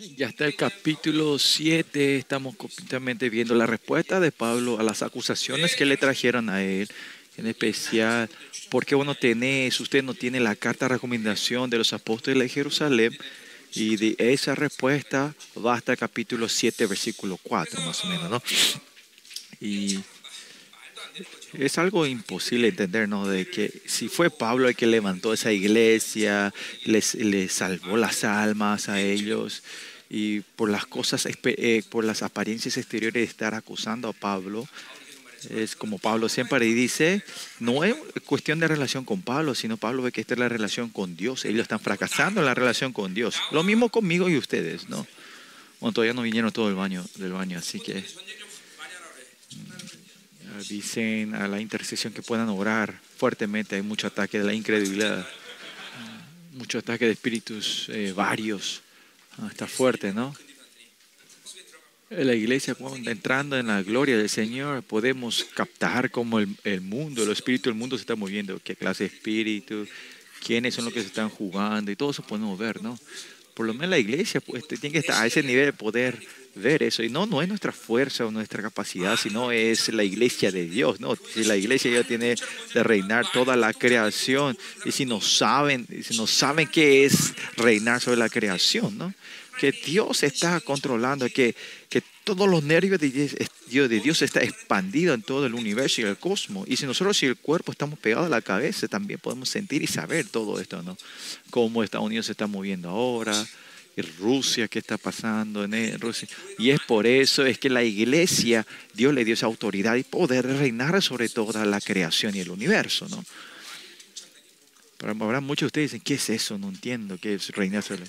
Ya está el capítulo 7, estamos completamente viendo la respuesta de Pablo a las acusaciones que le trajeron a él, en especial, porque uno tiene, usted no tiene la carta de recomendación de los apóstoles de Jerusalén, y de esa respuesta va hasta el capítulo 7, versículo 4, más o menos, ¿no? Y es algo imposible entender, ¿no? De que si fue Pablo el que levantó esa iglesia, les, les salvó las almas a ellos, y por las cosas, eh, por las apariencias exteriores de estar acusando a Pablo, es como Pablo siempre dice, no es cuestión de relación con Pablo, sino Pablo ve que esta es la relación con Dios. Ellos están fracasando en la relación con Dios. Lo mismo conmigo y ustedes, ¿no? Bueno, todavía no vinieron todo el baño, del baño, así que dicen a la intercesión que puedan orar fuertemente. Hay mucho ataque de la incredulidad, mucho ataque de espíritus eh, varios. Ah, está fuerte, ¿no? la iglesia, entrando en la gloria del Señor, podemos captar cómo el, mundo, el espíritu del mundo se está moviendo, qué clase de espíritu, quiénes son los que se están jugando, y todo eso podemos ver, ¿no? Por lo menos la iglesia pues, tiene que estar a ese nivel de poder ver eso. Y no, no es nuestra fuerza o nuestra capacidad, sino es la iglesia de Dios, ¿no? Si la iglesia ya tiene de reinar toda la creación, y si no saben, si no saben qué es reinar sobre la creación, ¿no? Que Dios está controlando, que, que todos los nervios de Dios, de Dios está expandido en todo el universo y el cosmos. Y si nosotros, si el cuerpo estamos pegados a la cabeza, también podemos sentir y saber todo esto, ¿no? Cómo Estados Unidos se está moviendo ahora, y Rusia, qué está pasando en Rusia. Y es por eso, es que la iglesia, Dios le dio esa autoridad y poder reinar sobre toda la creación y el universo, ¿no? Pero habrá muchos de ustedes dicen, ¿qué es eso? No entiendo, ¿qué es reinar sobre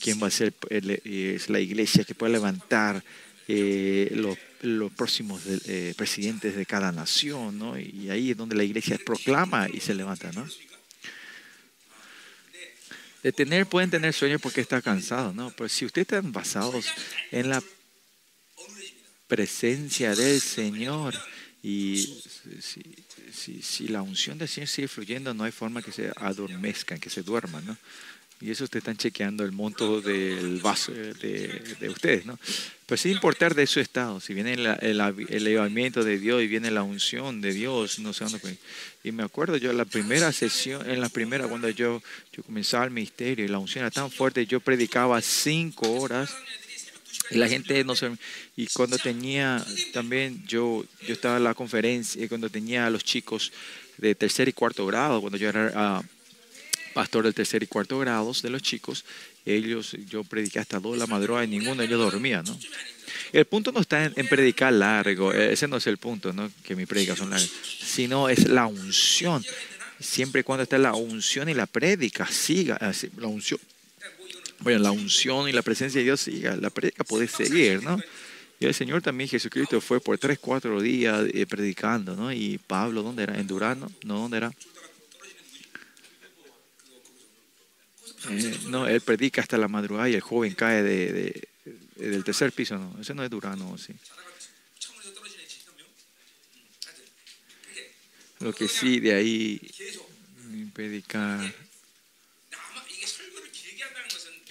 quién va a ser es la iglesia que puede levantar eh, los, próximos eh, presidentes de cada nación, ¿no? Y ahí es donde la iglesia proclama y se levanta, ¿no? De tener, pueden tener sueños porque está cansado, ¿no? Pero si ustedes están basados en la presencia del Señor y si, si la unción del Señor sigue fluyendo, no hay forma que se adormezcan, que se duerman, ¿no? Y eso ustedes están chequeando el monto del vaso de, de ustedes, ¿no? Pero sin importar de su estado, si viene el, el, elevamiento de Dios y viene la unción de Dios, no sé dónde. Y me acuerdo yo, en la primera sesión, en la primera, cuando yo, yo comenzaba el misterio y la unción era tan fuerte, yo predicaba cinco horas y la gente no se... Y cuando tenía, también yo, yo estaba en la conferencia, y cuando tenía a los chicos de tercer y cuarto grado, cuando yo era... Uh, pastor del tercer y cuarto grados de los chicos, ellos, yo prediqué hasta dos de la madrugada y ninguno de ellos dormía, ¿no? El punto no está en, predicar largo, e, ese no es el punto, ¿no? Que mis predicas son largas, sino es la unción. Siempre y cuando está la unción y la prédica, siga, la unción, bueno, la unción y la presencia de Dios siga, la prédica puede seguir, ¿no? Y el Señor también, Jesucristo, fue por tres, cuatro días eh, predicando, ¿no? Y Pablo, ¿dónde era? ¿En Durano? No, ¿dónde era? Eh, no, él predica hasta la madrugada y el joven cae de, del tercer piso. No, no es Durano, sí. Lo que sí, de ahí predicar.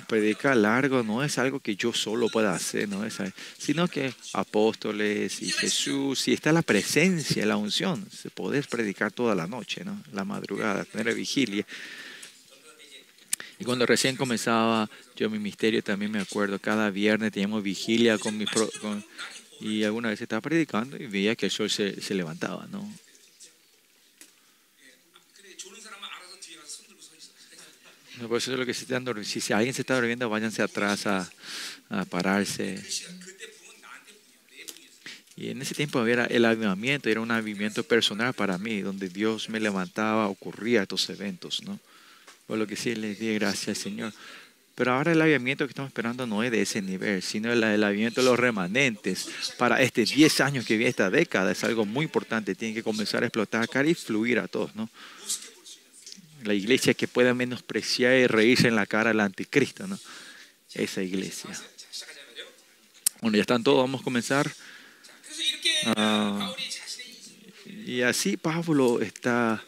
Predicar largo no es algo que yo solo pueda hacer, no es, sino que apóstoles y Jesús, si está la presencia, la unción, se puede predicar toda la noche, ¿no? la madrugada, tener vigilia. Y cuando recién comenzaba yo mi misterio, también me acuerdo, cada viernes teníamos vigilia con mi... y alguna vez estaba predicando y veía que el sol se, levantaba, ¿no? Por eso es lo que se están si, si alguien se está durmiendo, váyanse atrás a, a pararse. Y en ese tiempo era el avivamiento, era un avivamiento personal para mí, donde Dios me levantaba, ocurría estos eventos, ¿no? Por lo que sí les di gracias, Señor. Pero ahora el avivamiento que estamos esperando no es de ese nivel, sino el, avivamiento de los remanentes para este 10 años que viene esta década. Es algo muy importante. Tiene que comenzar a explotar acá y fluir a todos, ¿no? La iglesia que pueda menospreciar y reírse en la cara del anticristo, ¿no? Esa iglesia. Bueno, ya están todos. Vamos a comenzar. Ah, y así Pablo está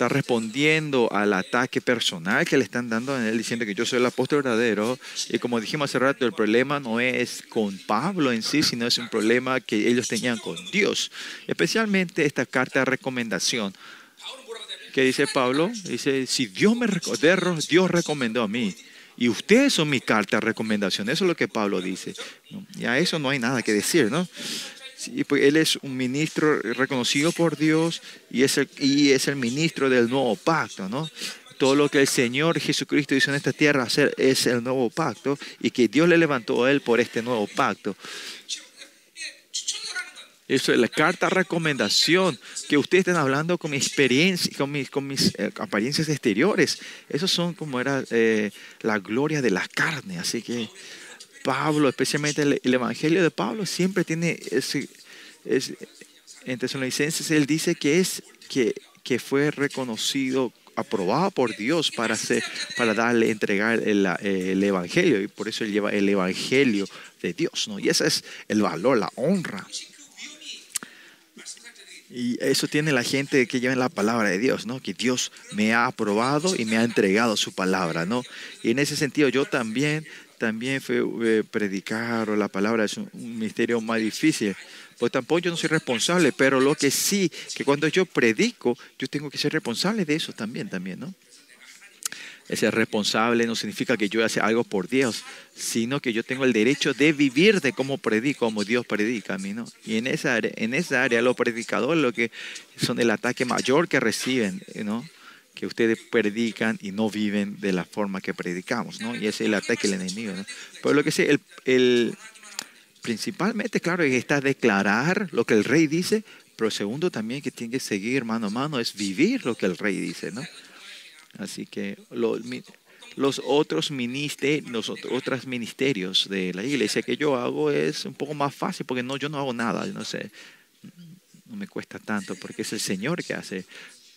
está respondiendo al ataque personal que le están dando a él, diciendo que yo soy el apóstol verdadero. Y como dijimos hace rato, el problema no es con Pablo en sí, sino es un problema que ellos tenían con Dios. Especialmente esta carta de recomendación. que dice Pablo? Dice, si Dios me Dios recomendó a mí. Y ustedes son mi carta de recomendación. Eso es lo que Pablo dice. Y a eso no hay nada que decir, ¿no? Pues él es un ministro reconocido por Dios y es, el, y es el ministro del nuevo pacto, ¿no? Todo lo que el Señor Jesucristo hizo en esta tierra hacer es el nuevo pacto y que Dios le levantó a él por este nuevo pacto. Eso es la carta recomendación que ustedes están hablando con mi experiencia, con mis, con mis eh, apariencias exteriores. Esos son como era eh, la gloria de la carne. Así que Pablo, especialmente el, Evangelio de Pablo, siempre tiene ese, en Tesalonicenses él dice que es que, que fue reconocido, aprobado por Dios para hacer, para darle, entregar el, el, Evangelio. Y por eso él lleva el Evangelio de Dios, ¿no? Y ese es el valor, la honra. Y eso tiene la gente que lleva la palabra de Dios, ¿no? Que Dios me ha aprobado y me ha entregado su palabra, ¿no? Y en ese sentido yo también también fue eh, predicar o la palabra es un, misterio más difícil. Pues tampoco yo no soy responsable, pero lo que sí, que cuando yo predico, yo tengo que ser responsable de eso también, también, ¿no? Ese responsable no significa que yo haga algo por Dios, sino que yo tengo el derecho de vivir de cómo predico, como Dios predica a mí, ¿no? Y en esa área, en esa área los predicadores lo que son el ataque mayor que reciben, ¿no? Que ustedes predican y no viven de la forma que predicamos, ¿no? Y es el ataque del enemigo, ¿no? Pero lo que sé, el, el, principalmente, claro, está declarar lo que el rey dice, pero segundo también que tiene que seguir mano a mano es vivir lo que el rey dice, ¿no? Así que los otros ministerios, los otros ministerios de la iglesia que yo hago es un poco más fácil porque no, yo no hago nada, no sé, no me cuesta tanto porque es el Señor que hace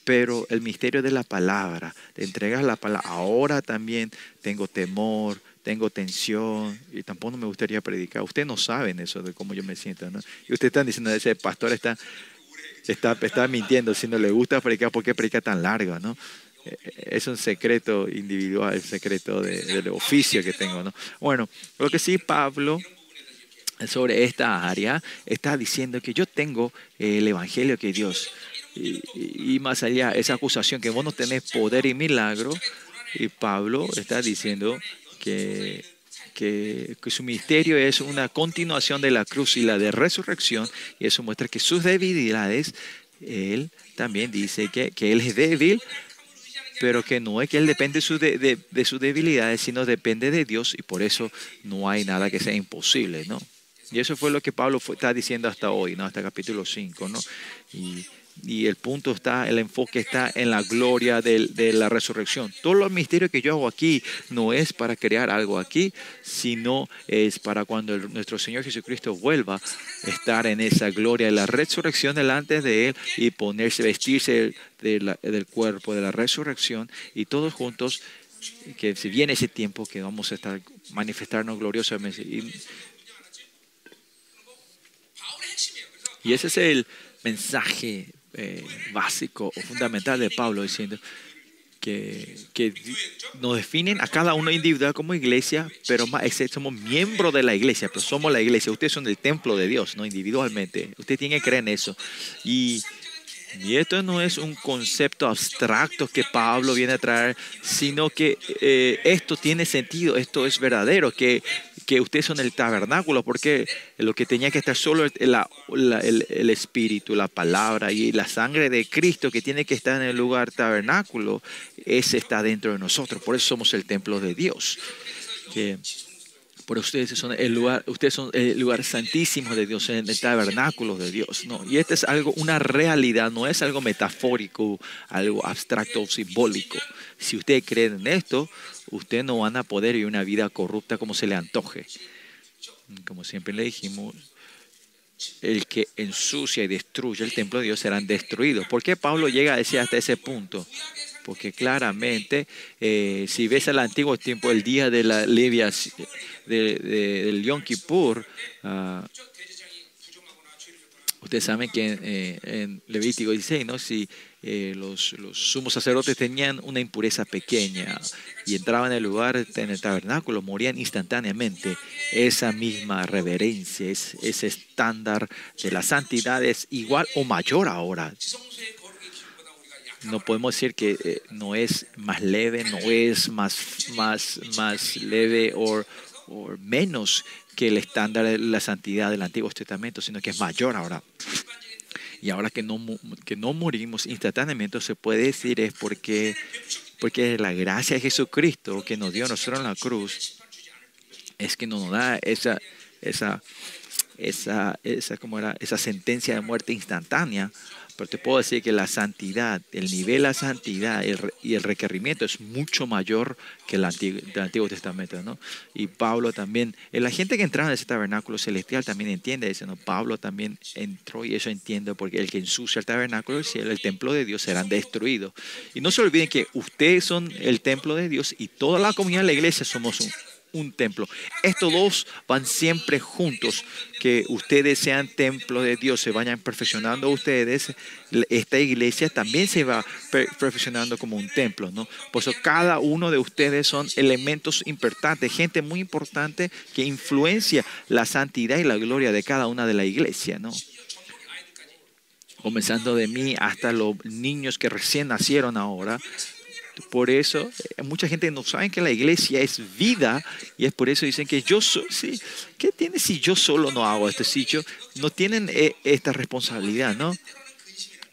pero el misterio de la palabra, de entregar la palabra, ahora también tengo temor, tengo tensión y tampoco me gustaría predicar. Ustedes no saben eso de cómo yo me siento, ¿no? Y ustedes están diciendo, ese pastor está, está, está mintiendo, si no le gusta predicar, ¿por qué predica tan largo, no? Eh, es un secreto individual, el secreto del oficio que tengo, ¿no? Bueno, lo que sí Pablo sobre esta área está diciendo que yo tengo el evangelio que Dios y, más allá, esa acusación que vos no tenés poder y milagro, y Pablo está diciendo que, que, su misterio es una continuación de la cruz y la de resurrección, y eso muestra que sus debilidades, él también dice que, que él es débil, pero que no es que él depende de, de, sus debilidades, sino depende de Dios, y por eso no hay nada que sea imposible, ¿no? Y eso fue lo que Pablo está diciendo hasta hoy, ¿no? Hasta capítulo 5, ¿no? Y y el punto está, el enfoque está en la gloria de, la resurrección. Todo los misterios que yo hago aquí no es para crear algo aquí, sino es para cuando nuestro Señor Jesucristo vuelva, estar en esa gloria de la resurrección delante de Él y ponerse, vestirse del cuerpo de la resurrección y todos juntos, que si viene ese tiempo que vamos a estar manifestarnos gloriosamente. Y ese es el mensaje eh, básico o fundamental de Pablo diciendo que, que, nos definen a cada uno individual como iglesia, pero más somos miembros de la iglesia, pero somos la iglesia. Ustedes son el templo de Dios, no individualmente. Usted tiene que creer en eso. Y, y esto no es un concepto abstracto que Pablo viene a traer, sino que eh, esto tiene sentido, esto es verdadero, que que ustedes son el tabernáculo, porque lo que tenía que estar solo el, el, espíritu, la palabra y la sangre de Cristo que tiene que estar en el lugar tabernáculo, ese está dentro de nosotros. Por eso somos el templo de Dios. Que, por ustedes son el lugar, ustedes son el lugar santísimo de Dios, el tabernáculo de Dios. ¿no? Y este es algo, una realidad, no es algo metafórico, algo abstracto o simbólico. Si ustedes creen en esto, ustedes no van a poder vivir una vida corrupta como se le antoje. Como siempre le dijimos, el que ensucia y destruye el templo de Dios serán destruidos. ¿Por qué Pablo llega a decir hasta ese punto? Porque claramente, eh, si ves al antiguo tiempo, el día de la de, del Yom Kippur, uh, ustedes saben que en, eh, Levítico 16, ¿no? si eh, los, los, sumos sacerdotes tenían una impureza pequeña y entraban en el lugar, en el tabernáculo, morían instantáneamente. Esa misma reverencia, ese estándar de la santidad es igual o mayor ahora. No podemos decir que eh, no es más leve, no es más, más, más leve o, menos que el estándar de la santidad del Antiguo Testamento, sino que es mayor ahora. Y ahora que no, que no morimos instantáneamente, se puede decir es porque, porque la gracia de Jesucristo que nos dio a nosotros en la cruz es que nos da esa, esa, esa, esa, ¿cómo era? esa sentencia de muerte instantánea pero te puedo decir que la santidad, el nivel de la santidad y el requerimiento es mucho mayor que el Antiguo, Antiguo Testamento. ¿no? Y Pablo también, eh, la gente que entraba en ese tabernáculo celestial también entiende eso. ¿no? Pablo también entró y eso entiende porque el que ensucia el tabernáculo del cielo, el templo de Dios, serán destruidos. Y no se olviden que ustedes son el templo de Dios y toda la comunidad de la iglesia somos un, un templo. Estos dos van siempre juntos, que ustedes sean templo de Dios, se vayan perfeccionando ustedes. Esta iglesia también se va perfeccionando como un templo, ¿no? Por eso cada uno de ustedes son elementos importantes, gente muy importante que influencia la santidad y la gloria de cada una de la iglesia, ¿no? Comenzando de mí hasta los niños que recién nacieron ahora, por eso, eh, mucha gente no sabe que la iglesia es vida y es por eso dicen que yo soy, sí, ¿qué tiene si yo solo no hago esto? Si yo, no tienen eh, esta responsabilidad, ¿no?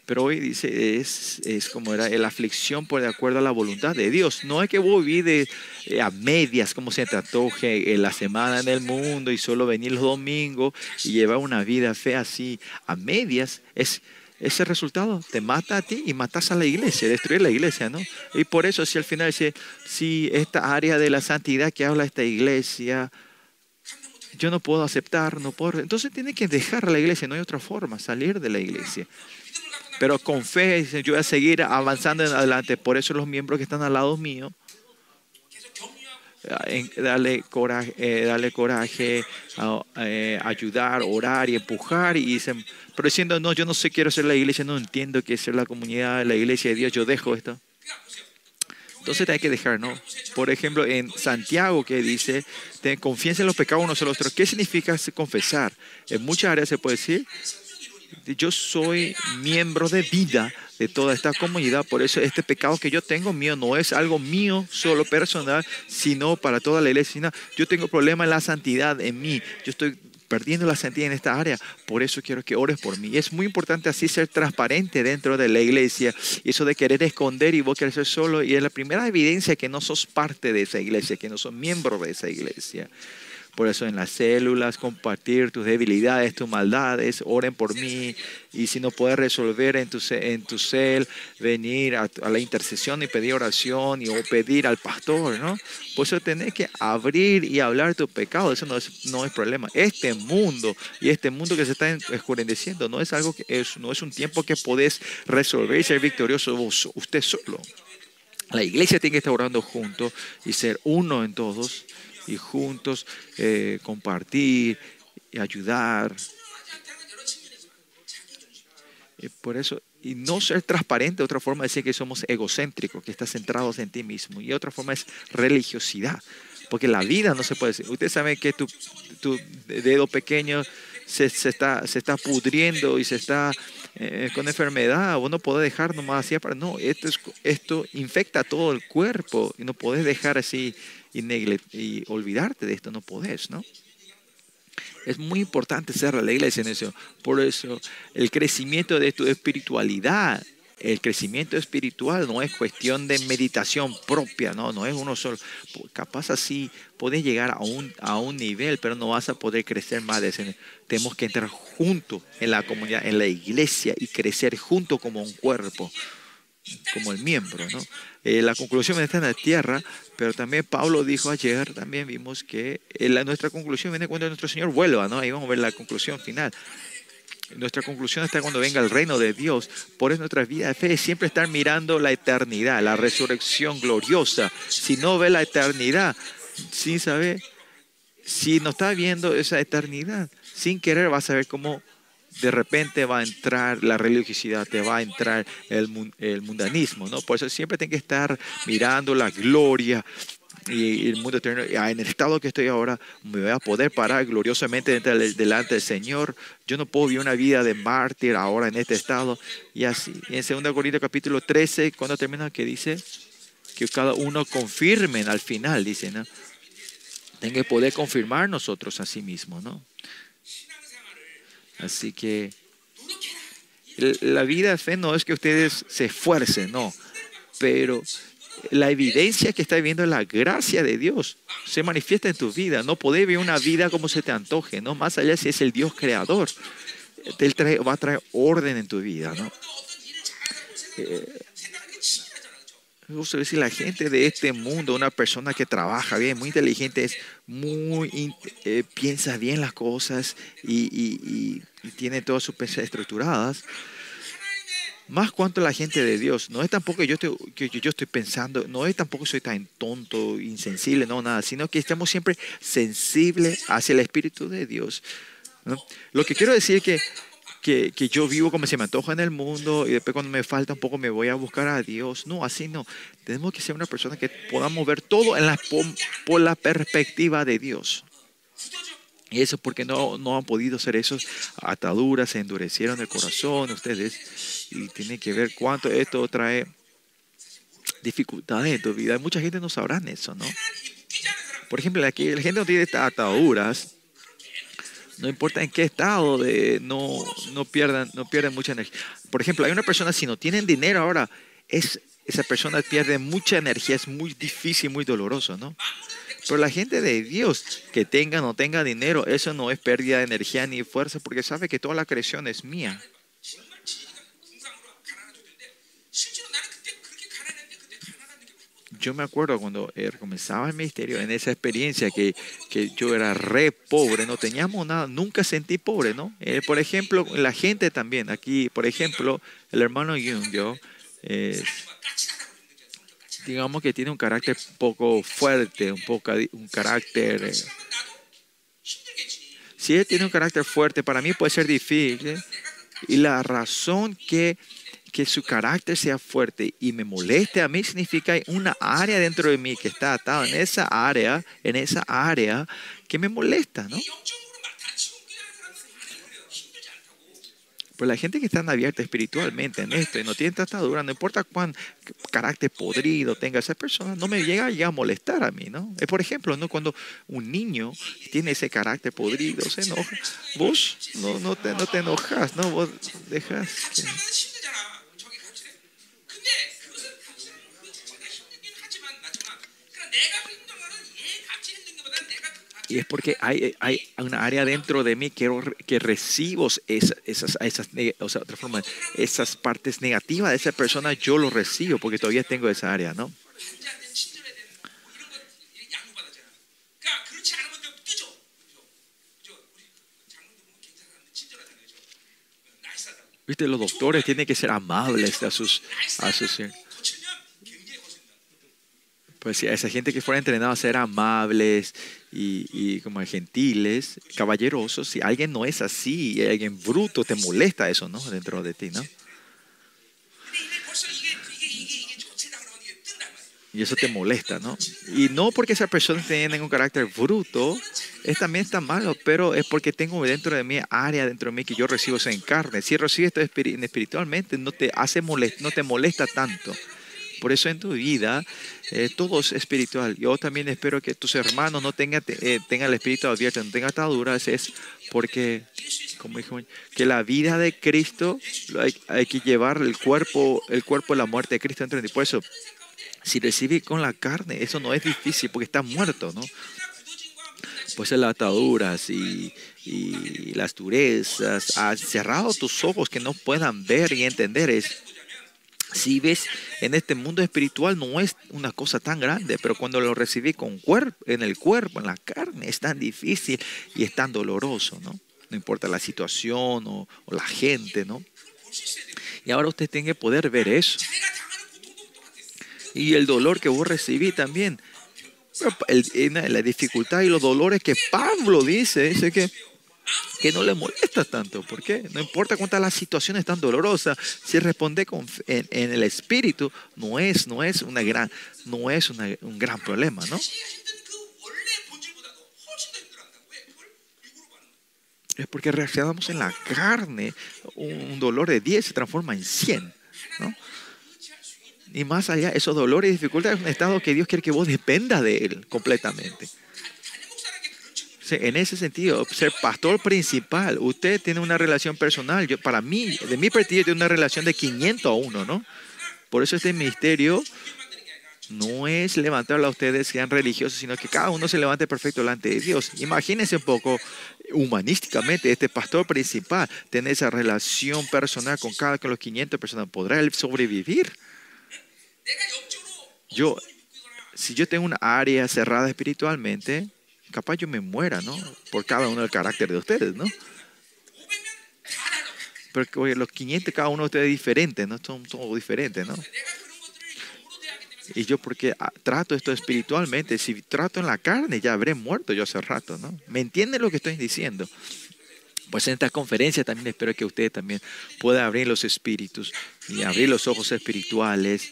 Pero hoy dice, es, es como era la aflicción por de acuerdo a la voluntad de Dios. No es que vos vivís eh, a medias, como se te antoje la semana en el mundo y solo venir los domingos y llevar una vida fea así a medias. Es, ese resultado te mata a ti y matas a la iglesia, destruye la iglesia, ¿no? Y por eso si al final dice, si esta área de la santidad que habla esta iglesia, yo no puedo aceptar, no puedo, entonces tiene que dejar la iglesia, no hay otra forma, salir de la iglesia. Pero con fe, yo voy a seguir avanzando en adelante. Por eso los miembros que están al lado mío, darle coraje, eh, coraje eh, ayudar, orar y empujar. Y dicen, pero diciendo, no, yo no sé, quiero ser la iglesia, no entiendo que es ser la comunidad, la iglesia de Dios, yo dejo esto. Entonces hay que dejar, ¿no? Por ejemplo, en Santiago que dice, ten confianza en los pecados unos a los otros. ¿Qué significa confesar? En muchas áreas se puede decir, yo soy miembro de vida de toda esta comunidad. Por eso este pecado que yo tengo mío no es algo mío solo personal, sino para toda la iglesia. Yo tengo problema en la santidad en mí. Yo estoy perdiendo la santidad en esta área. Por eso quiero que ores por mí. es muy importante así ser transparente dentro de la iglesia. Y eso de querer esconder y vos querer ser solo. Y es la primera evidencia que no sos parte de esa iglesia, que no sos miembro de esa iglesia. Por eso en las células, compartir tus debilidades, tus maldades, oren por mí. Y si no puedes resolver en tu, en tu cel, venir a, la intercesión y pedir oración y, o pedir al pastor, ¿no? Por eso tenés que abrir y hablar tu pecado. Eso no es, no es problema. Este mundo y este mundo que se está escureciendo no es algo que es, no es un tiempo que podés resolver y ser victorioso usted solo. La iglesia tiene que estar orando juntos y ser uno en todos y juntos eh, compartir y ayudar. Y por eso, y no ser transparente, otra forma de decir que somos egocéntricos, que estás centrados en ti mismo. Y otra forma es religiosidad, porque la vida no se puede decir. Usted sabe que tu, tu dedo pequeño se, se, está, se está pudriendo y se está eh, con enfermedad, vos no podés dejar nomás así, no, esto, es, esto infecta todo el cuerpo y no podés dejar así y, olvidarte de esto, no podés, ¿no? Es muy importante ser la iglesia en eso. Por eso, el crecimiento de tu espiritualidad, el crecimiento espiritual no es cuestión de meditación propia, no, no es uno solo. Capaz así puedes llegar a un, a un nivel, pero no vas a poder crecer más de Tenemos que entrar juntos en la comunidad, en la iglesia y crecer juntos como un cuerpo, como el miembro, ¿no? Eh, la conclusión está en la tierra, pero también Pablo dijo ayer, también vimos que eh, la, nuestra conclusión viene cuando nuestro Señor vuelva, ¿no? Ahí vamos a ver la conclusión final. Nuestra conclusión está cuando venga el reino de Dios. Por eso nuestra vida de fe es siempre estar mirando la eternidad, la resurrección gloriosa. Si no ve la eternidad, sin saber, si no está viendo esa eternidad, sin querer vas a ver cómo de repente va a entrar la religiosidad, te va a entrar el, mundanismo, ¿no? Por eso siempre tengo que estar mirando la gloria y el mundo eterno, en el estado que estoy ahora, me voy a poder parar gloriosamente delante del Señor. Yo no puedo vivir una vida de mártir ahora en este estado. Y así, en 2 Corintios capítulo 13, cuando termina, que dice que cada uno confirmen al final, dice, ¿no? Tengo que poder confirmar nosotros a sí mismos, ¿no? Así que la vida de fe no es que ustedes se esfuercen, no, pero la evidencia que estás viendo es la gracia de Dios. Se manifiesta en tu vida. No podés vivir una vida como se te antoje, ¿no? Más allá si es el Dios creador. Él va a traer orden en tu vida, ¿no? Eh, si la gente de este mundo, una persona que trabaja bien, muy inteligente, es muy eh, piensa bien las cosas y, tiene todas sus pensamientos estructuradas, más cuanto la gente de Dios. No es tampoco yo estoy, que yo estoy pensando, no es tampoco soy tan tonto, insensible, no, nada, sino que estamos siempre sensibles hacia el Espíritu de Dios. Lo que quiero decir es que, que, que, yo vivo como se me antoja en el mundo y después cuando me falta un poco me voy a buscar a Dios. No, así no. Tenemos que ser una persona que podamos ver todo en la, por la perspectiva de Dios. Y eso porque no, no han podido hacer esos ataduras, se endurecieron el corazón ustedes. Y tiene que ver cuánto esto trae dificultades en tu vida. Mucha gente no sabrá eso, ¿no? Por ejemplo, aquí la gente no tiene ataduras. No importa en qué estado de no, no pierdan, no pierden mucha energía. Por ejemplo, hay una persona, si no tienen dinero ahora, es, esa persona pierde mucha energía, es muy difícil, muy doloroso, ¿no? Pero la gente de Dios, que tenga o no tenga dinero, eso no es pérdida de energía ni fuerza, porque sabe que toda la creación es mía. Yo me acuerdo cuando eh, comenzaba el ministerio, en esa experiencia que, que, yo era re pobre, no teníamos nada, nunca sentí pobre, ¿no? Eh, por ejemplo, la gente también, aquí, por ejemplo, el hermano Jung, yo, eh, digamos que tiene un carácter poco fuerte, un, poco, un carácter... Eh, si él tiene un carácter fuerte, para mí puede ser difícil. Y la razón que, que su carácter sea fuerte y me moleste a mí significa una área dentro de mí que está atada en esa área, en esa área que me molesta, ¿no? Pues la gente que está abierta espiritualmente en esto y no tiene tratadura, no importa cuán carácter podrido tenga esa persona, no me llega a molestar a mí, ¿no? Por ejemplo, ¿no? Cuando un niño tiene ese carácter podrido, se enoja, vos no, no, te, no te enojas, ¿no? Vos dejas. Y es porque hay, hay una área dentro de mí que, que recibo esas, esas, esas, o sea, otra forma, esas partes negativas de esa persona, yo lo recibo porque todavía tengo esa área, ¿no? Viste, los doctores tienen que ser amables a sus, a sus pues esa gente que fuera entrenada a ser amables y, como gentiles, caballerosos, si alguien no es así, alguien bruto, te molesta eso, ¿no? Dentro de ti, ¿no? Y eso te molesta, ¿no? Y no porque esa persona tenga un carácter bruto, es también está malo, pero es porque tengo dentro de mí área dentro de mí que yo recibo eso en carne. Si recibes esto espiritualmente, no te hace molest, no te molesta tanto. Por eso en tu vida eh, todo es espiritual. Yo también espero que tus hermanos no tengan, eh, tengan el espíritu abierto, no tengan ataduras. Es porque, como dijo, que la vida de Cristo hay, que llevar el cuerpo, el cuerpo de la muerte de Cristo dentro de ti. Por eso, si recibes con la carne, eso no es difícil porque está muerto, ¿no? Pues las ataduras y, y las durezas, has cerrado tus ojos que no puedan ver y entender. Es, si ves en este mundo espiritual no es una cosa tan grande, pero cuando lo recibí con cuerpo, en el cuerpo, en la carne, es tan difícil y es tan doloroso, ¿no? No importa la situación o, la gente, ¿no? Y ahora usted tiene que poder ver eso. Y el dolor que vos recibí también. la dificultad y los dolores que Pablo dice, dice que que no le molesta tanto. ¿Por qué? No importa cuántas las situaciones tan dolorosas, si responde con, en, en, el espíritu, no es, no es, una gran, no es un gran problema, ¿no? Es porque reaccionamos en la carne, un dolor de 10 se transforma en 100, ¿no? Y más allá, esos dolores y dificultades es un estado que Dios quiere que vos dependa de Él completamente en ese sentido, ser pastor principal, usted tiene una relación personal. Yo, para mí, de mi partido, tiene una relación de 500 a 1, ¿no? Por eso este ministerio no es levantarlo a ustedes sean religiosos, sino que cada uno se levante perfecto delante de Dios. Imagínense un poco humanísticamente, este pastor principal tiene esa relación personal con cada con los 500 personas. ¿Podrá él sobrevivir? Yo, si yo tengo una área cerrada espiritualmente, capaz yo me muera, ¿no? Por cada uno del carácter de ustedes, ¿no? Pero los 500, cada uno de ustedes es diferente, ¿no? Son todos diferentes, ¿no? Y yo porque ah, trato esto espiritualmente, si trato en la carne ya habré muerto yo hace rato, ¿no? ¿Me entienden lo que estoy diciendo? Pues en esta conferencia también espero que ustedes también puedan abrir los espíritus y abrir los ojos espirituales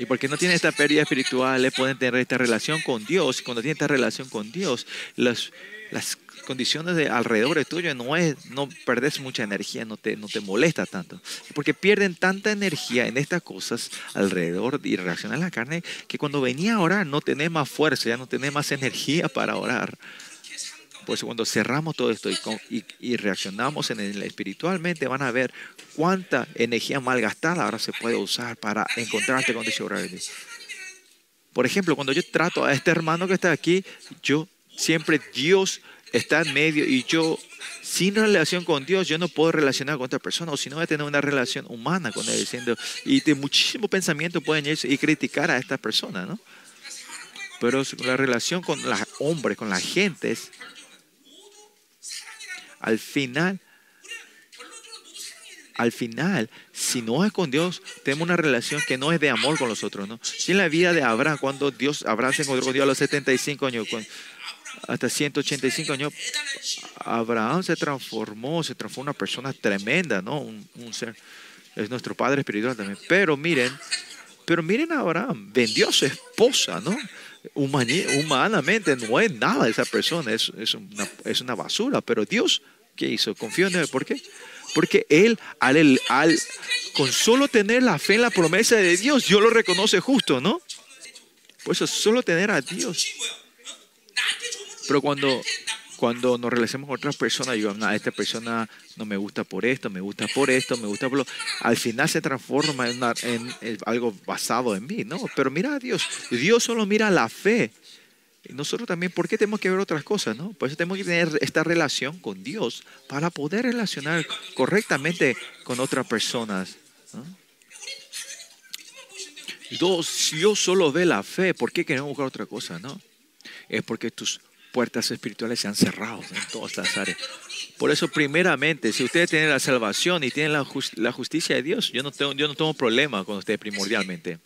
y porque no tienen esta pérdida espiritual, pueden tener esta relación con Dios. Cuando tienen esta relación con Dios, las, las condiciones de alrededor de tuyo no es, no perdes mucha energía, no te, no te molesta tanto. Porque pierden tanta energía en estas cosas alrededor y reaccionan a la carne que cuando venía a orar no tenés más fuerza, ya no tenés más energía para orar. Por eso cuando cerramos todo esto y, reaccionamos espiritualmente, van a ver cuánta energía malgastada ahora se puede usar para encontrarte con Dios Por ejemplo, cuando yo trato a este hermano que está aquí, yo siempre Dios está en medio y yo sin relación con Dios, yo no puedo relacionar con otra persona, o si no voy a tener una relación humana con él, diciendo, y de muchísimo pensamiento pueden ir y criticar a esta persona, ¿no? Pero la relación con los hombres, con la gente, es al final, al final, si no es con Dios, tenemos una relación que no es de amor con los otros, ¿no? Si en la vida de Abraham, cuando Dios, Abraham se encontró con Dios a los 75 años, hasta 185 años, Abraham se transformó, se transformó una persona tremenda, ¿no? Un, ser, es nuestro padre espiritual también. Pero miren, pero miren a Abraham, vendió a su esposa, ¿no? Humanamente no es nada esa persona, es, es, una, es una basura, pero Dios, ¿qué hizo? Confió en él, ¿por qué? Porque él, al, al, con solo tener la fe en la promesa de Dios, Dios lo reconoce justo, ¿no? Por eso, solo tener a Dios. Pero cuando cuando nos relacionamos con otras personas, yo, esta persona no me gusta por esto, me gusta por esto, me gusta por lo... Al final se transforma en, algo basado en mí, ¿no? Pero mira a Dios, Dios solo mira la fe. Nosotros también, ¿por qué tenemos que ver otras cosas, no? Por eso tenemos que tener esta relación con Dios para poder relacionar correctamente con otras personas. Dios solo ve la fe, ¿por qué queremos buscar otra cosa, no? Es porque tus puertas espirituales se han cerrado en todas las áreas. Por eso, primeramente, si ustedes tienen la salvación y tienen la, justicia de Dios, yo no, tengo, yo no tengo problema con ustedes primordialmente.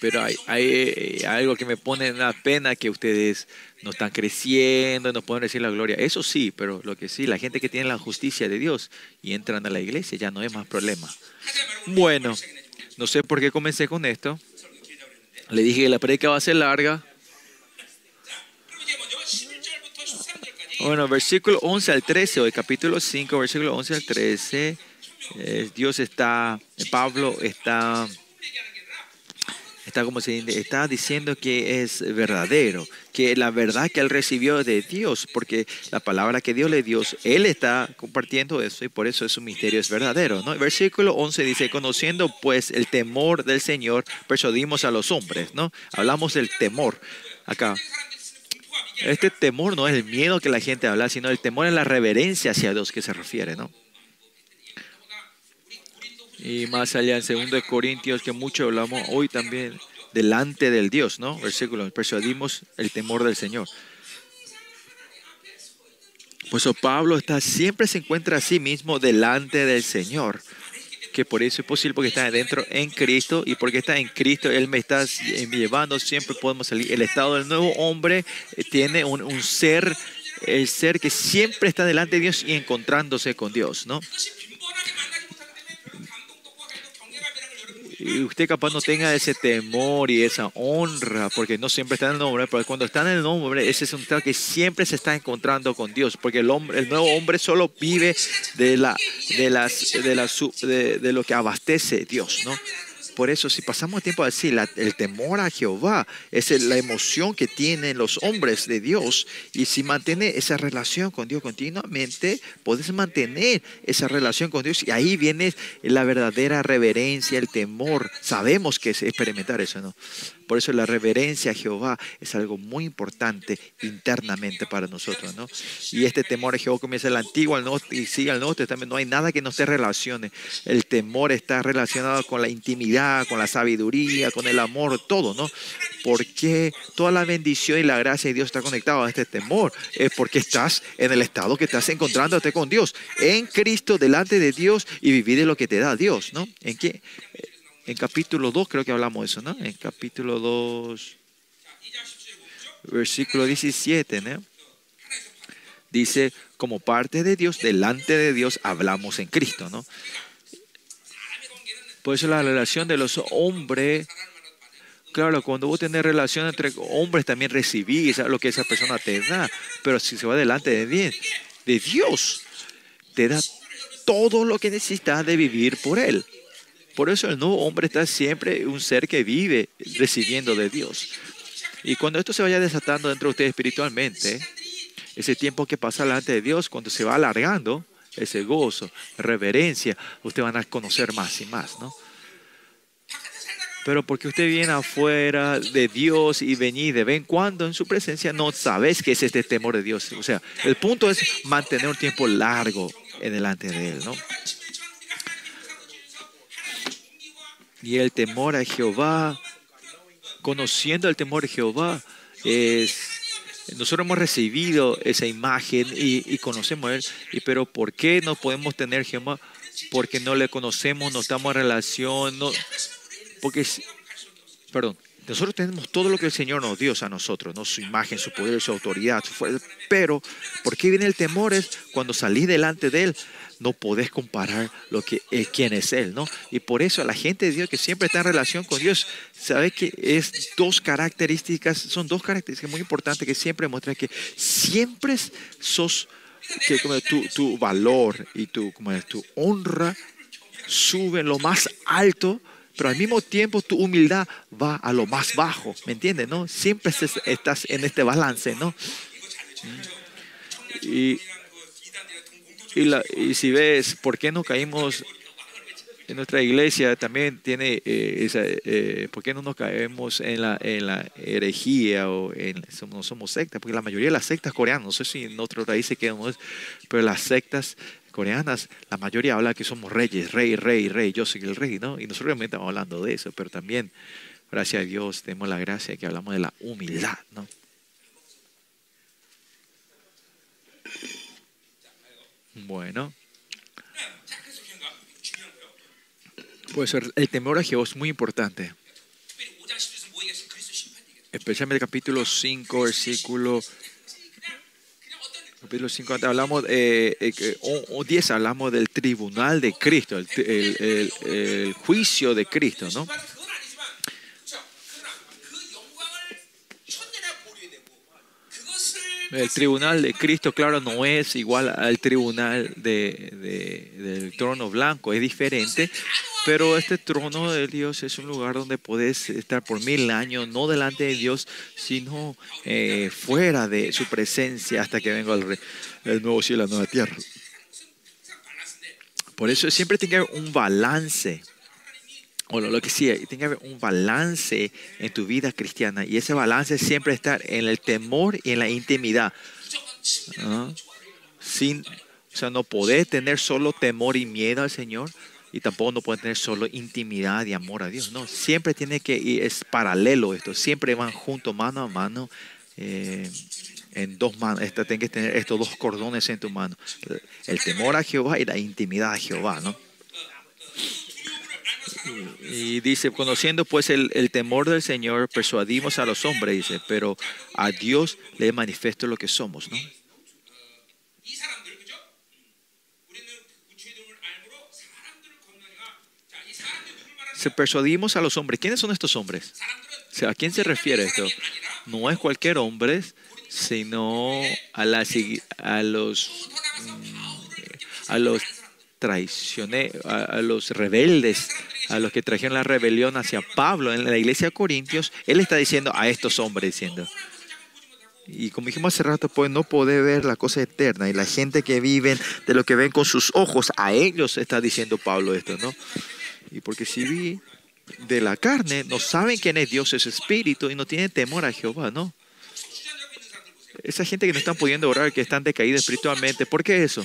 Pero hay, hay, algo que me pone en la pena que ustedes no están creciendo, no pueden decir la gloria. Eso sí, pero lo que sí, la gente que tiene la justicia de Dios y entran a la iglesia ya no es más problema. Bueno, no sé por qué comencé con esto. Le dije que la predica va a ser larga. Bueno, versículo 11 al 13, hoy capítulo 5, versículo 11 al 13, eh, Dios está, Pablo está, está como se está diciendo que es verdadero, que la verdad que él recibió de Dios, porque la palabra que Dios le dio, él está compartiendo eso y por eso es un misterio, es verdadero. ¿no? Versículo 11 dice, conociendo pues el temor del Señor, persuadimos a los hombres, ¿no? Hablamos del temor acá. Este temor no es el miedo que la gente habla, sino el temor es la reverencia hacia Dios que se refiere, ¿no? Y más allá en 2 Corintios, que mucho hablamos hoy también, delante del Dios, ¿no? Versículo, persuadimos el temor del Señor. Pues Pablo está, siempre se encuentra a sí mismo delante del Señor. Que por eso es posible, porque está adentro en Cristo y porque está en Cristo, Él me está llevando, siempre podemos salir. El estado del nuevo hombre eh, tiene un, un ser, el ser que siempre está delante de Dios y encontrándose con Dios, ¿no? Y usted capaz no tenga ese temor y esa honra, porque no siempre está en el nombre, pero cuando está en el nombre, ese es un estado que siempre se está encontrando con Dios, porque el hombre, el nuevo hombre solo vive de la, de las, de, la, de, de lo que abastece Dios, ¿no? Por eso, si pasamos tiempo así, el temor a Jehová es la emoción que tienen los hombres de Dios. Y si mantiene esa relación con Dios continuamente, puedes mantener esa relación con Dios. Y ahí viene la verdadera reverencia, el temor. Sabemos que es experimentar eso, ¿no? Por eso la reverencia a Jehová es algo muy importante internamente para nosotros, ¿no? Y este temor a Jehová comienza el antiguo al norte y sigue al norte también. No hay nada que no se relacione. El temor está relacionado con la intimidad, con la sabiduría, con el amor, todo, ¿no? Porque toda la bendición y la gracia de Dios está conectada a este temor. Es porque estás en el estado que estás encontrándote con Dios, en Cristo, delante de Dios y vivir de lo que te da Dios, ¿no? ¿En qué? En capítulo 2 creo que hablamos de eso, ¿no? En capítulo 2, versículo 17, ¿no? Dice, como parte de Dios, delante de Dios hablamos en Cristo, ¿no? Por eso la relación de los hombres, claro, cuando vos tenés relación entre hombres también recibís lo que esa persona te da, pero si se va delante de Dios, de Dios, te da todo lo que necesitas de vivir por Él. Por eso el nuevo hombre está siempre un ser que vive recibiendo de Dios. Y cuando esto se vaya desatando dentro de usted espiritualmente, ese tiempo que pasa delante de Dios, cuando se va alargando, ese gozo, reverencia, usted van a conocer más y más, ¿no? Pero porque usted viene afuera de Dios y venís de vez en cuando en su presencia, no sabes qué es este temor de Dios. O sea, el punto es mantener un tiempo largo en delante de Él, ¿no? Y el temor a Jehová, conociendo el temor de Jehová, es, nosotros hemos recibido esa imagen y, conocemos a Él, pero ¿por qué no podemos tener Jehová? Porque no le conocemos, no estamos en relación, no, porque, perdón, nosotros tenemos todo lo que el Señor nos dio a nosotros, ¿no? su imagen, su poder, su autoridad, su fuerza. Pero, ¿por qué viene el temor? Es cuando salí delante de Él, no podés comparar lo que es, quién es Él, ¿no? Y por eso la gente de Dios que siempre está en relación con Dios, sabe que es dos características, son dos características muy importantes que siempre muestran que siempre sos, como tu, valor y tu, como tu honra suben lo más alto pero al mismo tiempo tu humildad va a lo más bajo, ¿me entiendes? ¿no? Siempre estás en este balance, ¿no? Y, y, si ves, ¿por qué no caímos en nuestra iglesia? También tiene eh, esa, eh, ¿por qué no nos caemos en la, en la herejía o en, no somos sectas? Porque la mayoría de las sectas coreanas, no sé si en otros países quedamos, pero las sectas coreanas, la mayoría habla que somos reyes, rey, rey, rey, yo soy el rey, ¿no? Y nosotros realmente estamos hablando de eso, pero también, gracias a Dios, tenemos la gracia que hablamos de la humildad, ¿no? Bueno. Pues el temor a Jehová es muy importante. Especialmente el capítulo 5, versículo capítulo 5 hablamos, eh, eh, o, 10 hablamos del tribunal de Cristo, el, juicio de Cristo, ¿no? El tribunal de Cristo, claro, no es igual al tribunal de, del trono blanco, es diferente, pero este trono de Dios es un lugar donde puedes estar por mil años, no delante de Dios, sino eh, fuera de su presencia hasta que venga el, el nuevo cielo y la nueva tierra. Por eso siempre tiene que haber un balance o lo, que sea, que haber un balance en tu vida cristiana y ese balance siempre estar en el temor y en la intimidad. Sin, o sea, no podés tener solo temor y miedo al Señor y tampoco no puedes tener solo intimidad y amor a Dios. No, siempre tiene que ir, es paralelo esto, siempre van juntos, mano a mano. Eh, en dos manos, tienes que tener estos dos cordones en tu mano. El temor a Jehová y la intimidad a Jehová, ¿no? Y dice, conociendo pues el, temor del Señor, persuadimos a los hombres, dice, pero a Dios le manifiesto lo que somos, ¿no? Se persuadimos a los hombres. ¿Quiénes son estos hombres? O sea, ¿A quién se refiere esto? No es cualquier hombre, sino a, la, a los a los traicioneros, a, los rebeldes, a los que trajeron la rebelión hacia Pablo en la iglesia de Corintios, él está diciendo a estos hombres, diciendo, y como dijimos hace rato, pues no poder ver la cosa eterna. Y la gente que vive de lo que ven con sus ojos, a ellos está diciendo Pablo esto, ¿no? Y porque si vi de la carne, no saben quién es Dios, es espíritu, y no tienen temor a Jehová, ¿no? Esa gente que no están pudiendo orar, que están decaídos espiritualmente, ¿por qué eso?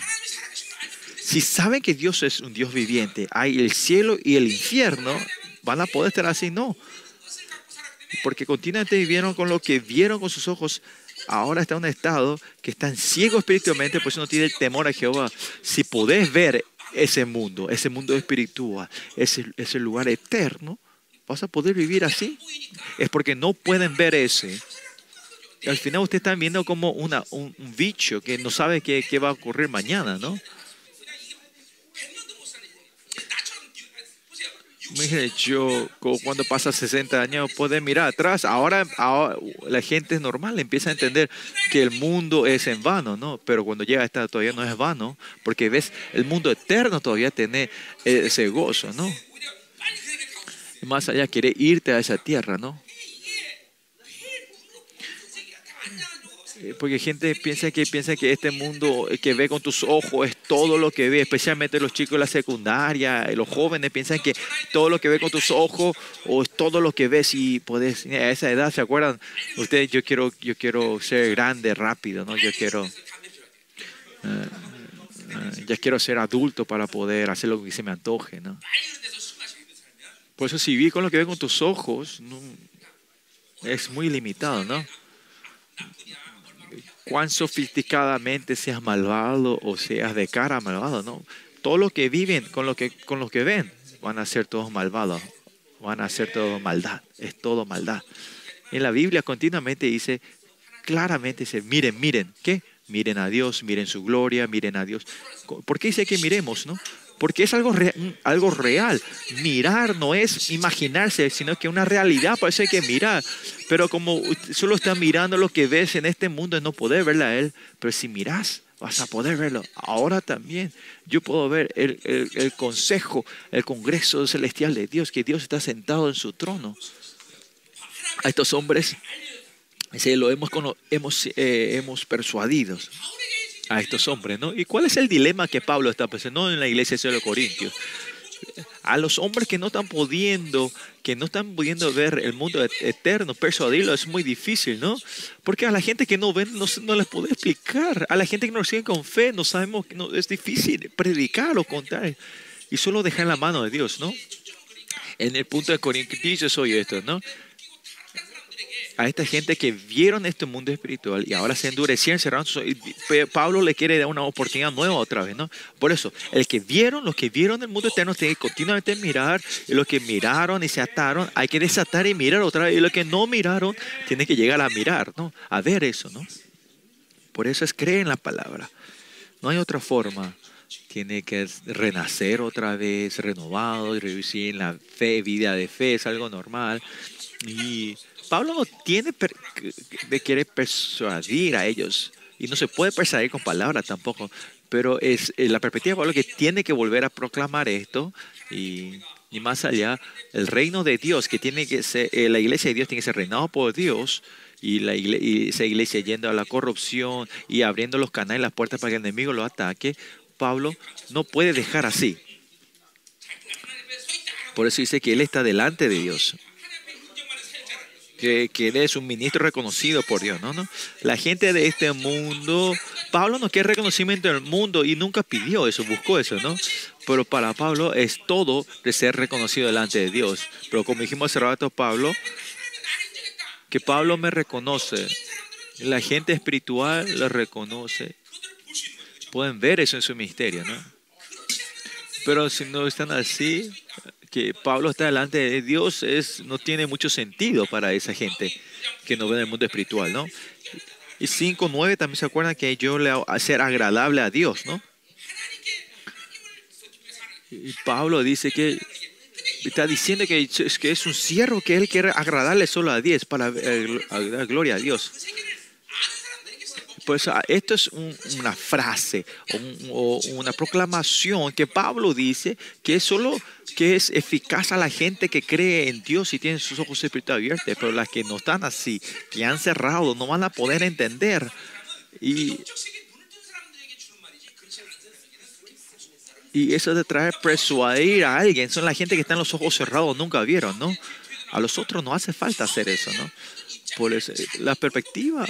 Si saben que Dios es un Dios viviente, hay el cielo y el infierno, ¿van a poder estar así? No. Porque continuamente vivieron con lo que vieron con sus ojos. Ahora está en un estado que están ciegos espiritualmente, pues no tiene temor a Jehová. Si podés ver ese mundo, ese mundo espiritual, ese, ese lugar eterno, vas a poder vivir así. Es porque no pueden ver ese. Al final ustedes están viendo como una, un, bicho que no sabe qué va a ocurrir mañana, ¿no? Yo cuando pasa 60 años puede mirar atrás. Ahora, la gente es normal, empieza a entender que el mundo es en vano, ¿no? Pero cuando llega a esta todavía no es vano, porque ves, el mundo eterno todavía tiene ese gozo, ¿no? más allá quiere irte a esa tierra, ¿no? Porque gente piensa que piensa que este mundo que ve con tus ojos es todo lo que ve, especialmente los chicos de la secundaria, los jóvenes piensan que todo lo que ve con tus ojos o es todo lo que ves y puedes a esa edad, ¿se acuerdan? Ustedes yo quiero yo quiero ser grande rápido, ¿no? Yo quiero eh, eh, ya quiero ser adulto para poder hacer lo que se me antoje, ¿no? Por eso si vi con lo que ve con tus ojos, es muy limitado, ¿no? Cuán sofisticadamente seas malvado o seas de cara malvado, ¿no? Todos los que viven con lo que, con que ven van a ser todos malvados, van a ser todo maldad, es todo maldad. En la Biblia continuamente dice, claramente dice, miren, miren, ¿qué? Miren a Dios, miren su gloria, miren a Dios. ¿Por qué dice que miremos, no? Porque es algo, algo real. Mirar no es imaginarse, sino que una realidad, hay que mirar. Pero como solo estás mirando lo que ves en este mundo, no poder verla a Él, pero si miras, vas a poder verlo. Ahora también yo puedo ver el, el, consejo, el congreso celestial de Dios, que Dios está sentado en su trono. A estos hombres lo hemos, hemos, eh, hemos persuadido a estos hombres, ¿no? ¿Y cuál es el dilema que Pablo está pensando en la iglesia de los Corintios? A los hombres que no están pudiendo, que no están pudiendo ver el mundo eterno, persuadirlo es muy difícil, ¿no? Porque a la gente que no ven no, les puede explicar. A la gente que no sigue con fe, no sabemos, no, es difícil predicar o contar. Y solo dejar en la mano de Dios, ¿no? En el punto de Corintios soy esto, ¿no? A esta gente que vieron este mundo espiritual y ahora se endurecieron, cerraron Pablo le quiere dar una oportunidad nueva otra vez, ¿no? Por eso, el que vieron, los que vieron el mundo eterno, tienen que continuamente mirar, y los que miraron y se ataron, hay que desatar y mirar otra vez, y los que no miraron, tienen que llegar a mirar, ¿no? A ver eso, ¿no? Por eso es creer en la palabra. No hay otra forma. Tiene que renacer otra vez, renovado, y en la fe, vida de fe, es algo normal. Y Pablo no tiene de quiere persuadir a ellos y no se puede persuadir con palabras tampoco, pero es eh, la perspectiva de Pablo que tiene que volver a proclamar esto y, más allá, el reino de Dios, que tiene que ser, eh, la iglesia de Dios tiene que ser reinado por Dios y, la y esa iglesia yendo a la corrupción y abriendo los canales, las puertas para que el enemigo lo ataque, Pablo no puede dejar así. Por eso dice que él está delante de Dios que, que eres un ministro reconocido por Dios, ¿no? ¿no? La gente de este mundo, Pablo no quiere reconocimiento del mundo y nunca pidió eso, buscó eso, ¿no? Pero para Pablo es todo de ser reconocido delante de Dios. Pero como dijimos hace rato, Pablo, que Pablo me reconoce, la gente espiritual lo reconoce. Pueden ver eso en su misterio, ¿no? Pero si no están así, que Pablo está delante de Dios es, no tiene mucho sentido para esa gente que no ve en el mundo espiritual, ¿no? Y 5.9 también se acuerdan que yo le hago ser agradable a Dios, ¿no? Y Pablo dice que está diciendo que es, que es un siervo que él quiere agradarle solo a Dios para eh, gloria a Dios. Pues esto es una frase o, una proclamación que Pablo dice que es solo que es eficaz a la gente que cree en Dios y tiene sus ojos espirituales abiertos, pero las que no están así, que han cerrado, no van a poder entender. Y, y eso de traer persuadir a alguien, son la gente que está en los ojos cerrados, nunca vieron, ¿no? A los otros no hace falta hacer eso, ¿no? Por eso, la perspectiva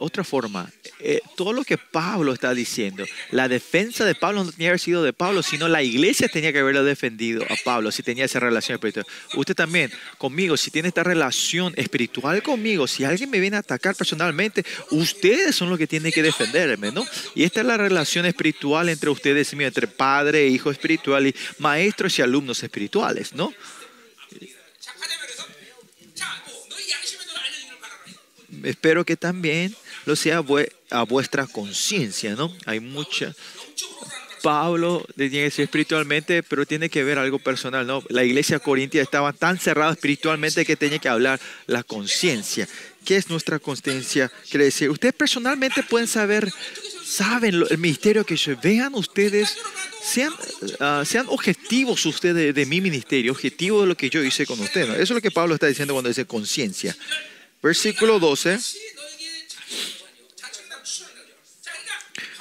otra forma, eh, todo lo que Pablo está diciendo, la defensa de Pablo no tenía que haber sido de Pablo, sino la iglesia tenía que haberlo defendido a Pablo si tenía esa relación espiritual. Usted también, conmigo, si tiene esta relación espiritual conmigo, si alguien me viene a atacar personalmente, ustedes son los que tienen que defenderme, ¿no? Y esta es la relación espiritual entre ustedes y mí, entre padre e hijo espiritual y maestros y alumnos espirituales, ¿no? Espero que también lo sea a vuestra conciencia, ¿no? Hay mucha... Pablo tiene que ser espiritualmente, pero tiene que ver algo personal, ¿no? La iglesia corintia estaba tan cerrada espiritualmente que tenía que hablar la conciencia. ¿Qué es nuestra conciencia? Quiere decir, ustedes personalmente pueden saber, saben el misterio que yo, vean ustedes, sean, ah, sean objetivos ustedes de, mi ministerio, objetivos de lo que yo hice con ustedes. Eso es lo que Pablo está diciendo cuando dice conciencia. Versículo 12.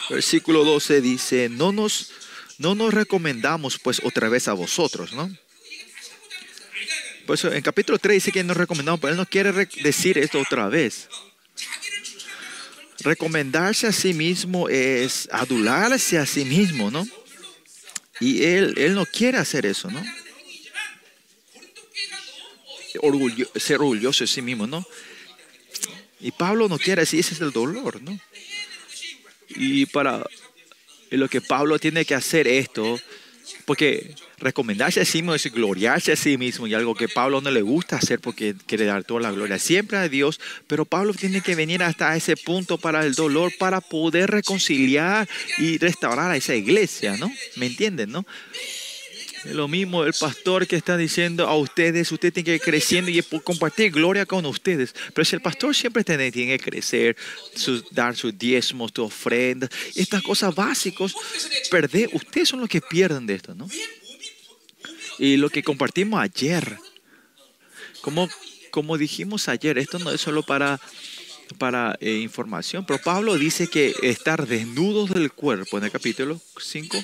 Versículo 12 dice, no nos, no nos recomendamos pues otra vez a vosotros, ¿no? Pues en capítulo 3 dice que nos recomendamos, pero él no quiere decir esto otra vez. Recomendarse a sí mismo es adularse a sí mismo, ¿no? Y él, él no quiere hacer eso, ¿no? ser orgulloso de sí mismo, ¿no? Y Pablo no quiere decir, ese es el dolor, ¿no? Y para lo que Pablo tiene que hacer esto, porque recomendarse a sí mismo es gloriarse a sí mismo y algo que Pablo no le gusta hacer porque quiere dar toda la gloria siempre a Dios, pero Pablo tiene que venir hasta ese punto para el dolor para poder reconciliar y restaurar a esa iglesia, ¿no? ¿Me entienden, no? Lo mismo el pastor que está diciendo a ustedes, usted tiene que ir creciendo y compartir gloria con ustedes. Pero si el pastor siempre tiene, que crecer, dar sus diezmos, sus ofrendas, estas cosas básicas, perder, ustedes son los que pierden de esto, ¿no? Y lo que compartimos ayer, como, como dijimos ayer, esto no es solo para para eh, información, pero Pablo dice que estar desnudos del cuerpo en el capítulo 5, eh,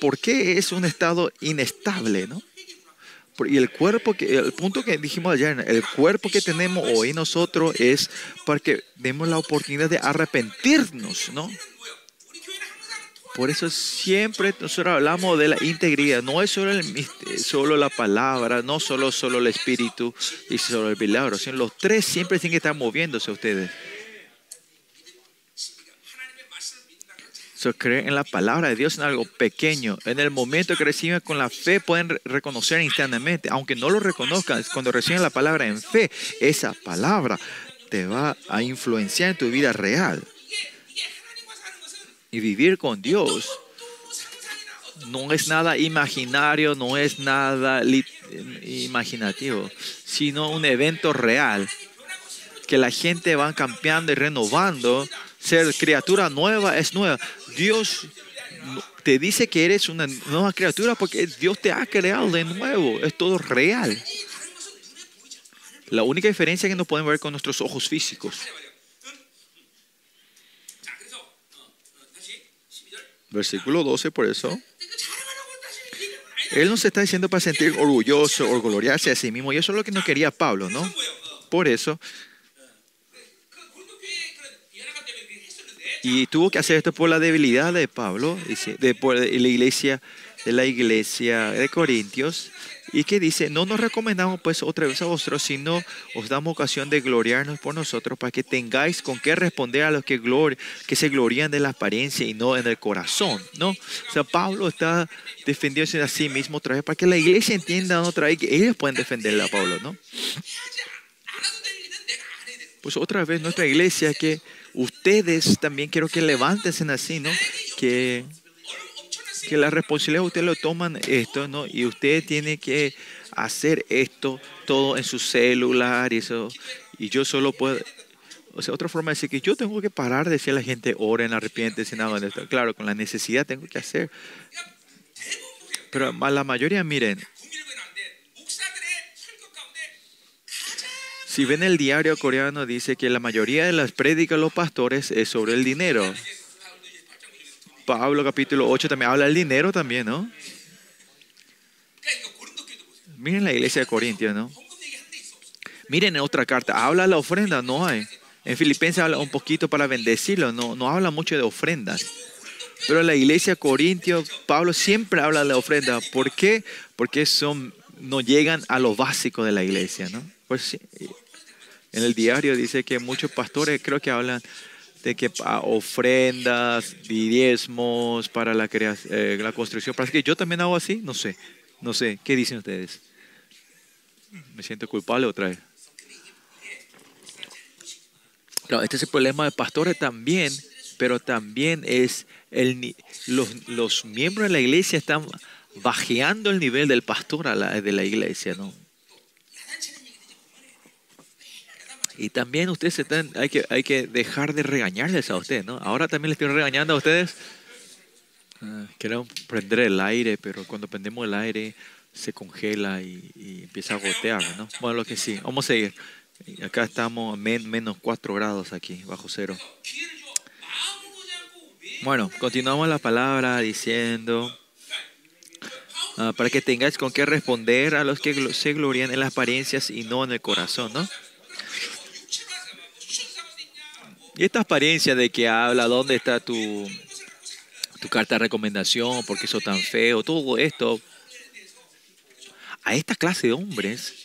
¿por qué es un estado inestable? ¿no? Y el cuerpo, que, el punto que dijimos ayer, el cuerpo que tenemos hoy nosotros es para que demos la oportunidad de arrepentirnos, ¿no? Por eso siempre nosotros hablamos de la integridad. No es solo, el, solo la palabra, no solo, solo el espíritu y solo el milagro, sino los tres siempre tienen que estar moviéndose ustedes. So, creer en la palabra de Dios en algo pequeño. En el momento que reciben con la fe pueden reconocer instantáneamente. Aunque no lo reconozcan, cuando reciben la palabra en fe, esa palabra te va a influenciar en tu vida real y vivir con Dios no es nada imaginario, no es nada imaginativo, sino un evento real que la gente va cambiando y renovando. Ser criatura nueva es nueva. Dios te dice que eres una nueva criatura porque Dios te ha creado de nuevo. Es todo real. La única diferencia que no podemos ver con nuestros ojos físicos. Versículo 12, por eso. Él nos está diciendo para sentir orgulloso o gloriarse a sí mismo. Y eso es lo que no quería Pablo, ¿no? Por eso. Y tuvo que hacer esto por la debilidad de Pablo, de, la iglesia, de la iglesia de Corintios. Y que dice, no nos recomendamos pues otra vez a vosotros, sino os damos ocasión de gloriarnos por nosotros para que tengáis con qué responder a los que, que se glorían de la apariencia y no en el corazón, ¿no? O sea, Pablo está defendiéndose a sí mismo otra vez para que la iglesia entienda otra vez que ellos pueden defenderle a Pablo, ¿no? Pues otra vez nuestra iglesia que ustedes también quiero que levanten así, ¿no? Que, que la responsabilidad ustedes lo toman esto, ¿no? Y usted tiene que hacer esto todo en su celular y eso. Y yo solo puedo... O sea, otra forma de decir que yo tengo que parar de decir a la gente, oren, arrepiéntense, nada de esto. Claro, con la necesidad tengo que hacer. Pero la mayoría, miren, Si ven el diario coreano, dice que la mayoría de las prédicas de los pastores es sobre el dinero. Pablo capítulo 8 también habla del dinero también, ¿no? Miren la iglesia de Corintios, ¿no? Miren en otra carta, habla la ofrenda, no hay. En Filipenses habla un poquito para bendecirlo, no, no habla mucho de ofrendas. Pero en la iglesia de Corintios, Pablo siempre habla de la ofrenda. ¿Por qué? Porque son, no llegan a lo básico de la iglesia, ¿no? Pues en el diario dice que muchos pastores creo que hablan de que ofrendas, diezmos para la, eh, la construcción. Parece que yo también hago así, no sé, no sé, ¿qué dicen ustedes? Me siento culpable otra vez. Claro, este es el problema de pastores también, pero también es el, los, los miembros de la iglesia están bajeando el nivel del pastor de la iglesia, ¿no? Y también ustedes están, hay que, hay que dejar de regañarles a ustedes, ¿no? Ahora también les estoy regañando a ustedes. Ah, queremos prender el aire, pero cuando prendemos el aire se congela y, empieza a gotear, ¿no? Bueno, lo que sí. Vamos a seguir. Acá estamos a menos 4 grados aquí, bajo cero. Bueno, continuamos la palabra diciendo, ah, para que tengáis con qué responder a los que se glorían en las apariencias y no en el corazón, ¿no? Y esta apariencia de que habla, ¿dónde está tu, tu carta de recomendación? ¿Por qué sos tan feo? Todo esto. A esta clase de hombres,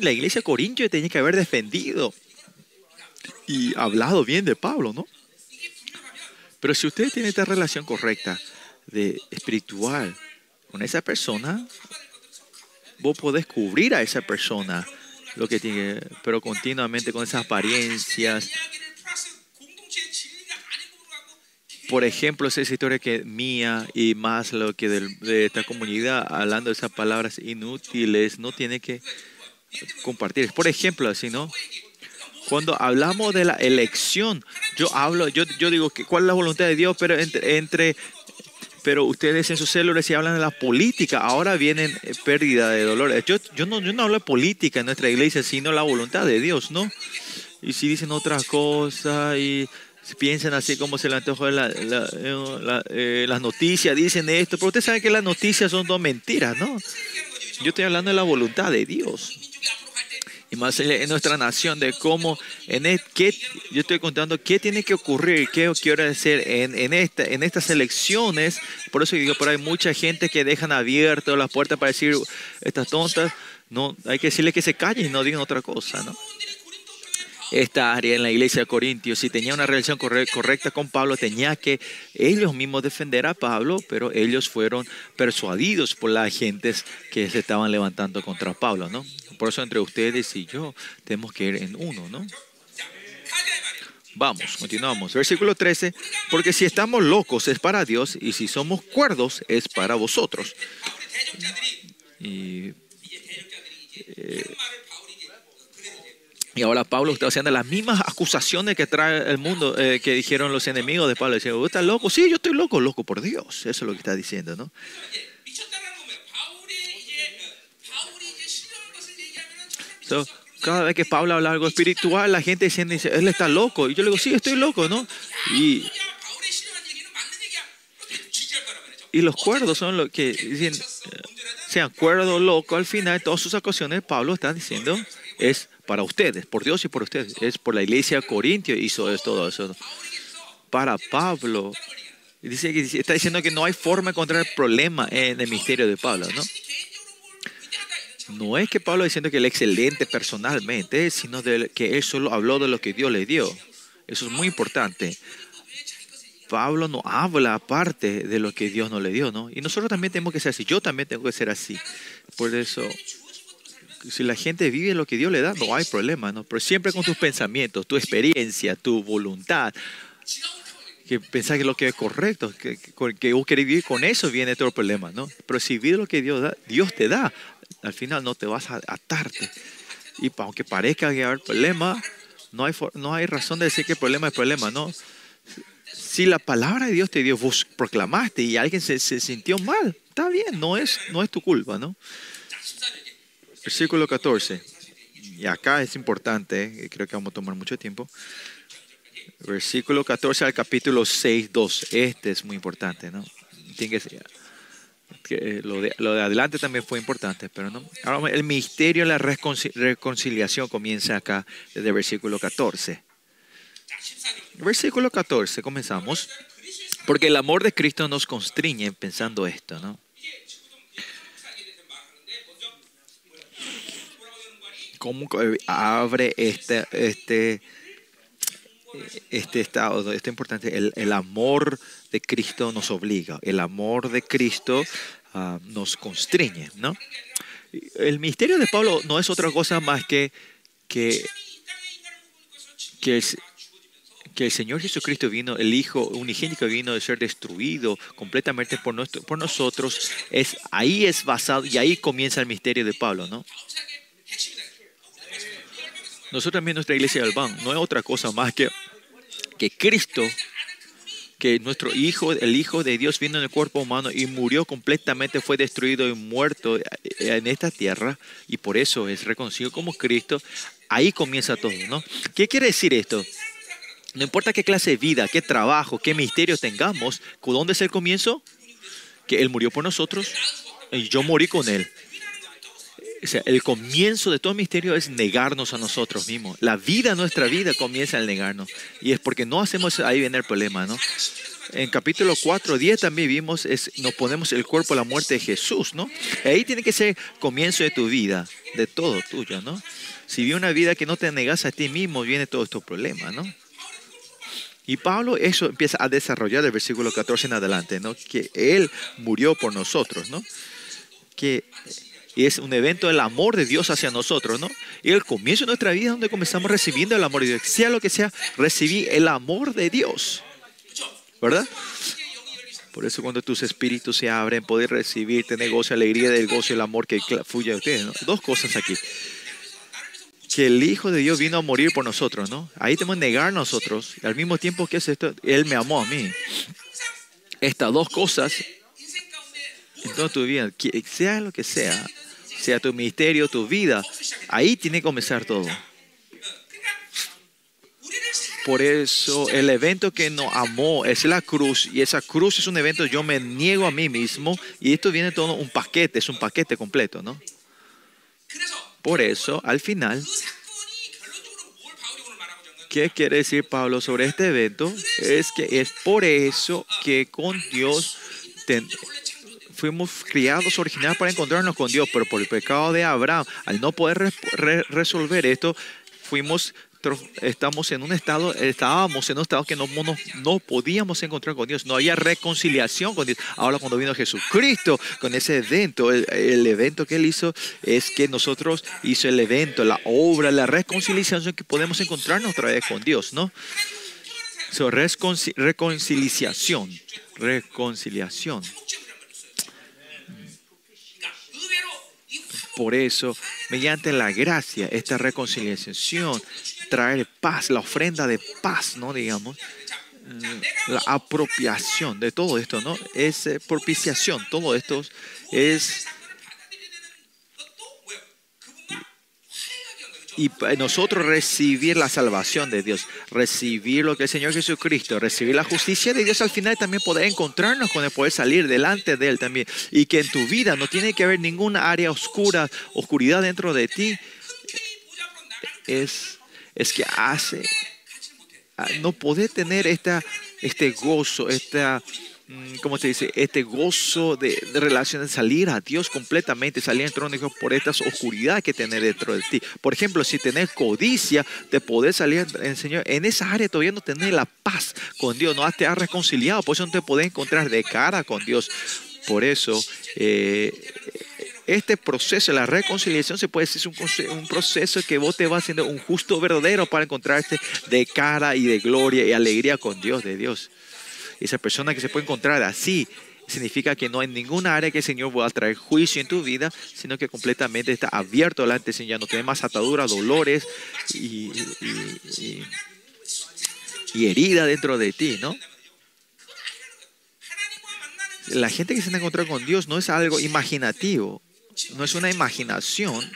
la iglesia corintia tenía que haber defendido y hablado bien de Pablo, ¿no? Pero si usted tiene esta relación correcta de espiritual con esa persona, vos podés cubrir a esa persona lo que tiene, pero continuamente con esas apariencias, por ejemplo, esa historia que mía y más lo que de, esta comunidad, hablando de esas palabras inútiles, no tiene que compartir. Por ejemplo, así, ¿no? Cuando hablamos de la elección, yo hablo, yo, yo digo que cuál es la voluntad de Dios, pero entre, entre pero ustedes en sus células si hablan de la política, ahora vienen eh, pérdida de dolores. Yo, yo, no, yo no hablo de política en nuestra iglesia, sino la voluntad de Dios, ¿no? Y si dicen otra cosa y piensan así como se le antojó la, eh, las noticias, dicen esto, pero usted sabe que las noticias son dos mentiras, ¿no? Yo estoy hablando de la voluntad de Dios. Y más en nuestra nación, de cómo, en qué, yo estoy contando qué tiene que ocurrir, qué quiero hacer en, en, esta, en estas elecciones. Por eso digo, por hay mucha gente que dejan abiertas las puertas para decir estas tontas. No, hay que decirle que se callen y no digan otra cosa, ¿no? Esta área en la iglesia de Corintios, si tenía una relación correcta con Pablo, tenía que ellos mismos defender a Pablo, pero ellos fueron persuadidos por las gentes que se estaban levantando contra Pablo, ¿no? Por eso entre ustedes y yo tenemos que ir en uno, ¿no? Vamos, continuamos. Versículo 13, porque si estamos locos es para Dios y si somos cuerdos es para vosotros. Y eh, y ahora Pablo está haciendo las mismas acusaciones que trae el mundo, eh, que dijeron los enemigos de Pablo. Diciendo, ¿estás loco? Sí, yo estoy loco, loco por Dios. Eso es lo que está diciendo, ¿no? cada vez que Pablo habla algo espiritual, la gente dice, él está loco. Y yo le digo, sí, estoy loco, ¿no? Y, y los cuerdos son los que dicen, sean cuerdo loco, al final, todas sus acusaciones, Pablo está diciendo, es para ustedes, por Dios y por ustedes. Es por la iglesia de Corintio hizo todo eso. Para Pablo, dice que está diciendo que no hay forma de encontrar problema en el misterio de Pablo, ¿no? no es que Pablo diciendo que él es excelente personalmente, sino que él solo habló de lo que Dios le dio. Eso es muy importante. Pablo no habla aparte de lo que Dios no le dio, ¿no? Y nosotros también tenemos que ser así. Yo también tengo que ser así. Por eso, si la gente vive lo que Dios le da, no hay problema, ¿no? Pero siempre con tus pensamientos, tu experiencia, tu voluntad, que pensar que lo que es correcto, que, que vos querés vivir con eso, viene todo el problema, ¿no? Pero si vives lo que Dios, da, Dios te da, al final no te vas a atarte. Y aunque parezca que hay problema, no hay, no hay razón de decir que el problema es problema, ¿no? Si la palabra de Dios te dio, vos proclamaste y alguien se, sintió mal, está bien, no es, no es tu culpa, ¿no? Versículo 14. Y acá es importante, eh, creo que vamos a tomar mucho tiempo. Versículo 14 al capítulo 6, 2. Este es muy importante, ¿no? Tiene que que lo, de, lo de adelante también fue importante, pero no. Ahora, el misterio de la reconciliación comienza acá desde el versículo 14. Versículo 14, comenzamos. Porque el amor de Cristo nos constriñe pensando esto, ¿no? ¿Cómo abre este, este, este estado, este importante? El, el amor de Cristo nos obliga, el amor de Cristo uh, nos constriñe, ¿no? El misterio de Pablo no es otra cosa más que que, que, el, que el Señor Jesucristo vino, el Hijo unigénico vino de ser destruido completamente por, nuestro, por nosotros. Es, ahí es basado y ahí comienza el misterio de Pablo, ¿no? Nosotros también nuestra iglesia del Ban no es otra cosa más que que Cristo que nuestro Hijo, el Hijo de Dios vino en el cuerpo humano y murió completamente, fue destruido y muerto en esta tierra y por eso es reconocido como Cristo. Ahí comienza todo, ¿no? ¿Qué quiere decir esto? No importa qué clase de vida, qué trabajo, qué misterio tengamos, ¿dónde es el comienzo? Que Él murió por nosotros y yo morí con Él. El comienzo de todo misterio es negarnos a nosotros mismos. La vida, nuestra vida, comienza al negarnos. Y es porque no hacemos, ahí viene el problema, ¿no? En capítulo 4, 10 también vimos, es, nos ponemos el cuerpo a la muerte de Jesús, ¿no? Ahí tiene que ser comienzo de tu vida, de todo tuyo, ¿no? Si vive una vida que no te negas a ti mismo, viene todo estos problemas, ¿no? Y Pablo eso empieza a desarrollar del versículo 14 en adelante, ¿no? Que Él murió por nosotros, ¿no? Que y es un evento del amor de Dios hacia nosotros, ¿no? Y el comienzo de nuestra vida es donde comenzamos recibiendo el amor de Dios. Sea lo que sea, recibí el amor de Dios. ¿Verdad? Por eso cuando tus espíritus se abren, poder recibir, tener gozo, alegría del gozo y el amor que fluye a ustedes. ¿no? Dos cosas aquí. Que el Hijo de Dios vino a morir por nosotros, ¿no? Ahí tenemos que negar nosotros. Y al mismo tiempo que es esto, Él me amó a mí. Estas dos cosas en toda tu vida, sea lo que sea, sea tu ministerio, tu vida, ahí tiene que comenzar todo. Por eso el evento que nos amó es la cruz y esa cruz es un evento, yo me niego a mí mismo y esto viene todo un paquete, es un paquete completo, ¿no? Por eso, al final, ¿qué quiere decir Pablo sobre este evento? Es que es por eso que con Dios fuimos criados originalmente para encontrarnos con Dios, pero por el pecado de Abraham, al no poder resolver esto, fuimos estamos en un estado, estábamos en un estado que no, no, podíamos encontrar con Dios, no había reconciliación con Dios. Ahora cuando vino Jesucristo con ese evento, el, evento que él hizo es que nosotros hizo el evento, la obra, la reconciliación que podemos encontrarnos otra vez con Dios, ¿no? So, reconciliación, reconciliación. Por eso, mediante la gracia, esta reconciliación, traer paz, la ofrenda de paz, ¿no? Digamos, la apropiación de todo esto, ¿no? Es propiciación, todo esto es y nosotros recibir la salvación de Dios, recibir lo que el Señor Jesucristo, recibir la justicia de Dios al final también poder encontrarnos con Él, poder salir delante de Él también. Y que en tu vida no tiene que haber ninguna área oscura, oscuridad dentro de ti. Es, es que hace, no poder tener esta, este gozo, esta mm, ¿cómo te dice? Este gozo de, de relación, de salir a Dios completamente, salir al trono de Dios por estas oscuridades que tenés dentro de ti. Por ejemplo, si tenés codicia, te podés salir en Señor. En esa área todavía no tenés la paz con Dios, no te has reconciliado, por eso no te podés encontrar de cara con Dios. Por eso, eh, este proceso, la reconciliación, se puede decir un, un proceso que vos te vas haciendo un justo verdadero para encontrarte de cara y de gloria y alegría con Dios, de Dios. Esa persona que se puede encontrar así significa que no hay ninguna área que el Señor va a traer juicio en tu vida, sino que completamente está abierto delante del Señor. No tiene más ataduras, dolores y, y, y herida dentro de ti, ¿no? La gente que se encuentra con Dios no es algo imaginativo no es una imaginación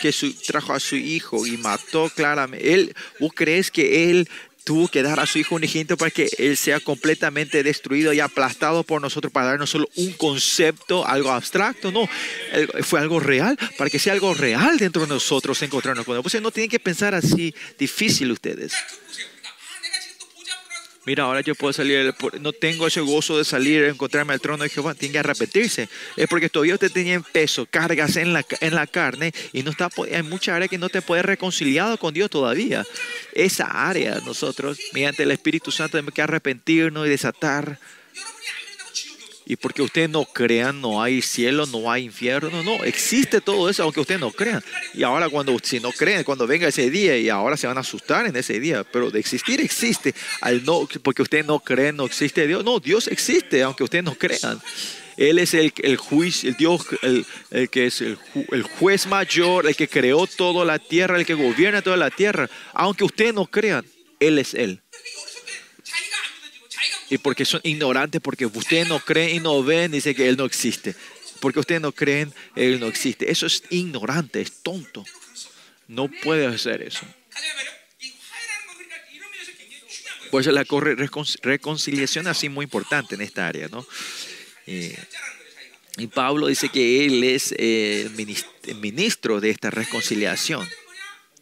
que trajo a su hijo y mató claramente. Él, ¿Vos crees que él tuvo que dar a su hijo un unigénito para que él sea completamente destruido y aplastado por nosotros para darnos solo un concepto, algo abstracto? No, fue algo real, para que sea algo real dentro de nosotros encontrarnos con él. Pues no tienen que pensar así difícil ustedes. Mira, ahora yo puedo salir, no tengo ese gozo de salir, encontrarme al trono de Jehová. Tiene que arrepentirse. Es porque todavía usted tenía en peso, cargas en la, en la carne y no está, hay mucha área que no te puede reconciliado con Dios todavía. Esa área nosotros, mediante el Espíritu Santo, tenemos que arrepentirnos y desatar y porque ustedes no crean, no hay cielo, no hay infierno. No, existe todo eso, aunque ustedes no crean. Y ahora cuando, si no creen, cuando venga ese día, y ahora se van a asustar en ese día. Pero de existir existe. No, porque ustedes no creen, no existe Dios. No, Dios existe, aunque ustedes no crean. Él es el, el juicio, el Dios, el que es el, el, juez mayor, el que creó toda la tierra, el que gobierna toda la tierra. Aunque ustedes no crean, Él es Él y porque son ignorantes, porque ustedes no creen y no ven, dice que Él no existe. Porque ustedes no creen, Él no existe. Eso es ignorante, es tonto. No puede hacer eso. Por eso la reconciliación así muy importante en esta área, ¿no? Y Pablo dice que él es eh, ministro de esta reconciliación.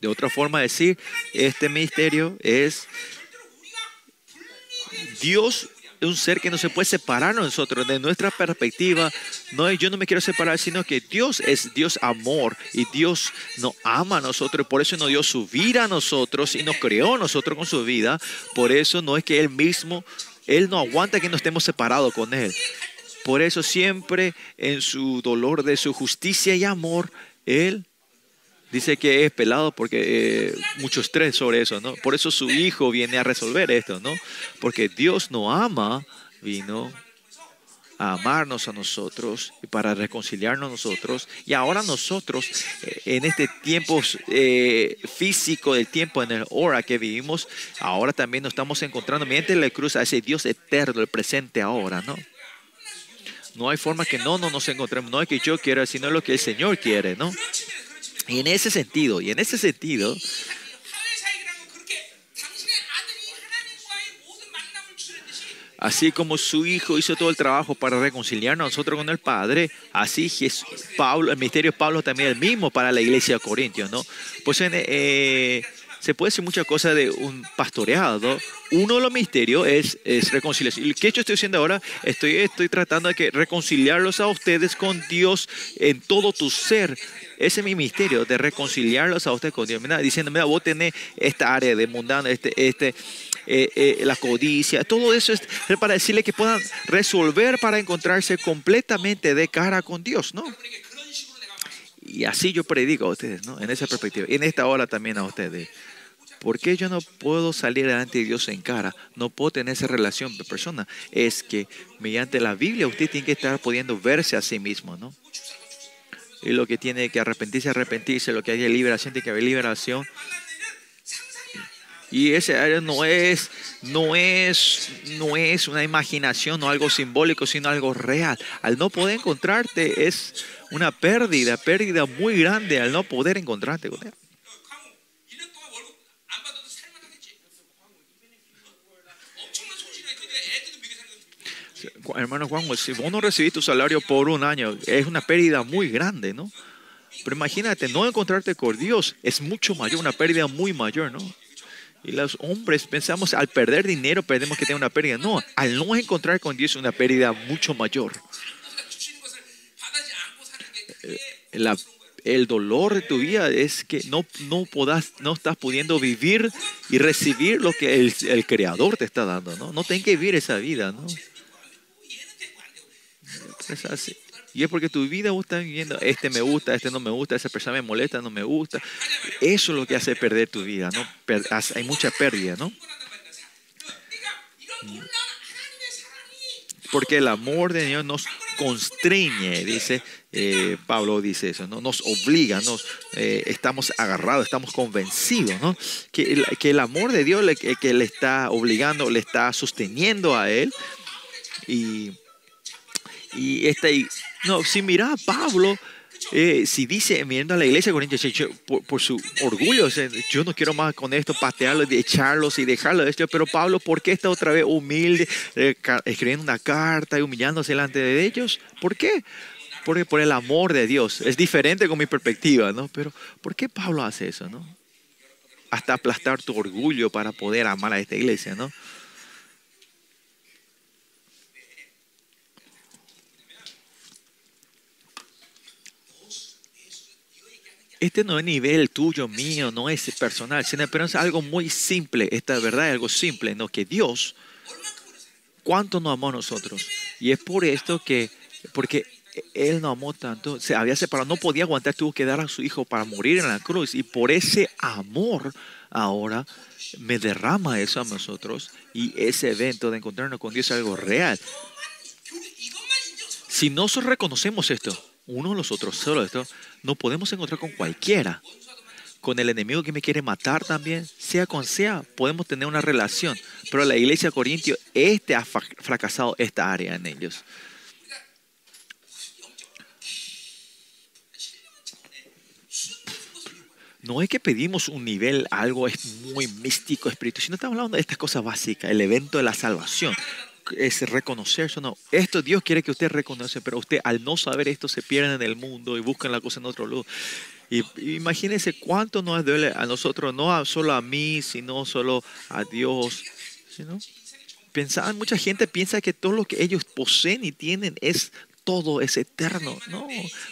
De otra forma de decir, este ministerio es Dios es un ser que no se puede separar de nosotros, de nuestra perspectiva. No, yo no me quiero separar, sino que Dios es Dios amor y Dios nos ama a nosotros. Por eso nos dio su vida a nosotros y nos creó a nosotros con su vida. Por eso no es que Él mismo, Él no aguanta que nos estemos separados con Él. Por eso siempre en su dolor de su justicia y amor, Él dice que es pelado porque eh, mucho estrés sobre eso, ¿no? Por eso su hijo viene a resolver esto, ¿no? Porque Dios no ama, vino a amarnos a nosotros y para reconciliarnos nosotros. Y ahora nosotros, eh, en este tiempo eh, físico, del tiempo en el hora que vivimos, ahora también nos estamos encontrando mediante la cruz a ese Dios eterno, el presente ahora, ¿no? No hay forma que no, no nos encontremos, no es que yo quiera, sino lo que el Señor quiere, ¿no? Y en ese sentido, y en ese sentido, Así como su Hijo hizo todo el trabajo para reconciliarnos nosotros con el Padre, así Pablo, el misterio de Pablo también es el mismo para la iglesia de Corintios, ¿no? Pues eh, se puede decir muchas cosas de un pastoreado. Uno de los misterios es, es reconciliación. ¿Qué yo estoy haciendo ahora? Estoy, estoy tratando de que reconciliarlos a ustedes con Dios en todo tu ser. Ese es mi misterio, de reconciliarlos a ustedes con Dios. Mira, diciendo, mira, vos tenés esta área de mundano, este, este, eh, eh, la codicia, todo eso es para decirle que puedan resolver para encontrarse completamente de cara con Dios, ¿no? Y así yo predico a ustedes, ¿no? En esa perspectiva. Y en esta hora también a ustedes. ¿Por qué yo no puedo salir delante de Dios en cara? No puedo tener esa relación de persona. Es que mediante la Biblia usted tiene que estar pudiendo verse a sí mismo, ¿no? y lo que tiene que arrepentirse, arrepentirse, lo que hay de liberación, tiene que haber liberación. Y ese no es, no es, no es una imaginación, no algo simbólico, sino algo real. Al no poder encontrarte es una pérdida, pérdida muy grande al no poder encontrarte con él. Hermano Juan, si vos no recibís tu salario por un año, es una pérdida muy grande, ¿no? Pero imagínate, no encontrarte con Dios es mucho mayor, una pérdida muy mayor, ¿no? Y los hombres pensamos al perder dinero perdemos que tener una pérdida. No, al no encontrar con Dios una pérdida mucho mayor. La, el dolor de tu vida es que no, no, podás, no estás pudiendo vivir y recibir lo que el, el Creador te está dando. No, no tenés que vivir esa vida. ¿no? Y es porque tu vida vos viviendo, este me gusta, este no me gusta, esa persona me molesta, no me gusta. Eso es lo que hace perder tu vida, ¿no? Hay mucha pérdida, ¿no? Porque el amor de Dios nos constreñe, dice eh, Pablo, dice eso, ¿no? Nos obliga, nos, eh, estamos agarrados, estamos convencidos, ¿no? Que el, amor de Dios que le está obligando, le está sosteniendo a él. Y, y este, no, si mira a Pablo, eh, si dice, mirando a la iglesia por, por, su orgullo, yo no quiero más con esto, patearlo, echarlos y dejarlo de esto, pero Pablo, ¿por qué está otra vez humilde, eh, escribiendo una carta y humillándose delante de ellos? ¿Por qué? Porque por el amor de Dios. Es diferente con mi perspectiva, ¿no? Pero ¿por qué Pablo hace eso, no? Hasta aplastar tu orgullo para poder amar a esta iglesia, ¿no? Este no es nivel tuyo, mío, no es personal, sino pero es algo muy simple. Esta verdad es algo simple, ¿no? Que Dios, ¿cuánto nos amó a nosotros? Y es por esto que, porque Él nos amó tanto, se había separado, no podía aguantar, tuvo que dar a su hijo para morir en la cruz. Y por ese amor, ahora me derrama eso a nosotros. Y ese evento de encontrarnos con Dios es algo real. Si nosotros reconocemos esto, uno los otros solo esto, no podemos encontrar con cualquiera. Con el enemigo que me quiere matar también, sea con sea, podemos tener una relación. Pero la iglesia Corintio, este ha fracasado esta área en ellos. No es que pedimos un nivel, algo es muy místico, espiritual, sino estamos hablando de estas cosas básicas, el evento de la salvación es reconocer eso, no. Esto Dios quiere que usted reconoce, pero usted al no saber esto se pierde en el mundo y buscan la cosa en otro lugar. Y, imagínense cuánto nos duele a nosotros, no solo a mí, sino solo a Dios. ¿no? Pensaban, mucha gente piensa que todo lo que ellos poseen y tienen es todo, es eterno. No,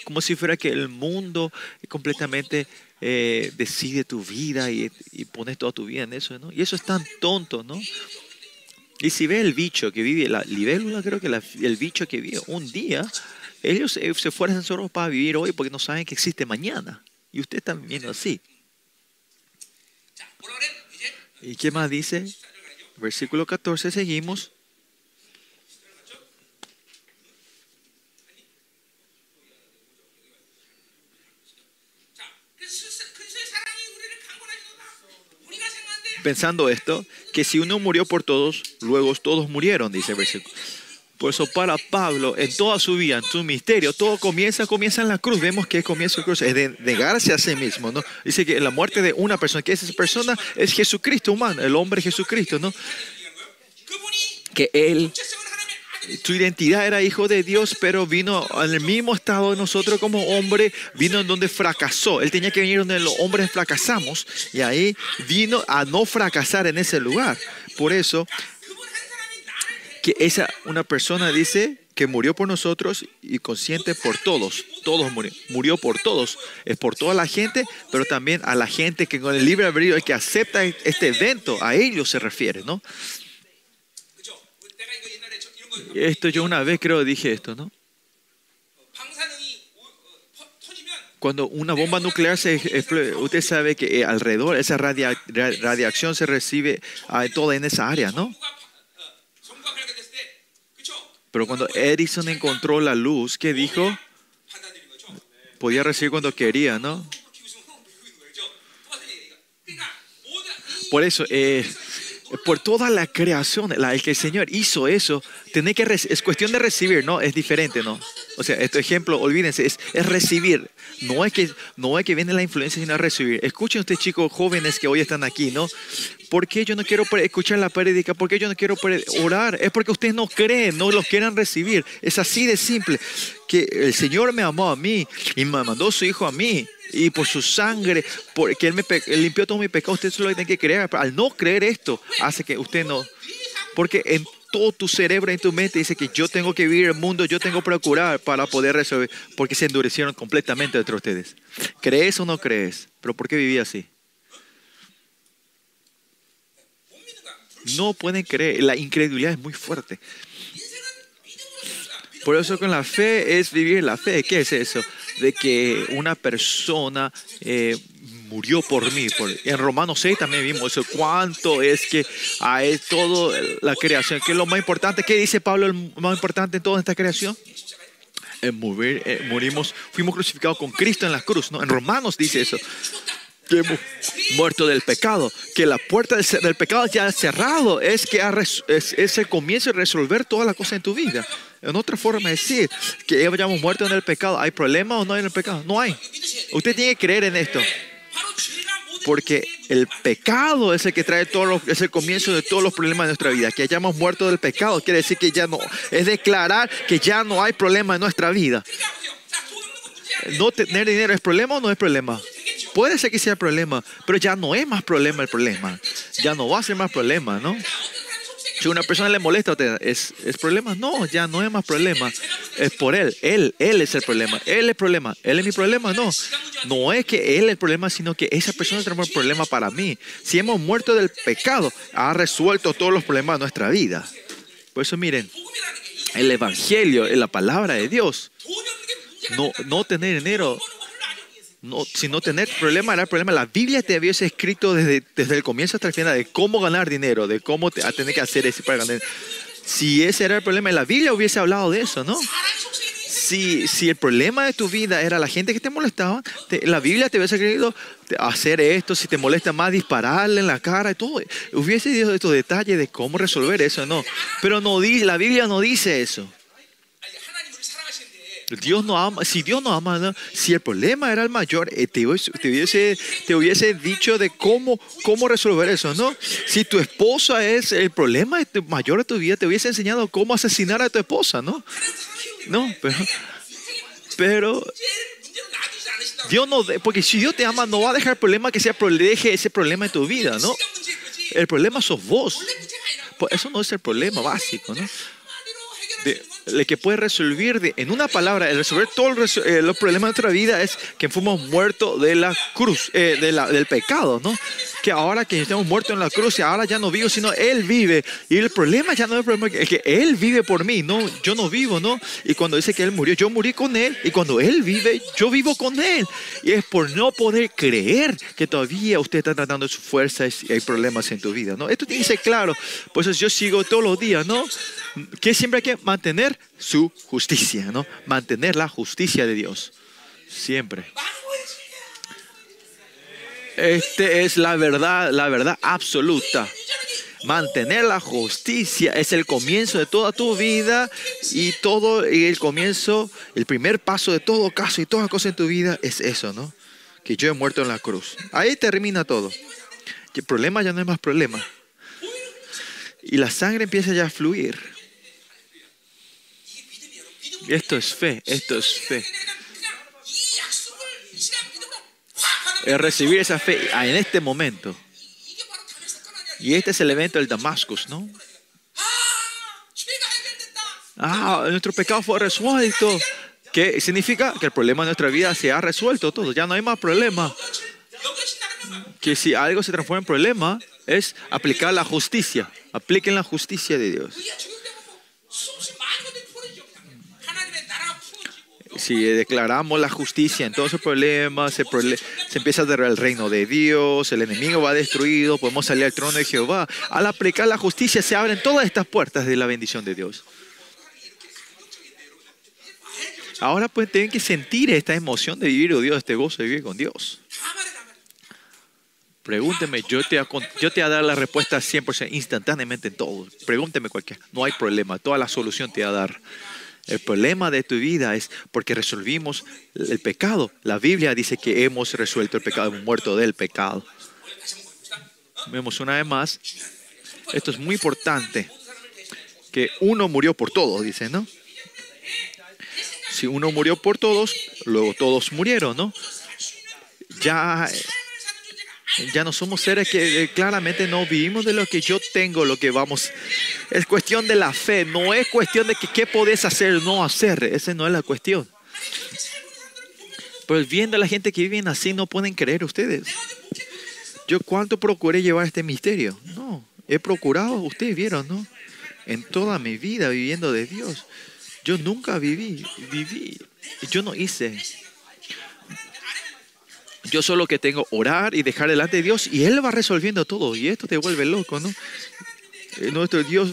como si fuera que el mundo completamente eh, decide tu vida y, y pones toda tu vida en eso. ¿no? Y eso es tan tonto, ¿no? Y si ve el bicho que vive, la libélula, creo que el bicho que vive un día, ellos se, esfuerzan solo para vivir hoy porque no saben que existe mañana. Y usted está viviendo así. ¿Y qué más dice? Versículo 14, seguimos. pensando esto, que si uno murió por todos, luego todos murieron, dice el versículo. Por eso para Pablo, en toda su vida, en su misterio, todo comienza, comienza en la cruz. Vemos que comienza la cruz, es de negarse a sí mismo, ¿no? Dice que la muerte de una persona, que esa persona es Jesucristo humano, el hombre Jesucristo, ¿no? Que él su identidad era hijo de Dios, pero vino en el mismo estado de nosotros como hombre, vino en donde fracasó. Él tenía que venir donde los hombres fracasamos y ahí vino a no fracasar en ese lugar. Por eso, que esa, una persona dice que murió por nosotros y consciente por todos. Todos murió. Murió por todos. Es por toda la gente, pero también a la gente que con el libre albedrío, que acepta este evento, a ellos se refiere, ¿no? Esto yo una vez creo dije esto, ¿no? Cuando una bomba nuclear se explota, usted sabe que eh, alrededor esa radiación se recibe toda en esa área, ¿no? Pero cuando Edison encontró la luz, ¿qué dijo? Podía recibir cuando quería, ¿no? Por eso, eh, por toda la creación, la, que el Señor hizo eso, tiene que es cuestión de recibir, ¿no? Es diferente, ¿no? O sea, este ejemplo, olvídense, es, recibir. No es, que, no es que viene la influencia, sino recibir. Escuchen ustedes, chicos jóvenes que hoy están aquí, ¿no? ¿Por qué yo no quiero escuchar la prédica? ¿Por qué yo no quiero orar? Es porque ustedes no creen, no los quieran recibir. Es así de simple. Que el Señor me amó a mí y me mandó su Hijo a mí y por su sangre, porque Él me limpió todo mi pecado, usted solo tiene que creer. Al no creer esto, hace que usted no. Porque todo tu cerebro, en tu mente, dice que yo tengo que vivir el mundo, yo tengo que procurar para poder resolver, porque se endurecieron completamente entre ustedes. ¿Crees o no crees? ¿Pero por qué vivía así? No pueden creer, la incredulidad es muy fuerte. Por eso con la fe es vivir la fe. ¿Qué es eso? De que una persona eh, murió por mí. en Romanos 6 también vimos eso. ¿Cuánto es que hay toda la creación? ¿Qué es lo más importante? ¿Qué dice Pablo, el más importante en toda esta creación? En morir, eh, morimos, fuimos crucificados con Cristo en la cruz. ¿no? En Romanos dice eso. Que hemos muerto del pecado, que la puerta del, pecado ya ha cerrado, es que es, es, el comienzo de resolver todas las cosas en tu vida. En otra forma de decir que ya hayamos muerto en el pecado, ¿hay problema o no hay en el pecado? No hay. Usted tiene que creer en esto. Porque el pecado es el que trae todos los, es el comienzo de todos los problemas de nuestra vida. Que hayamos muerto del pecado quiere decir que ya no, es declarar que ya no hay problema en nuestra vida. No tener dinero es problema o no es problema. Puede ser que sea problema, pero ya no es más problema el problema. Ya no va a ser más problema, ¿no? Si a una persona le molesta, ¿es, ¿es problema? No, ya no es más problema. Es por él. Él, él es el problema. Él es problema. Él es mi problema. No. No es que él es el problema, sino que esa persona es el problema para mí. Si hemos muerto del pecado, ha resuelto todos los problemas de nuestra vida. Por eso miren, el Evangelio la palabra de Dios. No, no tener dinero no, si no tener problema era el problema. La Biblia te había escrito desde, desde el comienzo hasta el final de cómo ganar dinero, de cómo te, tener que hacer eso para ganar. Si ese era el problema, la Biblia hubiese hablado de eso, ¿no? Si, si el problema de tu vida era la gente que te molestaba, la Biblia te hubiese escrito hacer esto, si te molesta más, dispararle en la cara y todo. Hubiese dicho estos detalles de cómo resolver eso, ¿no? Pero no, la Biblia no dice eso. Dios no ama, si Dios no ama, si el problema era el mayor, eh, te, hubiese, te hubiese dicho de cómo, cómo resolver eso, ¿no? Si tu esposa es el problema mayor de tu vida, te hubiese enseñado cómo asesinar a tu esposa, ¿no? No, pero, pero Dios no, porque si Dios te ama, no va a dejar el problema que sea, deje ese problema en tu vida, ¿no? El problema sos vos. Pues eso no es el problema básico, ¿no? El que puede resolver en una palabra, el resolver todos eh, los problemas de nuestra vida es que fuimos muertos de la cruz, eh, de la, del pecado, ¿no? Que ahora que estamos muertos en la cruz y ahora ya no vivo, sino Él vive. Y el problema ya no es el problema, es que Él vive por mí, no, yo no vivo, ¿no? Y cuando dice que Él murió, yo morí con Él. Y cuando Él vive, yo vivo con Él. Y es por no poder creer que todavía usted está tratando de su fuerza y hay problemas en tu vida, ¿no? Esto tiene que ser claro. Por eso yo sigo todos los días, ¿no? Que siempre hay que mantener su justicia, ¿no? Mantener la justicia de Dios. Siempre. Este es la verdad, la verdad absoluta. Mantener la justicia es el comienzo de toda tu vida y todo y el comienzo, el primer paso de todo caso y toda cosa en tu vida es eso, ¿no? Que yo he muerto en la cruz. Ahí termina todo. el problema ya no es más problema. Y la sangre empieza ya a fluir. Esto es fe, esto es fe. Es recibir esa fe en este momento. Y este es el evento del Damascus, ¿no? Ah, nuestro pecado fue resuelto. ¿Qué significa? Que el problema de nuestra vida se ha resuelto todo. Ya no hay más problema. Que si algo se transforma en problema, es aplicar la justicia. Apliquen la justicia de Dios. Si declaramos la justicia en todos esos problemas, se, se empieza a derribar el reino de Dios, el enemigo va destruido, podemos salir al trono de Jehová. Al aplicar la justicia se abren todas estas puertas de la bendición de Dios. Ahora pues tienen que sentir esta emoción de vivir, oh Dios, este gozo de vivir con Dios. Pregúnteme, yo te, yo te voy a dar la respuesta 100% instantáneamente en todo. Pregúnteme cualquier. No hay problema, toda la solución te va a dar. El problema de tu vida es porque resolvimos el pecado. La Biblia dice que hemos resuelto el pecado, hemos muerto del pecado. Vemos una vez más, esto es muy importante, que uno murió por todos, dice, ¿no? Si uno murió por todos, luego todos murieron, ¿no? ya, ya no somos seres que eh, claramente no vivimos de lo que yo tengo, lo que vamos. Es cuestión de la fe, no es cuestión de que qué podés hacer no hacer. Esa no es la cuestión. Pues viendo a la gente que viven así, no pueden creer ustedes. Yo cuánto procuré llevar este misterio. No, he procurado, ustedes vieron, ¿no? En toda mi vida viviendo de Dios. Yo nunca viví, viví, yo no hice. Yo solo que tengo orar y dejar delante de Dios y Él va resolviendo todo. Y esto te vuelve loco, ¿no? Eh, nuestro Dios,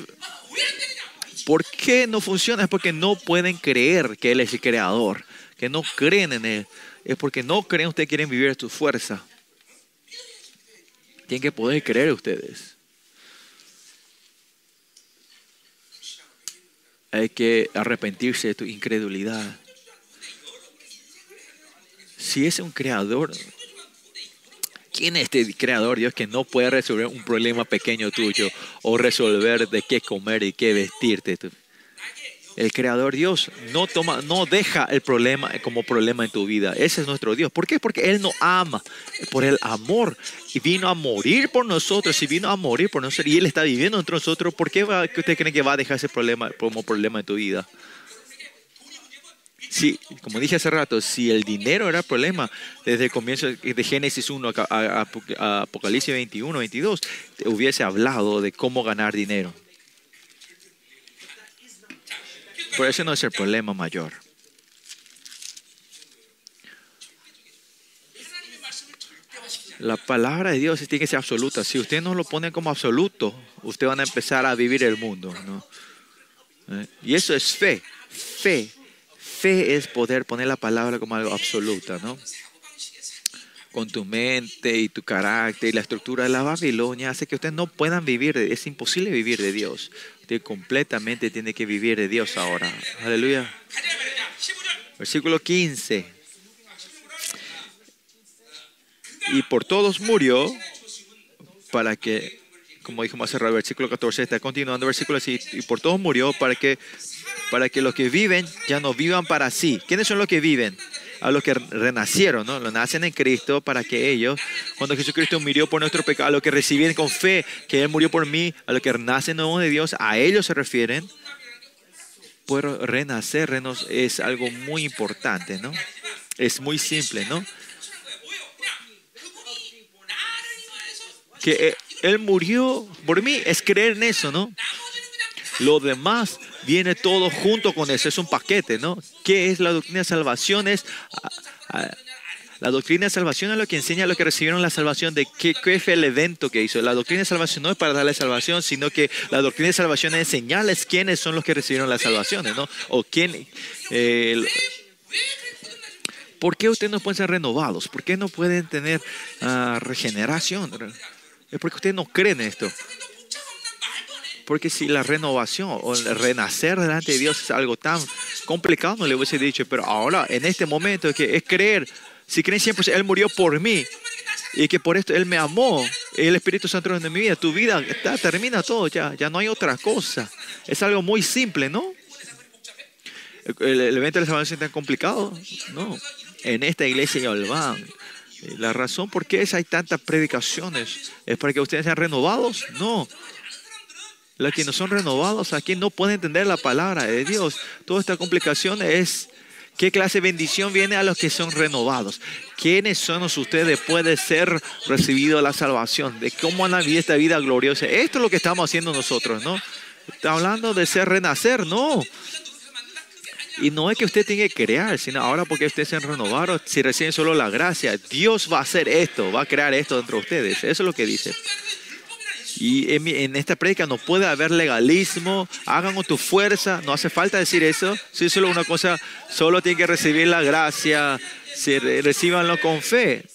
¿por qué no funciona? Es porque no pueden creer que Él es el creador, que no creen en Él. Es porque no creen ustedes quieren vivir su fuerza. Tienen que poder creer ustedes. Hay que arrepentirse de tu incredulidad. Si es un creador, ¿quién es este creador, Dios, que no puede resolver un problema pequeño tuyo o resolver de qué comer y qué vestirte? El creador Dios no toma, no deja el problema como problema en tu vida. Ese es nuestro Dios. ¿Por qué? Porque Él nos ama por el amor y vino a morir por nosotros y vino a morir por nosotros y Él está viviendo entre nosotros. ¿Por qué va, usted cree que va a dejar ese problema como problema en tu vida? Sí, como dije hace rato, si el dinero era problema, desde el comienzo de Génesis 1 a Apocalipsis 21, 22, hubiese hablado de cómo ganar dinero. Por eso no es el problema mayor. La palabra de Dios tiene que ser absoluta. Si usted no lo pone como absoluto, usted van a empezar a vivir el mundo. ¿Eh? Y eso es fe. Fe. Fe es poder poner la palabra como algo absoluta, ¿no? Con tu mente y tu carácter y la estructura de la Babilonia hace que ustedes no puedan vivir. Es imposible vivir de Dios. Usted completamente tiene que vivir de Dios ahora. Aleluya. Versículo 15. Y por todos murió para que, como dijo más cerrado, el versículo 14 está continuando, versículo así, y por todos murió para que, para que los que viven ya no vivan para sí. ¿Quiénes son los que viven? a los que renacieron, ¿no? Lo nacen en Cristo para que ellos, cuando Jesucristo murió por nuestro pecado, a los que reciben con fe que Él murió por mí, a los que nacen nuevos de Dios, a ellos se refieren. Por renacer es algo muy importante, ¿no? Es muy simple, ¿no? Que Él murió por mí, es creer en eso, ¿no? Lo demás viene todo junto con eso, es un paquete, ¿no? ¿Qué es la doctrina de salvación? Es, la doctrina de salvación es lo que enseña a los que recibieron la salvación de qué, qué, fue el evento que hizo. La doctrina de salvación no es para darle salvación, sino que la doctrina de salvación es enseñarles quiénes son los que recibieron las salvaciones, ¿no? O quién... Eh, ¿Por qué ustedes no pueden ser renovados? ¿Por qué no pueden tener uh, regeneración? Es porque ustedes no creen esto. Porque si la renovación o el renacer delante de Dios es algo tan complicado, no le hubiese dicho, pero ahora, en este momento, que es creer, si creen siempre, Él murió por mí y que por esto Él me amó, el Espíritu Santo en mi vida, tu vida está, termina todo ya, ya no hay otra cosa. Es algo muy simple, ¿no? El, evento de la salvación es tan complicado, no. En esta iglesia ya van. La razón por qué hay tantas predicaciones es para que ustedes sean renovados, no los que no son renovados aquí no pueden entender la palabra de Dios. Toda esta complicación es qué clase de bendición viene a los que son renovados. ¿Quiénes son ustedes después de ser recibido la salvación? ¿De cómo van a vivir esta vida gloriosa? Esto es lo que estamos haciendo nosotros, ¿no? Está hablando de ser renacer, no. Y no es que usted tenga que crear, sino ahora porque ustedes se han renovado, si reciben solo la gracia, Dios va a hacer esto, va a crear esto dentro de ustedes. Eso es lo que dice. Y en, esta prédica no puede haber legalismo, hagan con tu fuerza, no hace falta decir eso, si solo una cosa, solo tiene que recibir la gracia, si recibanlo con fe.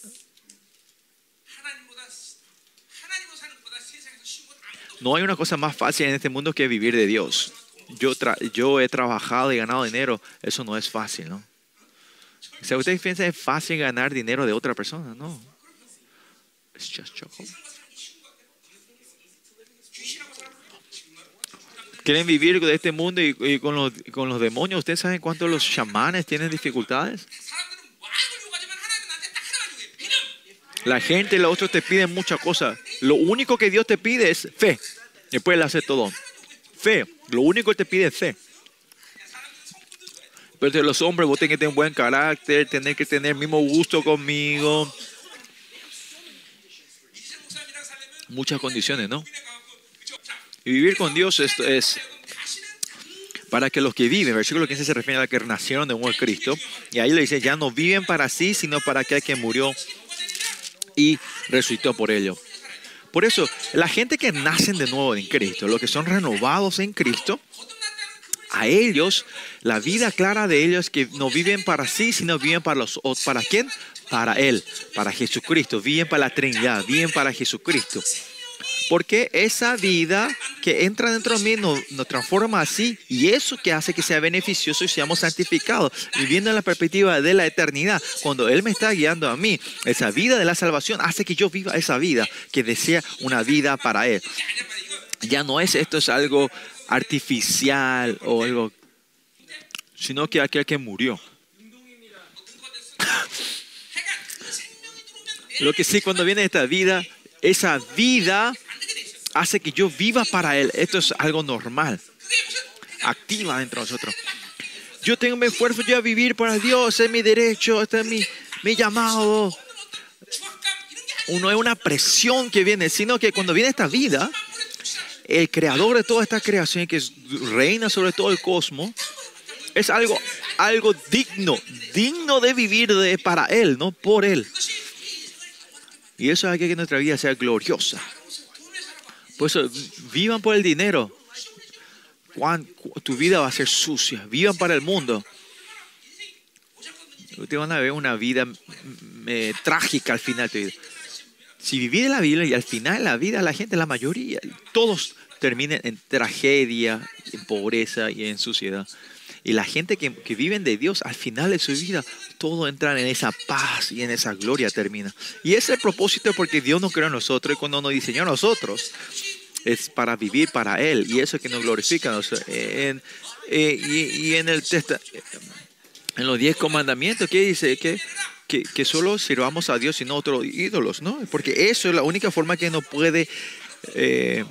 No hay una cosa más fácil en este mundo que vivir de Dios. Yo, yo he trabajado y ganado dinero, eso no es fácil, ¿no? Si ustedes piensan es fácil ganar dinero de otra persona, no. It's just quieren vivir de este mundo y, con, los, con, los, demonios. ¿Ustedes saben cuántos los chamanes tienen dificultades? La gente y los otros te piden muchas cosas. Lo único que Dios te pide es fe. Después Él hace todo. Fe. Lo único que te pide es fe. Pero los hombres vos tenés que tener buen carácter, tener que tener el mismo gusto conmigo. Muchas condiciones, ¿no? Y vivir con Dios esto es para que los que viven, versículo 15 se refiere a que nacieron de nuevo Cristo, y ahí le dice, ya no viven para sí, sino para aquel que murió y resucitó por ello. Por eso, la gente que nacen de nuevo en Cristo, los que son renovados en Cristo, a ellos, la vida clara de ellos es que no viven para sí, sino viven para los ¿Para quién? Para Él, para Jesucristo. Viven para la Trinidad, viven para Jesucristo. Porque esa vida que entra dentro de mí nos, transforma así y eso que hace que sea beneficioso y seamos santificados, viviendo en la perspectiva de la eternidad. Cuando Él me está guiando a mí, esa vida de la salvación hace que yo viva esa vida, que desea una vida para Él. Ya no es esto, es algo artificial o algo, sino que aquel que murió. Lo que sí, cuando viene esta vida, esa vida hace que yo viva para Él. Esto es algo normal, activa dentro de nosotros. Yo tengo mi esfuerzo yo a vivir para Dios, es mi derecho, este es mi, mi llamado. No es una presión que viene, sino que cuando viene esta vida, el creador de toda esta creación que reina sobre todo el cosmos, es algo, algo digno, digno de vivir de, para Él, no por Él. Y eso hace que nuestra vida sea gloriosa. Por eso, vivan por el dinero. tu vida va a ser sucia. Vivan para el mundo. Ustedes van a ver una vida trágica al final. Si vivís la vida y al final la vida, la gente, la mayoría, todos terminen en tragedia, en pobreza y en suciedad. Y la gente que, que viven de Dios, al final de su vida, todo entra en esa paz y en esa gloria termina. Y ese es el propósito porque Dios nos creó a nosotros y cuando nos diseñó a nosotros, es para vivir para Él. Y eso es que nos glorifica. En, eh, y, en el en los diez mandamientos, ¿qué dice? Que, que, que, solo sirvamos a Dios y no a otros ídolos, ¿no? Porque eso es la única forma que nos puede eh,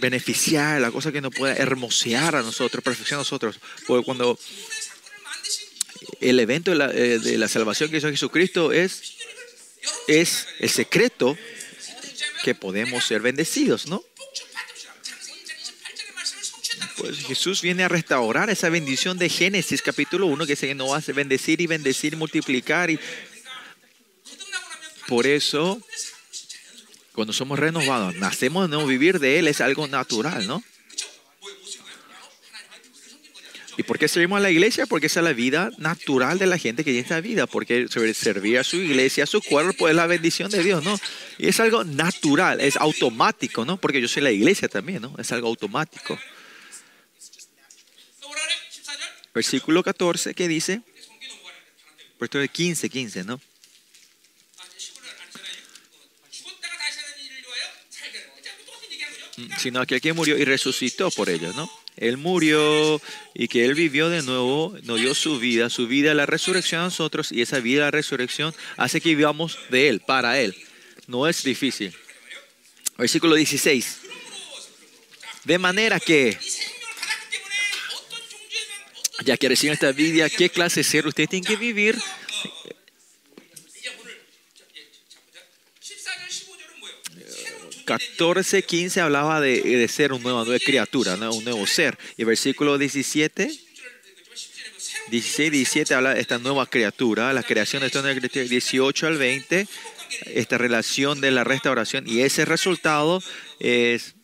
beneficiar, la cosa que nos pueda hermosear a nosotros, perfeccionar a nosotros. Porque cuando el evento de la, eh, de la salvación que hizo Jesucristo es, es el secreto que podemos ser bendecidos, ¿no? Pues Jesús viene a restaurar esa bendición de Génesis capítulo 1 que dice que no hace bendecir y bendecir, multiplicar. Y... Por eso cuando somos renovados, nacemos de no vivir de Él, es algo natural, ¿no? ¿Y por qué servimos a la iglesia? Porque esa es la vida natural de la gente que tiene esta vida. Porque servir a su iglesia, a su cuerpo, es la bendición de Dios, ¿no? Y es algo natural, es automático, ¿no? Porque yo soy la iglesia también, ¿no? Es algo automático. Versículo 14, ¿qué dice? De 15, 15, ¿no? Sino que murió y resucitó por ellos, ¿no? Él murió y que Él vivió de nuevo, nos dio su vida, su vida, la resurrección a nosotros y esa vida, la resurrección, hace que vivamos de Él, para Él. No es difícil. Versículo 16. De manera que, ya que reciben esta vida, ¿qué clase de ser usted tiene que vivir? 14, 15 hablaba de, ser una nueva, criatura, un nuevo ser. Y versículo 17, 16, 17 habla de esta nueva criatura, la creación de esta nueva criatura. 18 al 20, esta relación de la restauración. Y ese resultado es,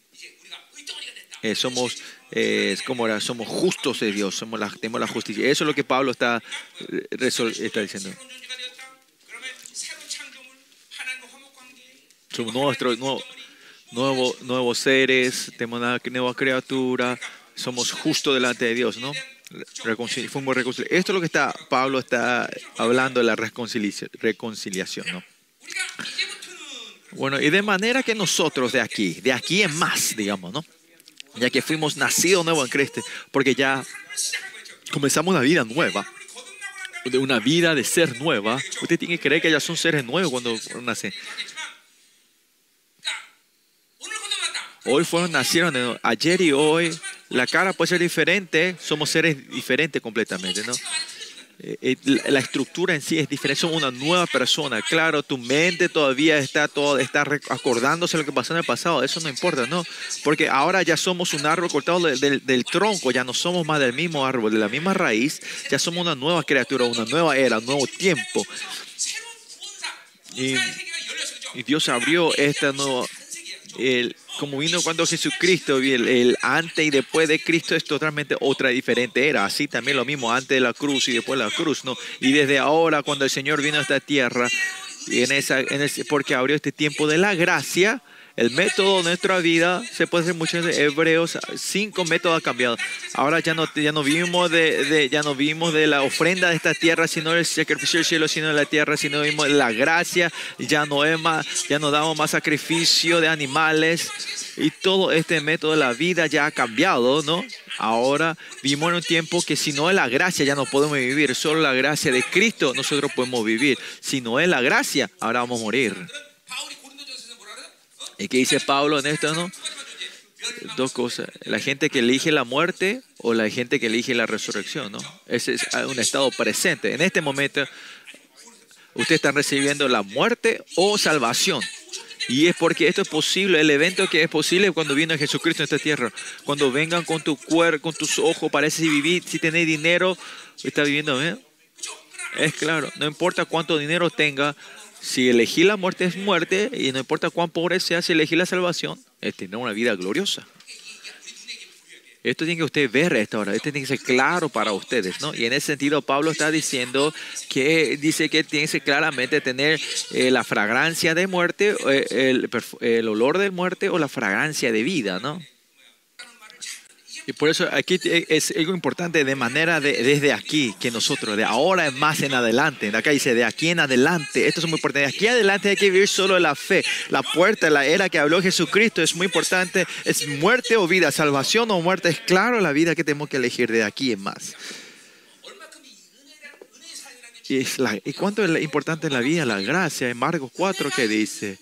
somos es como somos justos de Dios, somos la, tenemos la justicia. Eso es lo que Pablo está, está diciendo. Somos nuestro, no, nuevo, nuevos seres, tenemos una nueva criatura, somos justos delante de Dios, ¿no? fuimos Esto es lo que está, Pablo está hablando de la reconciliación, ¿no? Bueno, y de manera que nosotros de aquí, de aquí en más, digamos, ¿no? Ya que fuimos nacidos nuevos en Cristo, porque ya comenzamos una vida nueva. de una vida de ser nueva, usted tiene que creer que ya son seres nuevos cuando nacen. Hoy fueron, nacieron, ayer y hoy, la cara puede ser diferente, somos seres diferentes completamente, ¿no? Eh, eh, la estructura en sí es diferente, somos una nueva persona. Claro, tu mente todavía está, todo, está acordándose lo que pasó en el pasado, eso no importa, ¿no? Porque ahora ya somos un árbol cortado del, tronco, ya no somos más del mismo árbol, de la misma raíz, ya somos una nueva criatura, una nueva era, un nuevo tiempo. Y Dios abrió esta nueva, el, como vino cuando Jesucristo, el, el, antes y después de Cristo es totalmente otra diferente era. Así también lo mismo antes de la cruz y después de la cruz, ¿no? Y desde ahora, cuando el Señor vino a esta tierra, y en esa, en ese, porque abrió este tiempo de la gracia, el método de nuestra vida, se puede hacer muchos hebreos, cinco métodos han cambiado. Ahora ya no, ya no vivimos de, de, ya no vivimos de la ofrenda de esta tierra, sino el sacrificio del cielo, sino de la tierra, sino vivimos la gracia, ya no es más, ya no damos más sacrificio de animales. Y todo este método de la vida ya ha cambiado, ¿no? Ahora vivimos en un tiempo que si no es la gracia ya no podemos vivir, solo la gracia de Cristo nosotros podemos vivir. Si no es la gracia, ahora vamos a morir. ¿Y qué dice Pablo en esto, no? Dos cosas. La gente que elige la muerte o la gente que elige la resurrección, ¿no? Ese es un estado presente. En este momento, usted está recibiendo la muerte o salvación. Y es porque esto es posible, el evento que es posible cuando viene Jesucristo en esta tierra. Cuando vengan con tu cuerpo, con tus ojos, parece vivir, si tenés dinero, está viviendo bien. Es claro, no importa cuánto dinero tenga, si elegí la muerte es muerte, y no importa cuán pobre sea, si elegí la salvación, es tener una vida gloriosa. Esto tiene que usted ver esta hora, esto tiene que ser claro para ustedes, ¿no? Y en ese sentido, Pablo está diciendo que dice que tiene que claramente tener eh, la fragancia de muerte, eh, el, el olor de muerte o la fragancia de vida, ¿no? Y por eso aquí es algo importante de manera de, desde aquí, que nosotros, de ahora en más en adelante, de acá dice, de aquí en adelante, esto es muy importante, de aquí adelante hay que vivir solo la fe, la puerta, la era que habló Jesucristo es muy importante, es muerte o vida, salvación o muerte, es claro la vida que tenemos que elegir de aquí en más. Y, es la, ¿Y cuánto es importante la vida, la gracia? En Marcos 4 que dice,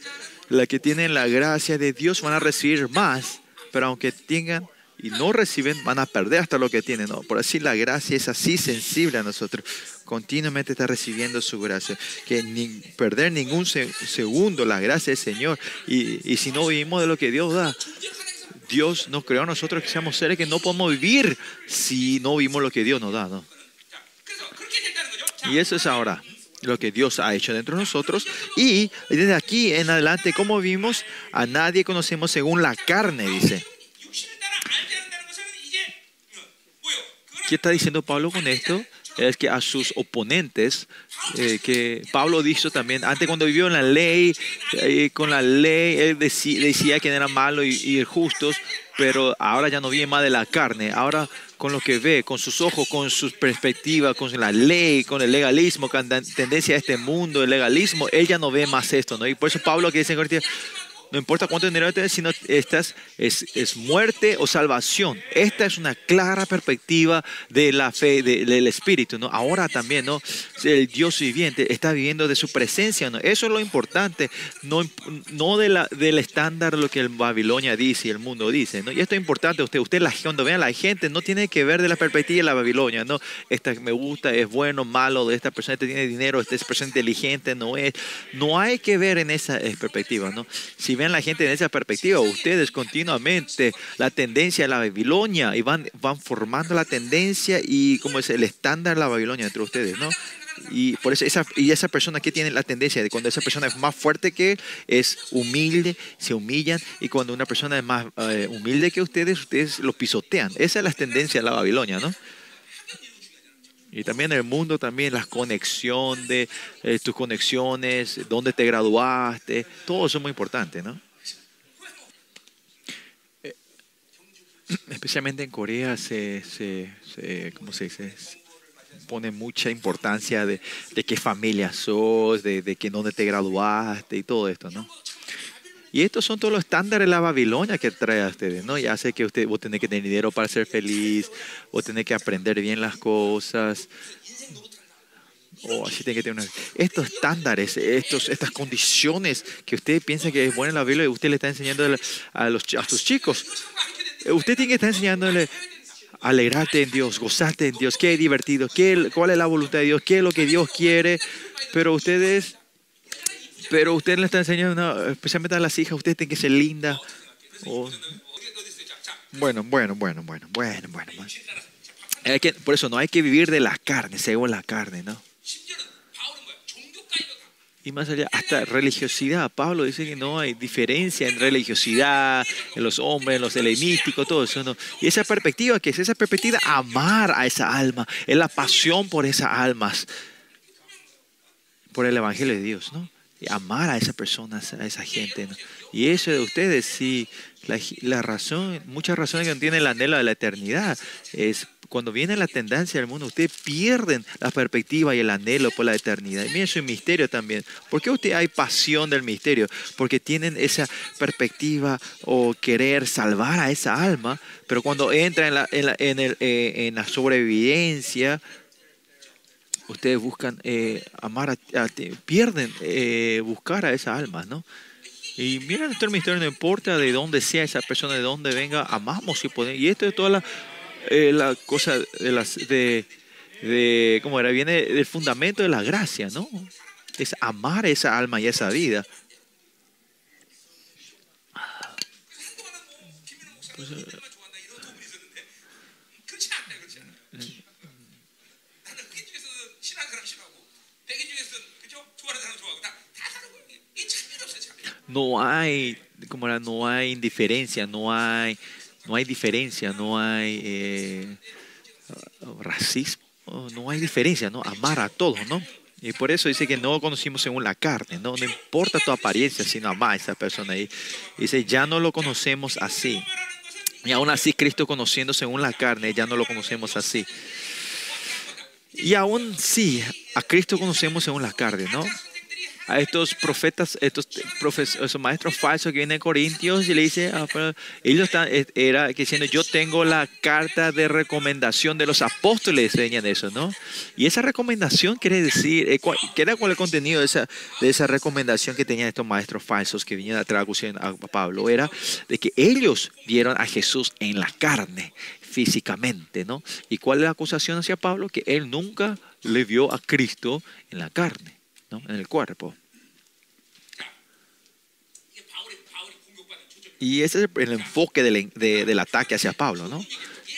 la que tienen la gracia de Dios van a recibir más, pero aunque tengan y no reciben, van a perder hasta lo que tienen. Por así la gracia es así sensible a nosotros. Continuamente está recibiendo su gracia. Que ni perder ningún segundo la gracia del Señor. Y, y si no vivimos de lo que Dios da, Dios nos creó a nosotros que seamos seres que no podemos vivir si no vivimos lo que Dios nos da. Y eso es ahora lo que Dios ha hecho dentro de nosotros. Y desde aquí en adelante, como vimos, a nadie conocemos según la carne, dice. ¿Qué está diciendo Pablo con esto? Es que a sus oponentes, eh, que Pablo dijo también, antes cuando vivió en la ley, eh, con la ley, él decía, decía que eran malos y, y justos, pero ahora ya no vive más de la carne, ahora con lo que ve, con sus ojos, con sus perspectivas, con la ley, con el legalismo, con la tendencia a este mundo, el legalismo, él ya no ve más esto, ¿no? Y por eso Pablo que dice en no importa cuánto dinero tienes, sino estas es, es, muerte o salvación. Esta es una clara perspectiva de la fe del Espíritu. ¿no? Ahora también, ¿no? el Dios viviente está viviendo de su presencia. ¿no? Eso es lo importante, no, no de la, del estándar lo que el Babilonia dice y el mundo dice. ¿no? Y esto es importante. Usted, usted cuando vean la gente, no tiene que ver de la perspectiva de la Babilonia. ¿no? Esta me gusta, es bueno, malo, esta persona tiene dinero, esta es persona inteligente, no es. No hay que ver en esa perspectiva. ¿no? Si ven la gente en esa perspectiva. Ustedes continuamente la tendencia de la Babilonia y van, van formando la tendencia y como es el estándar de la Babilonia entre ustedes, ¿no? Y por eso esa, y esa persona que tiene la tendencia de cuando esa persona es más fuerte que él, es humilde, se humillan y cuando una persona es más eh, humilde que ustedes, ustedes lo pisotean. Esa es la tendencia de la Babilonia, ¿no? Y también el mundo, también la conexión de eh, tus conexiones, dónde te graduaste, todo eso es muy importante, ¿no? Eh, especialmente en Corea se, se, se, ¿cómo se dice? pone mucha importancia de, de qué familia sos, de, de que dónde te graduaste y todo esto, ¿no? Y estos son todos los estándares de la Babilonia que trae a ustedes, ¿no? Ya sé que usted, vos tenés que tener dinero para ser feliz, vos tenés que aprender bien las cosas. o así tiene que tener una- estos estándares, estos, estas condiciones que usted piensa que es buena en la Biblia y usted le está enseñando a, los, a sus chicos. Usted tiene que estar enseñándole alegrarte en Dios, gozarte en Dios, qué divertido, qué, cuál es la voluntad de Dios, qué es lo que Dios quiere. Pero ustedes, pero usted le está enseñando, especialmente a las hijas, usted tiene que ser linda. Bueno, bueno, bueno, bueno, bueno, bueno. bueno. Hay que, por eso no hay que vivir de la carne, según la carne, ¿no? Y más allá, hasta religiosidad. Pablo dice que no hay diferencia en religiosidad, en los hombres, en los helenísticos, todo eso. ¿no? Y esa perspectiva, que es esa perspectiva, amar a esa alma, es la pasión por esas almas, por el Evangelio de Dios, ¿no? Amar a esas personas, a esa gente. Y eso de ustedes, sí, la, razón, muchas razones que tienen el anhelo de la eternidad, es cuando viene la tendencia del mundo, ustedes pierden la perspectiva y el anhelo por la eternidad. Y miren su misterio también. ¿Por qué usted hay pasión del misterio? Porque tienen esa perspectiva o querer salvar a esa alma, pero cuando entra en la, en la, eh, en la sobrevivencia, ustedes buscan eh, amar, a, a- pierden eh, buscar a esa alma, ¿no? Y miren nuestro misterio, no importa de dónde sea esa persona, de dónde venga, amamos y podemos. Y esto es toda la, eh, la cosa de las de, cómo era, viene del fundamento de la gracia, ¿no? Es amar esa alma y esa vida. 한 No hay, como no hay indiferencia, no hay, no hay diferencia, no hay eh, racismo, no hay diferencia, ¿no? Amar a todos, ¿no? Y por eso dice que no conocimos según la carne, ¿no? No importa tu apariencia, sino amar a esa persona ahí. Dice, ya no lo conocemos así. Y aún así, Cristo conociendo según la carne, ya no lo conocemos así. Y aún sí, a Cristo conocemos según la carne, ¿no? A estos profetas, estos profes- esos maestros falsos que vienen de Corintios y le dice, ah, ellos están, era diciendo, yo tengo la carta de recomendación de los apóstoles, enseñan eso, ¿no? Y esa recomendación quiere decir, eh, ¿qué era cuál el contenido de esa, de esa recomendación que tenían estos maestros falsos que vinieron a traducir a Pablo? Era de que ellos vieron a Jesús en la carne, físicamente, ¿no? ¿Y cuál es la acusación hacia Pablo? Que él nunca le vio a Cristo en la carne, en el cuerpo. Y ese es el enfoque del, del ataque hacia Pablo, ¿no?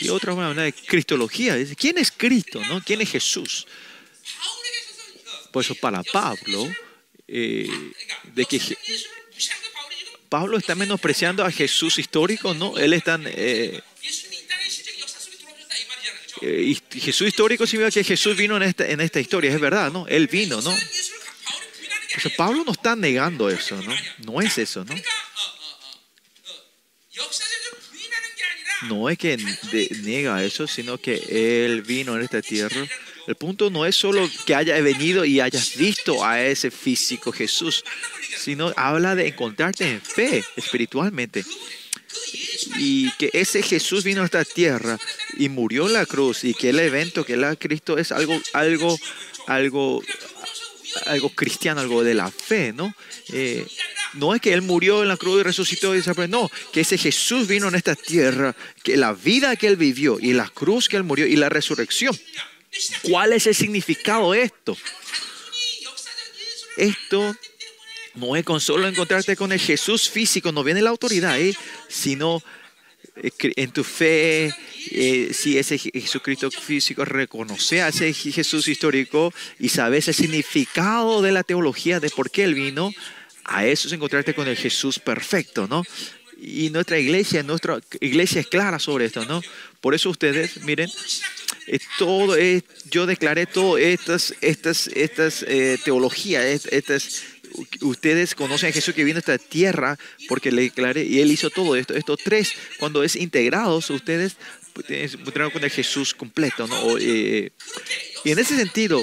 Y otra manera de cristología, dice, ¿quién es Cristo? ¿no? ¿Quién es Jesús? Por eso para Pablo, eh, de que Pablo está menospreciando a Jesús histórico, ¿no? Él está... Eh, eh Jesús histórico significa que Jesús vino en esta, en esta historia, es verdad, ¿no? Él vino, ¿no? Pablo no está negando eso, ¿no? No es eso, ¿no? No es que niega eso, sino que él vino en esta tierra. El punto no es solo que haya venido y hayas visto a ese físico Jesús, sino habla de encontrarte en fe espiritualmente. Y que ese Jesús vino a esta tierra y murió en la cruz y que el evento que él ha Cristo es algo, algo, algo algo cristiano, algo de la fe, ¿no? Eh, no es que Él murió en la cruz y resucitó y se no, que ese Jesús vino en esta tierra, que la vida que Él vivió y la cruz que Él murió y la resurrección. ¿Cuál es el significado de esto? Esto no es con solo encontrarte con el Jesús físico, no viene la autoridad, ¿eh? sino en tu fe, eh, si ese Je- Jesucristo físico reconoce a ese Je- Jesús histórico y sabes el significado de la teología de por qué Él vino, a eso es encontrarte con el Jesús perfecto, ¿no? Y nuestra iglesia, nuestra iglesia es clara sobre esto, ¿no? Por eso ustedes, miren, todo es, yo declaré todas estas, estas, estas eh, teologías, es- estas, ustedes conocen a Jesús que vino a esta tierra porque le declaré y él hizo todo esto. Estos tres, cuando es integrados, ustedes tienen con el Jesús completo, ¿no? Eh, y en ese sentido,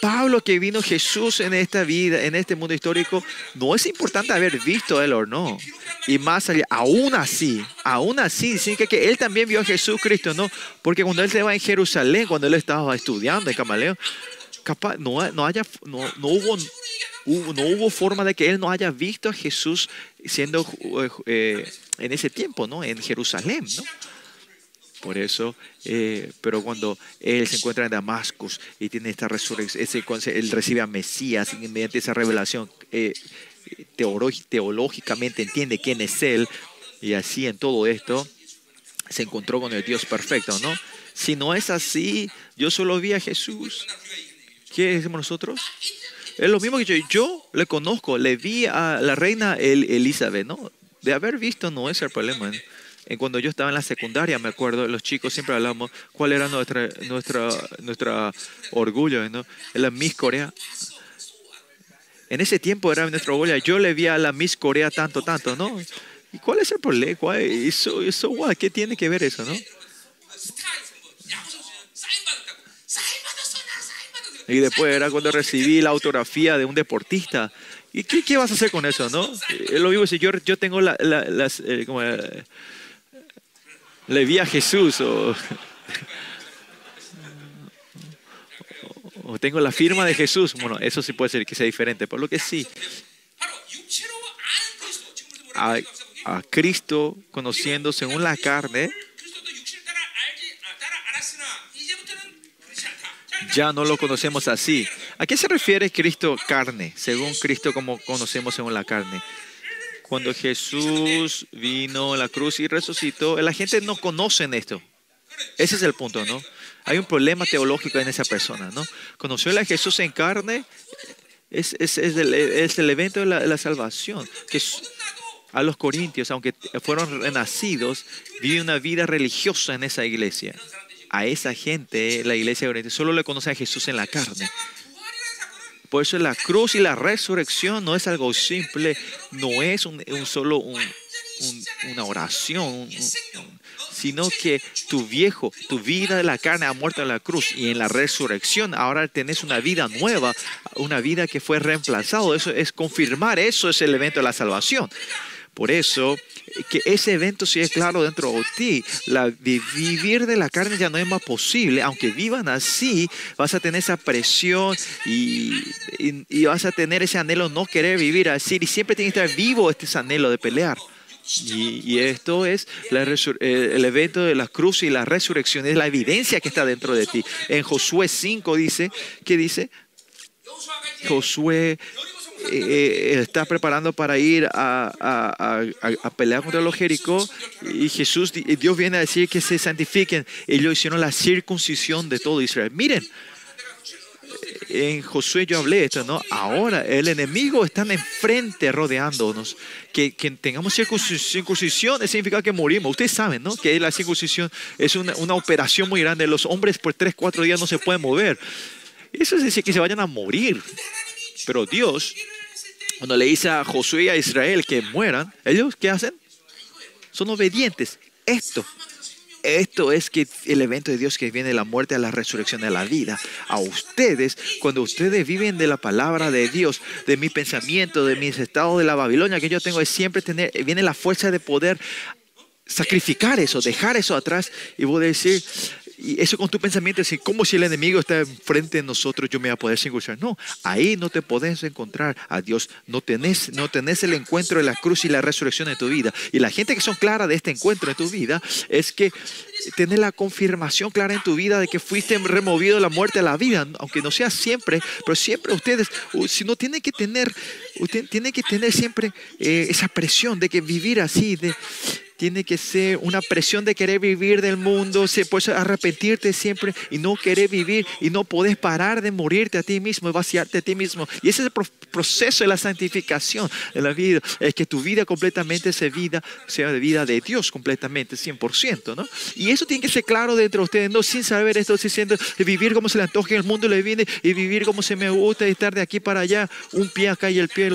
Pablo que vino Jesús en esta vida, en este mundo histórico, no es importante haber visto él o no. Y más allá, aún así, aún así, significa que él también vio a Jesucristo, ¿no? Porque cuando él se va en Jerusalén, cuando él estaba estudiando en Camaleo, no, no, haya, no, no hubo, no hubo forma de que él no haya visto a Jesús siendo eh, eh, en ese tiempo, ¿no? En Jerusalén, ¿no? Por eso, eh, pero cuando él se encuentra en Damasco y tiene esta resurrección, él recibe a Mesías y mediante esa revelación eh, teológicamente entiende quién es él y así en todo esto se encontró con el Dios perfecto, ¿no? Si no es así, yo solo vi a Jesús. ¿Qué decimos nosotros? Es lo mismo que yo. Yo le conozco, le vi a la reina El- Elizabeth, ¿no? De haber visto no es el problema. ¿eh? En cuando yo estaba en la secundaria, me acuerdo, los chicos siempre hablamos cuál era nuestra, nuestra, nuestra orgullo, ¿no? La Miss Corea. En ese tiempo era nuestro orgullo. Yo le vi a la Miss Corea tanto, tanto, ¿no? ¿Y cuál es el problema? ¿Cuál- Eso, eso? ¿Qué tiene que ver eso, no? Y después era cuando recibí la autografía de un deportista. ¿Y qué, qué vas a hacer con eso, no? Eh, lo digo, si yo, yo tengo la, la, las... Eh, como, le vi a Jesús o, o, tengo la firma de Jesús. Bueno, eso sí puede ser que sea diferente, por lo que sí. A, a Cristo conociendo según la carne ya no lo conocemos así. ¿A qué se refiere Cristo carne? Según Cristo como conocemos según la carne. Cuando Jesús vino a la cruz y resucitó, la gente no conoce esto. Ese es el punto, ¿no? Hay un problema teológico en esa persona, ¿no? Conoció a Jesús en carne, es, es, es el, es el evento de la, la salvación. Que a los corintios, aunque fueron renacidos, vive una vida religiosa en esa iglesia a esa gente, la iglesia Oriente, solo le conoce a Jesús en la carne. Por eso la cruz y la resurrección no es algo simple, no es un, solo un, una oración, sino que tu viejo, tu vida de la carne ha muerto en la cruz y en la resurrección ahora tenés una vida nueva, una vida que fue reemplazado. Eso es confirmar, eso es el evento de la salvación. Por eso, eh, que ese evento sí es claro dentro de ti. Vivir de la carne ya no es más posible. Aunque vivan así, vas a tener esa presión y, vas a tener ese anhelo no querer vivir así. Y siempre tiene que estar vivo este anhelo de pelear. Y, esto es eh, el evento de la cruz y la resurrección, es la evidencia que está dentro de ti. En Josué 5 dice, ¿qué dice? Josué eh, eh, está preparando para ir a, pelear contra los Jericó y Jesús, y Dios viene a decir que se santifiquen. Ellos hicieron la circuncisión de todo Israel. Miren, en Josué yo hablé esto, ¿no? Ahora el enemigo está enfrente rodeándonos. Que, que tengamos circuncis- circuncisión significa que morimos. Ustedes saben, ¿no? Que la circuncisión es una, una operación muy grande. Los hombres por tres, cuatro días no se pueden mover. Eso es decir que se vayan a morir. Pero Dios, cuando le dice a Josué y a Israel que mueran, ellos ¿qué hacen? Son obedientes. Esto, esto es que el evento de Dios que viene la muerte a la resurrección de la vida. A ustedes, cuando ustedes viven de la palabra de Dios, de mi pensamiento, de mis estados de la Babilonia que yo tengo, es siempre tener, viene la fuerza de poder sacrificar eso, dejar eso atrás y poder decir, y eso con tu pensamiento, decir, como si el enemigo está enfrente de nosotros, yo me voy a poder circuncidar. No, ahí no te podés encontrar a Dios, no tenés, no tenés el encuentro de la cruz y la resurrección en tu vida. Y la gente que son clara de este encuentro en tu vida es que tener la confirmación clara en tu vida de que fuiste removido de la muerte a la vida, aunque no sea siempre, pero siempre ustedes, si no tienen que tener, usted tiene que tener siempre eh, esa presión de que vivir así, de tiene que ser una presión de querer vivir del mundo, se puede arrepentirte siempre y no querer vivir y no podés parar de morirte a ti mismo, vaciarte a ti mismo. Y ese es el pro- proceso de la santificación de la vida, es que tu vida completamente sea vida, sea de vida de Dios completamente, 100%, ¿no? Y eso tiene que ser claro dentro de ustedes, no sin saber esto, diciendo vivir como se le antoje en el mundo le viene y vivir como se me gusta y estar de aquí para allá, un pie acá y el pie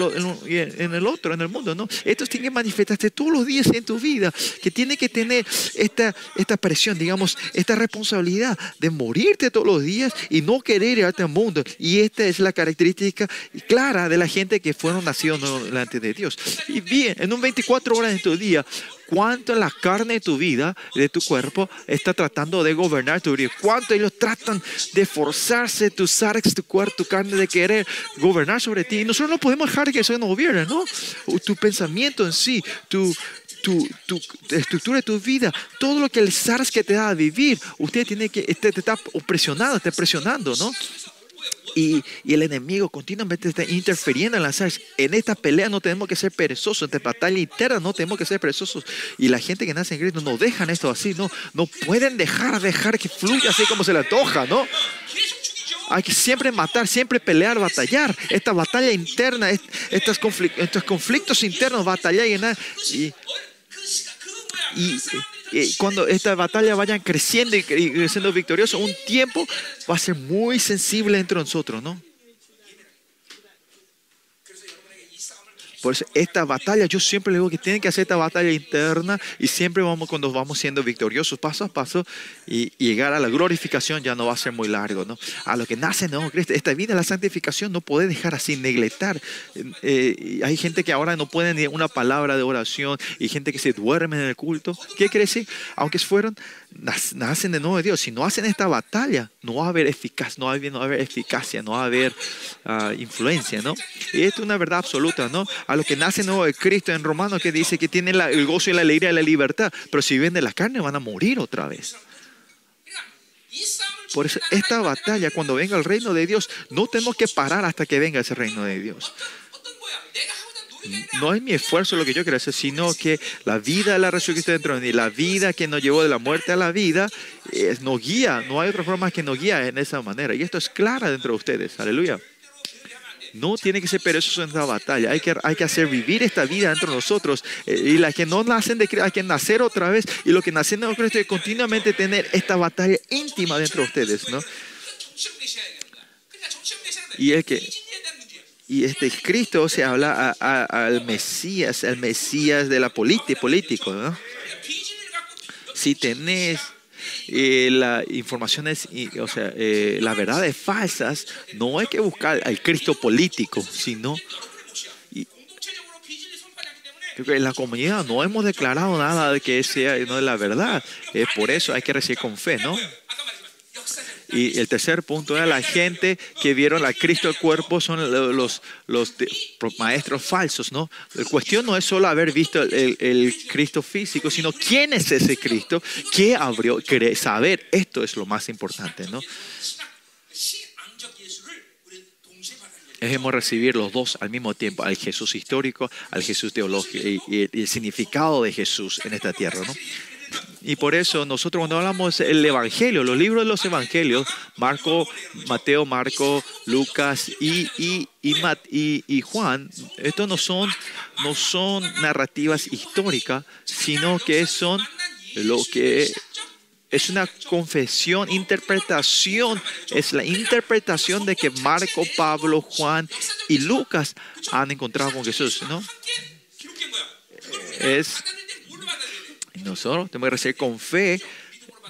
y en el otro, en el mundo, ¿no? Esto tiene que manifestarse todos los días en tu vida que tiene que tener esta, esta presión, digamos, esta responsabilidad de morirte todos los días y no querer ir a este mundo. Y esta es la característica clara de la gente que fueron nacidos delante de Dios. Y bien, en un 24 horas de tu día, cuánto la carne de tu vida, de tu cuerpo, está tratando de gobernar tu vida. Cuánto ellos tratan de forzarse tu sarx, tu cuerpo, tu carne, de querer gobernar sobre ti. Y nosotros no podemos dejar que eso nos gobierne, ¿no? Tu pensamiento en sí, tu, tu, tu, estructura de tu vida, todo lo que el SARS que te da a vivir, usted tiene que, te, te está presionado, está presionando, ¿no? Y, y, el enemigo continuamente está interfiriendo en las áreas. En esta pelea no tenemos que ser perezosos, en esta batalla interna no tenemos que ser perezosos. Y la gente que nace en Cristo no dejan esto así, no, no pueden dejar, dejar que fluya así como se le antoja, ¿no? Hay que siempre matar, siempre pelear, batallar. Esta batalla interna, estos conflictos, estos conflictos internos, batallar y, y, y cuando esta batalla vayan creciendo y, siendo victoriosos, un tiempo va a ser muy sensible entre nosotros, ¿no? Por eso esta batalla, yo siempre le digo que tienen que hacer esta batalla interna y siempre vamos cuando vamos siendo victoriosos paso a paso y, llegar a la glorificación ya no va a ser muy largo, ¿no? A lo que nace, no, esta vida, la santificación no puede dejar así, neglectar. Eh, hay gente que ahora no puede ni una palabra de oración y gente que se duerme en el culto. ¿Qué quiere decir? Aunque fueron nacen de nuevo de Dios. Si no hacen esta batalla, no va a haber eficaz, no va a haber, eficacia, no va a haber uh, influencia, ¿no? Y esto es una verdad absoluta, ¿no? A los que nacen nuevo de Cristo en Romanos que dice que tienen la, el gozo y la alegría de la libertad, pero si viven de la carne van a morir otra vez. Por eso esta batalla, cuando venga el reino de Dios, no tenemos que parar hasta que venga ese reino de Dios no es mi esfuerzo lo que yo quiero hacer, sino que la vida de la resurrección dentro de mí, la vida que nos llevó de la muerte a la vida, es, nos guía. No hay otra forma que nos guía en esa manera. Y esto es clara dentro de ustedes. Aleluya. No tiene que ser perezoso en esta batalla. Hay que, hay que hacer vivir esta vida dentro de nosotros. Eh, y las que no nacen de hay que nacer otra vez. Y lo que nacen de Cristo es continuamente tener esta batalla íntima dentro de ustedes. ¿no? Y es que y este Cristo se habla al Mesías, al Mesías de la política, político, ¿no? Si tenés eh, las informaciones, o sea, eh, las verdades falsas, no hay que buscar al Cristo político, sino en la comunidad no hemos declarado nada de que sea no de la verdad. Es por eso hay que recibir con fe, ¿no? Y el tercer punto era la gente que vieron a Cristo el cuerpo son los, los maestros falsos, ¿no? La cuestión no es solo haber visto el, Cristo físico, sino quién es ese Cristo, qué abrió, saber, esto es lo más importante, ¿no? Debemos recibir los dos al mismo tiempo, al Jesús histórico, al Jesús teológico y, y el significado de Jesús en esta tierra, ¿no? Y por eso nosotros cuando hablamos el Evangelio, los libros de los Evangelios, Marco, Mateo, Marco, Lucas y, y, y, y Juan, estos no son, no son narrativas históricas, sino que son lo que es una confesión, interpretación, es la interpretación de que Marco, Pablo, Juan y Lucas han encontrado con Jesús, ¿no? Es nosotros tenemos que recibir con fe,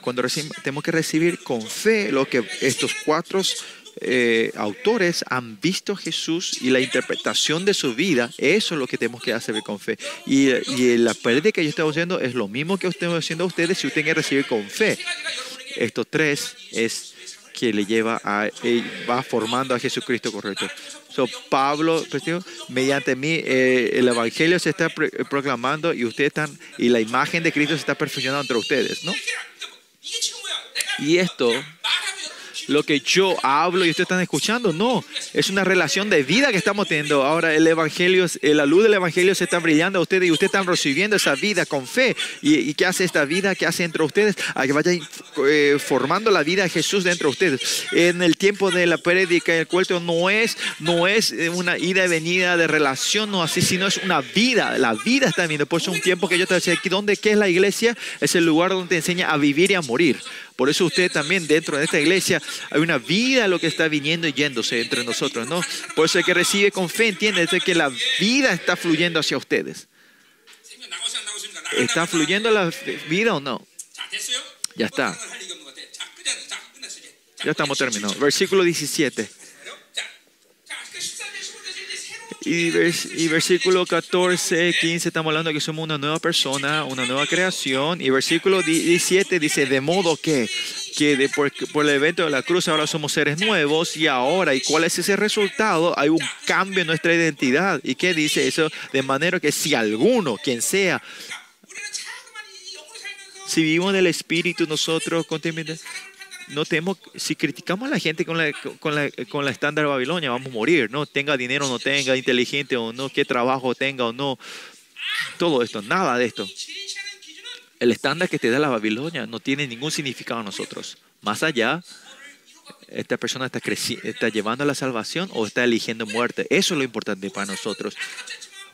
cuando tenemos que recibir con fe lo que estos cuatro eh, autores han visto Jesús y la interpretación de su vida, eso es lo que tenemos que hacer con fe. Y, y la pérdida que yo estoy haciendo es lo mismo que estoy haciendo a ustedes si ustedes recibir con fe. Estos tres es que le lleva a, eh, va formando a Jesucristo correcto. So, Pablo, mediante mí, eh, el Evangelio se está proclamando y ustedes están, y la imagen de Cristo se está perfeccionando entre ustedes, ¿no? Y esto lo que yo hablo y ustedes están escuchando. No, es una relación de vida que estamos teniendo. Ahora el Evangelio, la luz del Evangelio se está brillando a ustedes y ustedes están recibiendo esa vida con fe. ¿Y, qué hace esta vida? ¿Qué hace entre ustedes? A que vayan eh, formando la vida de Jesús dentro de ustedes. En el tiempo de la prédica, el culto no es, no es una ida y venida de relación, no así, sino es una vida. La vida está viendo. Por eso un tiempo que yo te decía, ¿dónde qué es la iglesia? Es el lugar donde te enseña a vivir y a morir. Por eso usted también dentro de esta iglesia hay una vida lo que está viniendo y yéndose entre nosotros, ¿no? Por eso el que recibe con fe entiende que la vida está fluyendo hacia ustedes. ¿Está fluyendo la vida o no? Ya está. Ya estamos terminados. Versículo 17. Y, vers y, versículo 14, 15, estamos hablando que somos una nueva persona, una nueva creación. Y versículo 17 dice, de modo que, que de por, el evento de la cruz ahora somos seres nuevos y ahora, ¿y cuál es ese resultado? Hay un cambio en nuestra identidad. ¿Y qué dice eso? De manera que si alguno, quien sea, si vivimos en el Espíritu nosotros, no tenemos, si criticamos a la gente con la, con la, con la estándar Babilonia, vamos a morir, ¿no? Tenga dinero o no tenga, inteligente o no, qué trabajo tenga o no, todo esto, nada de esto. El estándar que te da la Babilonia no tiene ningún significado a nosotros. Más allá, esta persona está, está llevando a la salvación o está eligiendo muerte. Eso es lo importante para nosotros.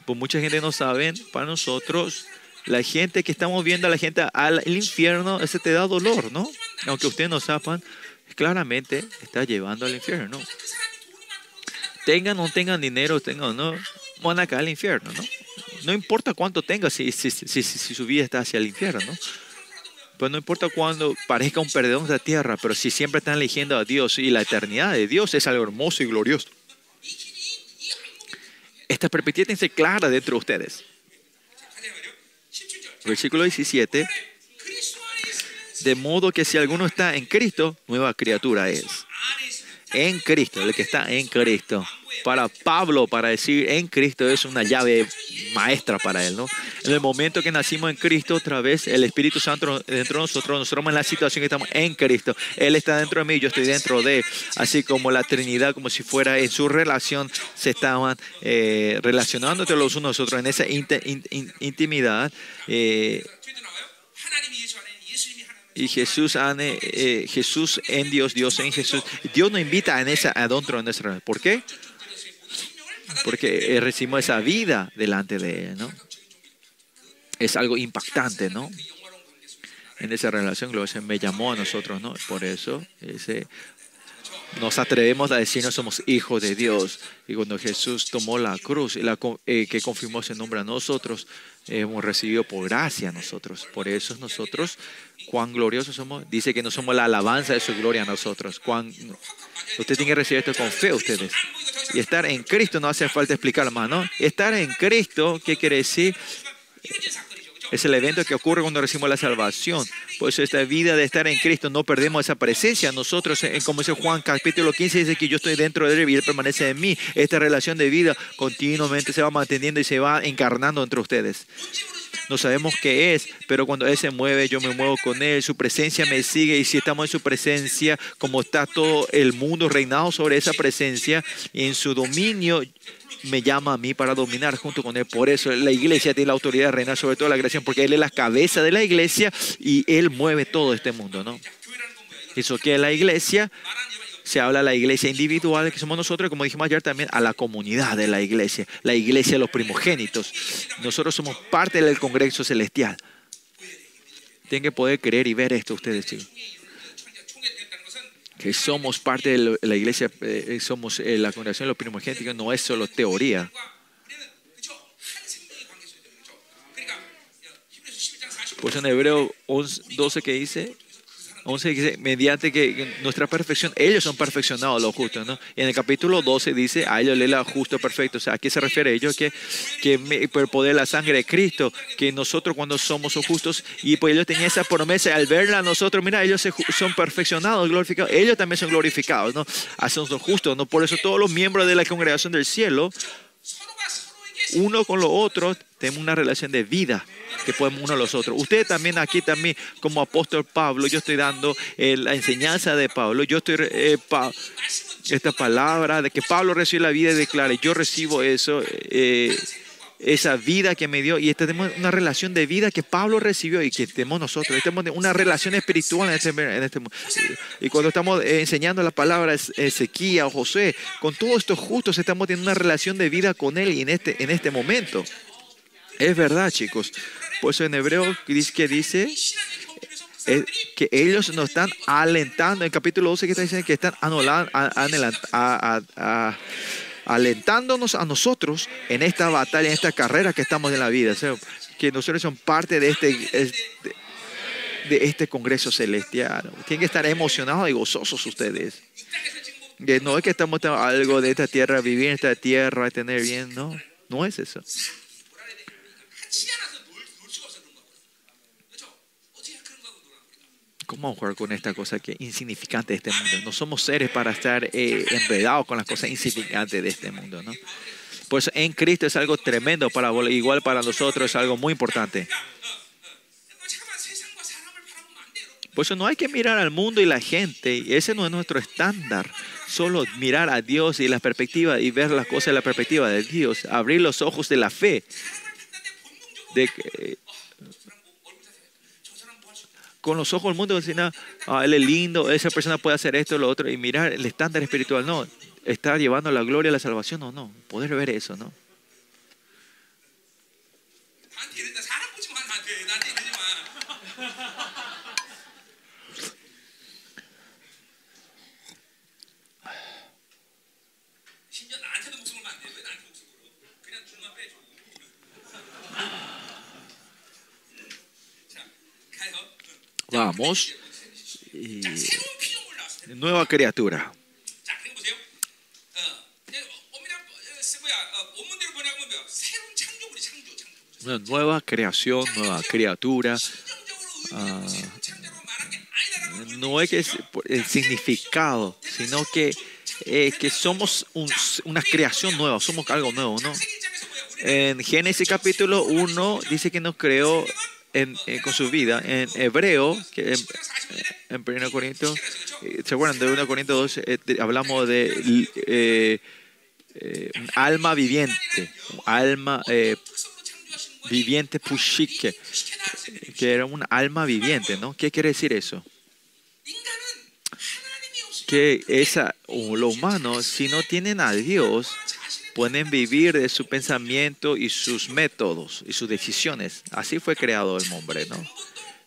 Pues mucha gente no sabe, para nosotros la gente que está moviendo a la gente al infierno, ese te da dolor, ¿no? Aunque ustedes no sepan, claramente está llevando al infierno, ¿no? Tengan o no tengan dinero, tengan o no, van a caer al infierno, ¿no? No importa cuánto tengas, si, si, si, si, su vida está hacia el infierno, ¿no? Pues no importa cuándo parezca un perdedor de la tierra, pero si siempre están eligiendo a Dios y la eternidad de Dios es algo hermoso y glorioso. Esta perspectiva tiene clara dentro de ustedes. Versículo 17. De modo que si alguno está en Cristo, nueva criatura es. En Cristo, el que está en Cristo para Pablo, para decir en Cristo, es una llave maestra para él, ¿no? En el momento que nacimos en Cristo, otra vez, el Espíritu Santo dentro de nosotros, nosotros en la situación que estamos en Cristo, Él está dentro de mí, yo estoy dentro de Él, así como la Trinidad, como si fuera en su relación, se estaban eh, relacionando entre los unos nosotros en esa intimidad. Eh, y Jesús, ane, eh, Jesús en Dios, Dios en Jesús. Dios nos invita en esa adentro de nuestra ¿Por qué? Porque eh, recibimos esa vida delante de Él, ¿no? Es algo impactante, ¿no? En esa relación, gloriosa, me llamó a nosotros, ¿no? Por eso ese, nos atrevemos a decir no somos hijos de Dios. Y cuando Jesús tomó la cruz, la, eh, que confirmó ese nombre a nosotros, hemos recibido por gracia a nosotros. Por eso nosotros, cuán gloriosos somos, dice que no somos la alabanza de su gloria a nosotros. Cuán, usted tiene que recibir esto con fe, ustedes. Y estar en Cristo no hace falta explicar más, ¿no? Estar en Cristo, ¿qué quiere decir? Es el evento que ocurre cuando recibimos la salvación. Por eso esta vida de estar en Cristo, no perdemos esa presencia. Nosotros, eh, como dice Juan capítulo 15, dice que yo estoy dentro de él y él permanece en mí. Esta relación de vida continuamente se va manteniendo y se va encarnando entre ustedes. No sabemos qué es, pero cuando Él se mueve, yo me muevo con Él, su presencia me sigue y si estamos en su presencia, como está todo el mundo reinado sobre esa presencia, en su dominio, me llama a mí para dominar junto con Él. Por eso la iglesia tiene la autoridad de reinar sobre toda la creación, porque Él es la cabeza de la iglesia y Él mueve todo este mundo, ¿no? Eso que la iglesia, se habla a la iglesia individual, que somos nosotros, como dijimos ayer también, a la comunidad de la iglesia, la iglesia de los primogénitos. Nosotros somos parte del Congreso Celestial. Tienen que poder creer y ver esto ustedes, chicos que somos parte de la iglesia, eh, somos eh, la congregación de los primogénitos, no es solo teoría. pues en Hebreo 11, 12 que dice, 11 dice, mediante que nuestra perfección, ellos son perfeccionados, los justos, ¿no? En el capítulo 12 dice, a ellos le la justo perfecto. O sea, ¿a qué se refiere ellos? Que, que me, por poder la sangre de Cristo, que nosotros cuando somos justos, y pues ellos tenían esa promesa, al verla nosotros, mira, ellos se, son perfeccionados, glorificados, ellos también son glorificados, ¿no? Ah, Hacen los justos, ¿no? Por eso todos los miembros de la congregación del cielo uno con los otros tenemos una relación de vida que podemos uno a los otros. Ustedes también aquí también como apóstol Pablo, yo estoy dando eh, la enseñanza de Pablo, yo estoy eh, esta palabra de que Pablo recibe la vida y declara, yo recibo eso, eh, esa vida que me dio y tenemos una relación de vida que Pablo recibió y que tenemos nosotros, tenemos una relación espiritual en este, en este mundo. Y cuando estamos enseñando la palabra Ezequiel o José, con todos estos justos estamos teniendo una relación de vida con él y en este, en este momento. Es verdad, chicos. Por eso en hebreo que dice eh, que ellos nos están alentando. En el capítulo 12 que está diciendo que están anulando, a- alentándonos a nosotros en esta batalla, en esta carrera que estamos en la vida, que nosotros somos parte de este, este de este Congreso Celestial. Tienen que estar emocionados y gozosos ustedes. Que no es que estamos algo de esta tierra, vivir en esta tierra, tener bien, no, no es eso. ¿Cómo jugar con esta cosa que insignificante de este mundo? No somos seres para estar eh, enredados con las cosas insignificantes de este mundo, ¿no? Por eso en Cristo es algo tremendo, para, igual para nosotros es algo muy importante. Por eso no hay que mirar al mundo y la gente, ese no es nuestro estándar. Solo mirar a Dios y la perspectiva y ver las cosas de la perspectiva de Dios, abrir los ojos de la fe. De, eh, con los ojos del mundo decir, "Ah, él es lindo, esa persona puede hacer esto, lo otro, y mirar el estándar espiritual, no, está llevando la gloria la salvación o no, poder ver eso, ¿no? Vamos. Nueva criatura. Nueva creación, nueva criatura. Ah, no es que es el significado, sino que, que somos una creación nueva, somos algo nuevo, ¿no? En Génesis capítulo 1 dice que nos creó eh, con su vida. En hebreo, que en, 1 Corinto, eh, ¿se acuerdan? De 1 Corinto 2 eh, hablamos de un alma viviente, un alma viviente pushike, que era un alma viviente, ¿no? ¿Qué quiere decir eso? Que esa, lo humano, si no tienen a Dios, pueden vivir de su pensamiento y sus métodos y sus decisiones. Así fue creado el hombre, ¿no?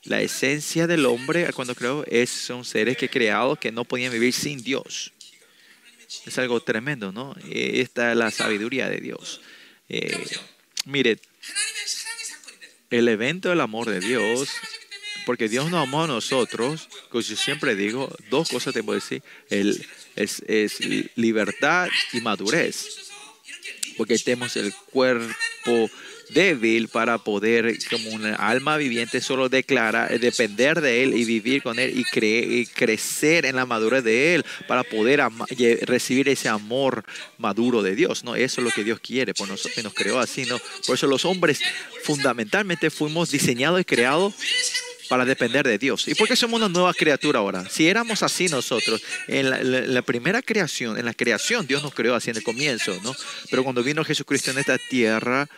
La esencia del hombre cuando creó es, son seres que creados que no podían vivir sin Dios. Es algo tremendo, ¿no? Eh, Esta es la sabiduría de Dios. Eh, mire, el evento del amor de Dios, porque Dios nos amó a nosotros, como yo siempre digo, dos cosas te puedo decir, el, es libertad y madurez porque tenemos el cuerpo débil para poder, como un alma viviente, solo declarar, eh, depender de Él y vivir con Él y, cre y crecer en la madurez de Él para poder recibir ese amor maduro de Dios. ¿no? Eso es lo que Dios quiere, por nosotros nos creó así. ¿no? Por eso los hombres fundamentalmente fuimos diseñados y creados para depender de Dios. ¿Y por qué somos una nueva criatura ahora? Si éramos así nosotros, en la, primera creación, en la creación, Dios nos creó así en el comienzo, ¿no? Pero cuando vino Jesucristo en esta tierra,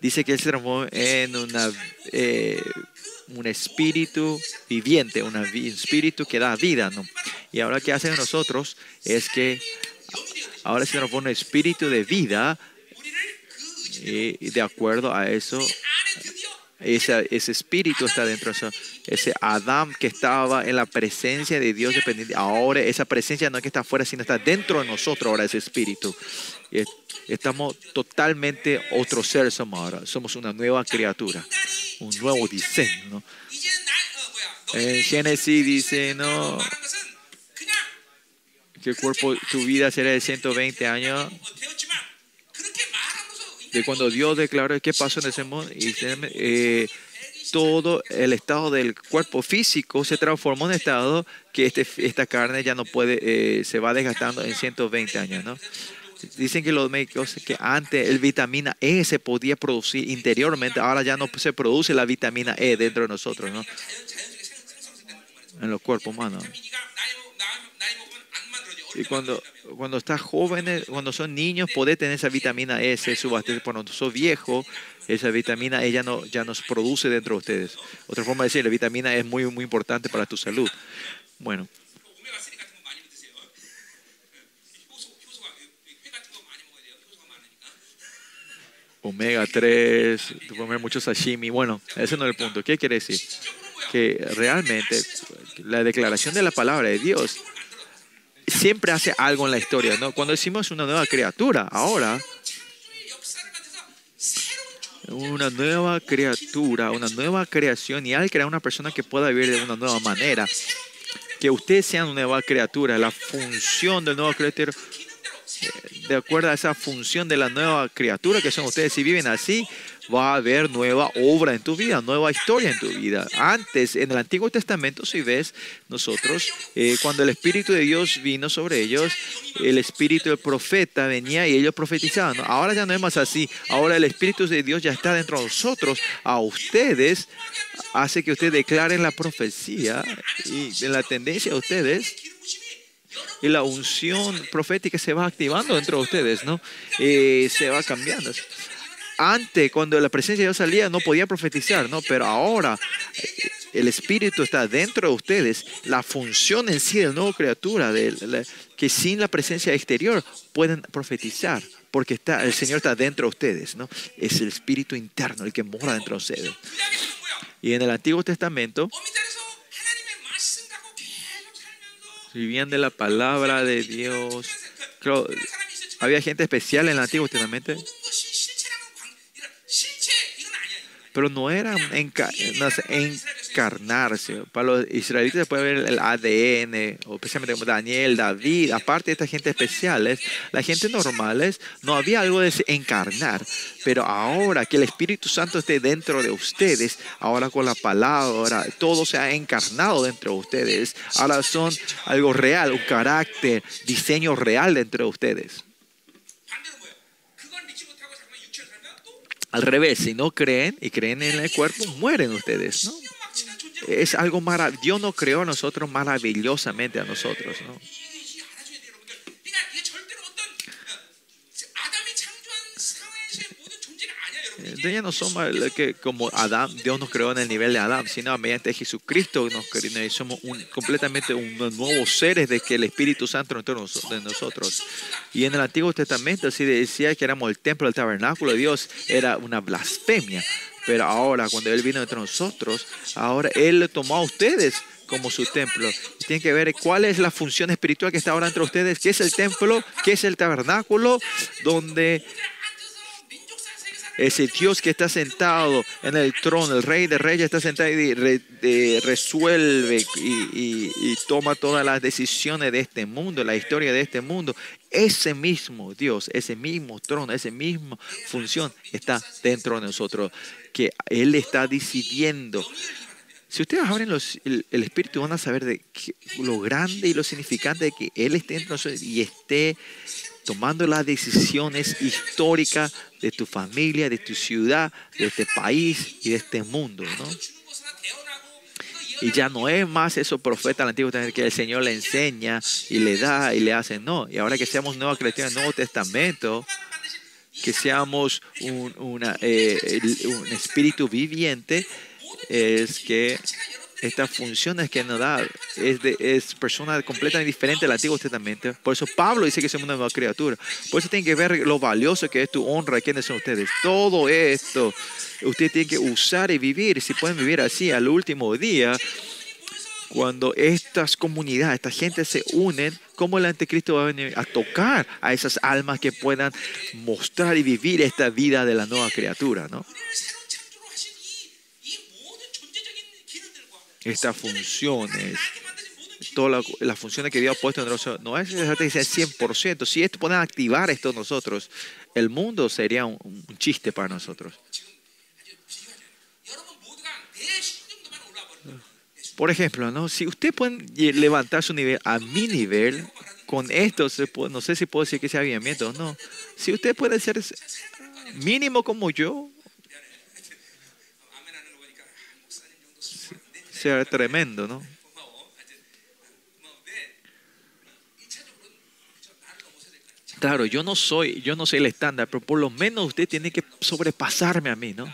dice que Él se transformó en una, eh, un espíritu viviente, un espíritu que da vida, ¿no? Y ahora que hace nosotros es que ahora se transforma en un espíritu de vida y de acuerdo a eso ese, ese espíritu está dentro de eso. Ese Adán que estaba en la presencia de Dios dependiente. Ahora esa presencia no es que está afuera, sino está dentro de nosotros ahora ese espíritu. Estamos totalmente otro ser somos ahora. Somos una nueva criatura, un nuevo diseño. ¿no? En Génesis dice, no, que el cuerpo, tu vida será de 120 años de cuando Dios declaró qué pasó en ese mundo y eh, todo el estado del cuerpo físico se transformó en estado que este, esta carne ya no puede, eh, se va desgastando en 120 años, ¿no? Dicen que los médicos que antes el vitamina E se podía producir interiormente, ahora ya no se produce la vitamina E dentro de nosotros, ¿no? En los cuerpos humanos. Y cuando, cuando estás jóvenes, cuando son niños, podés tener esa vitamina E, se subaste. Cuando sos viejo, esa vitamina E ya, no, ya nos produce dentro de ustedes. Otra forma de decir, la vitamina E es muy, muy importante para tu salud. Bueno. Omega 3, comer mucho sashimi. Bueno, ese no es el punto. ¿Qué quiere decir? Que realmente la declaración de la palabra de Dios siempre hace algo en la historia, ¿no? Cuando decimos una nueva criatura, ahora, una nueva criatura, una nueva creación, y al crear una persona que pueda vivir de una nueva manera, que ustedes sean una nueva criatura, la función de nueva criatura de acuerdo a esa función de la nueva criatura que son ustedes, si viven así, va a haber nueva obra en tu vida, nueva historia en tu vida. Antes, en el Antiguo Testamento, si ves, nosotros, eh, cuando el Espíritu de Dios vino sobre ellos, el Espíritu del profeta venía y ellos profetizaban. Ahora ya no es más así. Ahora el Espíritu de Dios ya está dentro de nosotros. A ustedes hace que ustedes declaren la profecía y en la tendencia de ustedes y la unción profética se va activando dentro de ustedes, ¿no? Y se va cambiando. Antes, cuando la presencia de salía, no podía profetizar, ¿no? Pero ahora el Espíritu está dentro de ustedes. La función en sí del nuevo criatura, de, la, que sin la presencia exterior pueden profetizar, porque está, el Señor está dentro de ustedes, ¿no? Es el Espíritu interno el que mora dentro de ustedes. Y en el Antiguo Testamento, vivían de la palabra de Dios. Había gente especial en el Antiguo Testamento pero no era encarnarse. Para los israelitas se puede ver el ADN, especialmente como Daniel, David, aparte de esta gente especiales, la gente normales, no había algo de encarnar. Pero ahora que el Espíritu Santo esté dentro de ustedes, ahora con la palabra, todo se ha encarnado dentro de ustedes. Ahora son algo real, un carácter, diseño real dentro de ustedes. Al revés, si no creen y creen en el cuerpo, mueren ustedes, ¿no? Es algo maravilloso. Dios no creó a nosotros maravillosamente a nosotros, ¿no? Ya no somos como Adán, Dios nos creó en el nivel de Adán, sino mediante Jesucristo nos creó somos completamente unos nuevos seres de que el Espíritu Santo dentro de noso- de nosotros. Y en el Antiguo Testamento sí decía que éramos el templo, el tabernáculo de Dios, era una blasfemia. Pero ahora, cuando Él vino entre nosotros, ahora Él tomó a ustedes como su templo. Tienen que ver cuál es la función espiritual que está ahora entre ustedes, qué es el templo, qué es el tabernáculo, donde ese Dios que está sentado en el trono, el Rey de Reyes está sentado y resuelve y, toma todas las decisiones de este mundo, la historia de este mundo. Ese mismo Dios, ese mismo trono, esa misma función está dentro de nosotros, que Él está decidiendo. Si ustedes abren los- el, Espíritu van a saber de lo grande y lo significante de que Él esté entre nosotros y esté tomando las decisiones históricas de tu familia, de tu ciudad, de este país y de este mundo, ¿no? Y ya no es más esos profetas del Antiguo Testamento que el Señor le enseña y le da y le hace. No, y ahora que seamos nuevos cristianos, Nuevo Testamento, que seamos un eh, espíritu viviente, es que estas funciones que nos da es, de, es persona completamente diferente del Antiguo Testamento. Por eso Pablo dice que somos una nueva criatura. Por eso tienen que ver lo valioso que es tu honra, quiénes son ustedes. Todo esto, ustedes tienen que usar y vivir. Si pueden vivir así al último día, cuando estas comunidades, esta gente se unen, ¿cómo el anticristo va a venir a tocar a esas almas que puedan mostrar y vivir esta vida de la nueva criatura? ¿no? estas funciones, todas la, las funciones que Dios ha puesto en nosotros, no es exactamente 100%. Si esto pueden activar esto nosotros, el mundo sería un, chiste para nosotros. Por ejemplo, ¿no? si usted puede levantar su nivel a mi nivel, con esto, se puede, no sé si puedo decir que sea avivamiento o no. Si usted puede ser mínimo como yo, sea tremendo, ¿no? Claro, yo no soy, yo no soy el estándar, pero por lo menos usted tiene que sobrepasarme a mí, ¿no?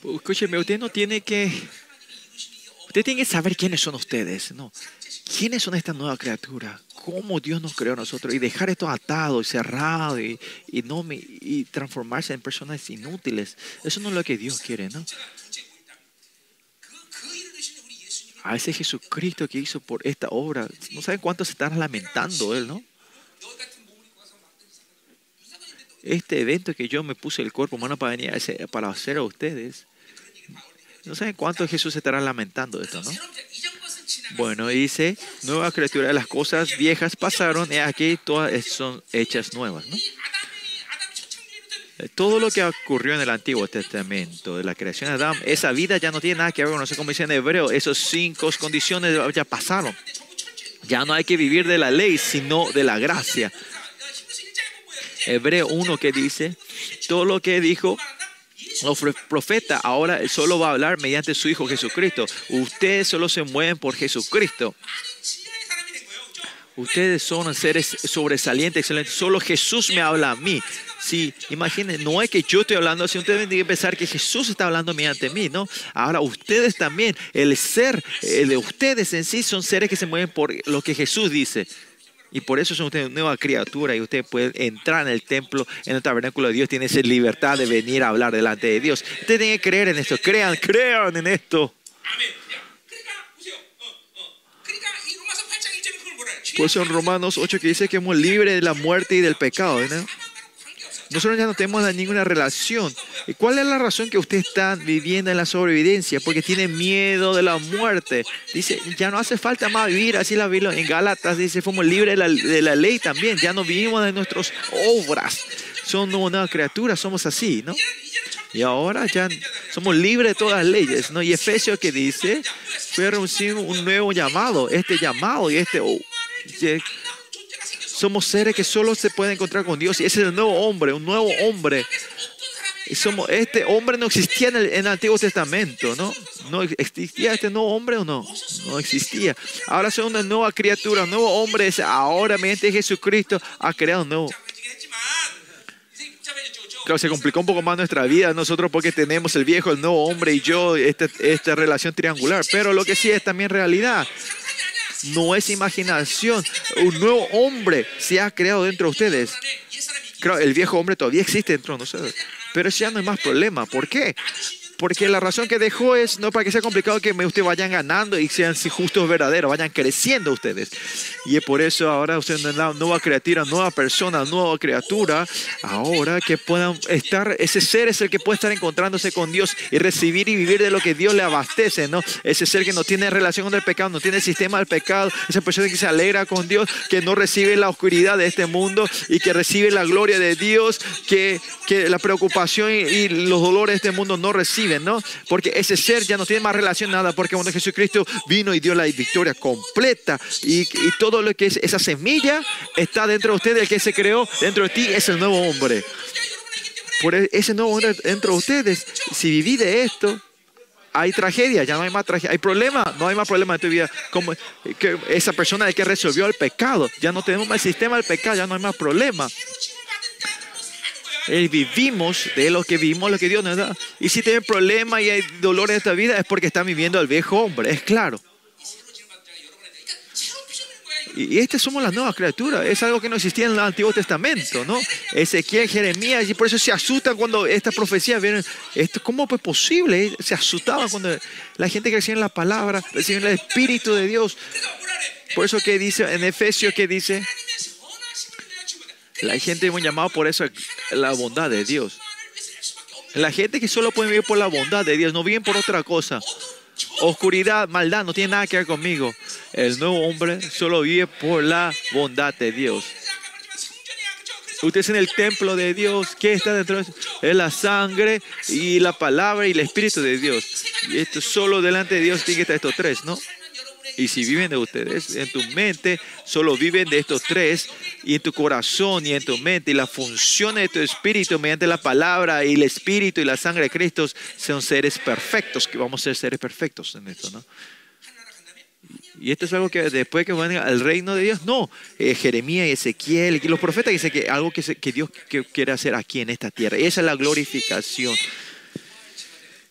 Pues, escúcheme, usted no tiene que... Usted tiene que saber quiénes son ustedes, ¿no? ¿Quiénes son esta nueva criatura? ¿Cómo Dios nos creó a nosotros? Y dejar esto atado y cerrado y, y no, y transformarse en personas inútiles. Eso no es lo que Dios quiere, ¿no? A ese Jesucristo que hizo por esta obra, no saben cuánto se están lamentando Él, ¿no? este evento que yo me puse el cuerpo humano para venir a para hacer a ustedes. No saben cuánto Jesús estará lamentando esto, ¿no? Bueno, dice, nueva criatura, las cosas viejas pasaron, y aquí todas son hechas nuevas, ¿no? Todo lo que ocurrió en el Antiguo Testamento, de la creación de Adán, esa vida ya no tiene nada que ver, no sé cómo dice en hebreo, esas cinco condiciones ya pasaron. Ya no hay que vivir de la ley, sino de la gracia. Hebreo 1 que dice, todo lo que dijo los profetas ahora solo va a hablar mediante su Hijo Jesucristo. Ustedes solo se mueven por Jesucristo. Ustedes son seres sobresalientes, excelentes. Solo Jesús me habla a mí. Si, imaginen, no es que yo estoy hablando, si ustedes tienen que pensar que Jesús está hablando mediante mí, ¿no? Ahora ustedes también, el ser eh, de ustedes en sí son seres que se mueven por lo que Jesús dice. Y por eso son ustedes nueva criatura y ustedes pueden entrar en el templo, en el tabernáculo de Dios. Tienen esa libertad de venir a hablar delante de Dios. Ustedes tienen que creer en esto. Crean, crean en esto. Por eso en Romanos 8 que dice que hemos libre de la muerte y del pecado. ¿no? Nosotros ya no tenemos ninguna relación. ¿Y cuál es la razón que ustedes están viviendo en la sobrevivencia? Porque tienen miedo de la muerte. Dice, ya no hace falta más vivir, así la Biblia en Gálatas dice, fuimos libres de la, de la ley también, ya no vivimos de nuestras obras. Somos nuevas criaturas, somos así, ¿no? Y ahora ya somos libres de todas las leyes, ¿no? Y Efesios que dice, fue un, un nuevo llamado, este llamado y este... Oh, somos seres que solo se pueden encontrar con Dios. Y ese es el nuevo hombre, un nuevo hombre. Somos, este hombre no existía en el, en el, Antiguo Testamento, ¿no? ¿No existía este nuevo hombre o no? No existía. Ahora son una nueva criatura, un nuevo hombre. Es ahora, mediante Jesucristo, ha creado un nuevo. Claro, se complicó un poco más nuestra vida nosotros porque tenemos el viejo, el nuevo hombre y yo, esta, esta relación triangular. Pero lo que sí es también realidad no es imaginación. Un nuevo hombre se ha creado dentro de ustedes. El viejo hombre todavía existe dentro de nosotros. Pero ya no es más problema. ¿Por qué? Porque la razón que dejó es no para que sea complicado que ustedes vayan ganando y sean justos verdaderos, vayan creciendo ustedes. Y es por eso ahora ustedes una nueva criatura, nueva persona, nueva criatura. Ahora que puedan estar, ese ser es el que puede estar encontrándose con Dios y recibir y vivir de lo que Dios le abastece, ¿no? Ese ser que no tiene relación con el pecado, no tiene sistema del pecado, esa persona que se alegra con Dios, que no recibe la oscuridad de este mundo y que recibe la gloria de Dios, que, que la preocupación y, los dolores de este mundo no ¿no? Porque ese ser ya no tiene más relación nada, porque cuando Jesucristo vino y dio la victoria completa y, todo lo que es esa semilla está dentro de usted, el que se creó dentro de ti es el nuevo hombre. Por e- ese nuevo hombre dentro de ustedes, si viví de esto, hay tragedia, ya no hay más tragedia. Hay problema, no hay más problema en tu vida. Como esa persona que resolvió el pecado, ya no tenemos más sistema del pecado, ya no hay más problema. Eh, vivimos de lo que vivimos, lo que Dios nos da. Y si tienen problemas y hay dolor en esta vida, es porque están viviendo al viejo hombre, es claro. Y y este somos las nuevas criaturas. Es algo que no existía en el Antiguo Testamento, ¿no? Ezequiel, Jeremías, y por eso se asustan cuando estas profecías vienen. Esto, ¿Cómo es posible? Se asustaban cuando la gente que recibe la palabra, recibe el Espíritu de Dios. Por eso que dice en Efesios que dice, la gente hemos llamado por la bondad de Dios. La gente que solo puede vivir por la bondad de Dios, no viven por otra cosa. Oscuridad, maldad, no tiene nada que ver conmigo. El nuevo hombre solo vive por la bondad de Dios. Usted es en el templo de Dios. ¿Qué está dentro de eso? Es la sangre y la palabra y el espíritu de Dios. Y esto solo delante de Dios tiene que estar estos tres, ¿no? Y si viven de ustedes, en tu mente solo viven de estos tres, y en tu corazón y en tu mente, y las funciones de tu espíritu mediante la palabra y el espíritu y la sangre de Cristo son seres perfectos, que vamos a ser seres perfectos en esto, ¿no? Y esto es algo que después que van al reino de Dios, no. Eh, Jeremías y Ezequiel, los profetas dicen que algo que, se- que Dios que quiere hacer aquí en esta tierra. Esa es la glorificación.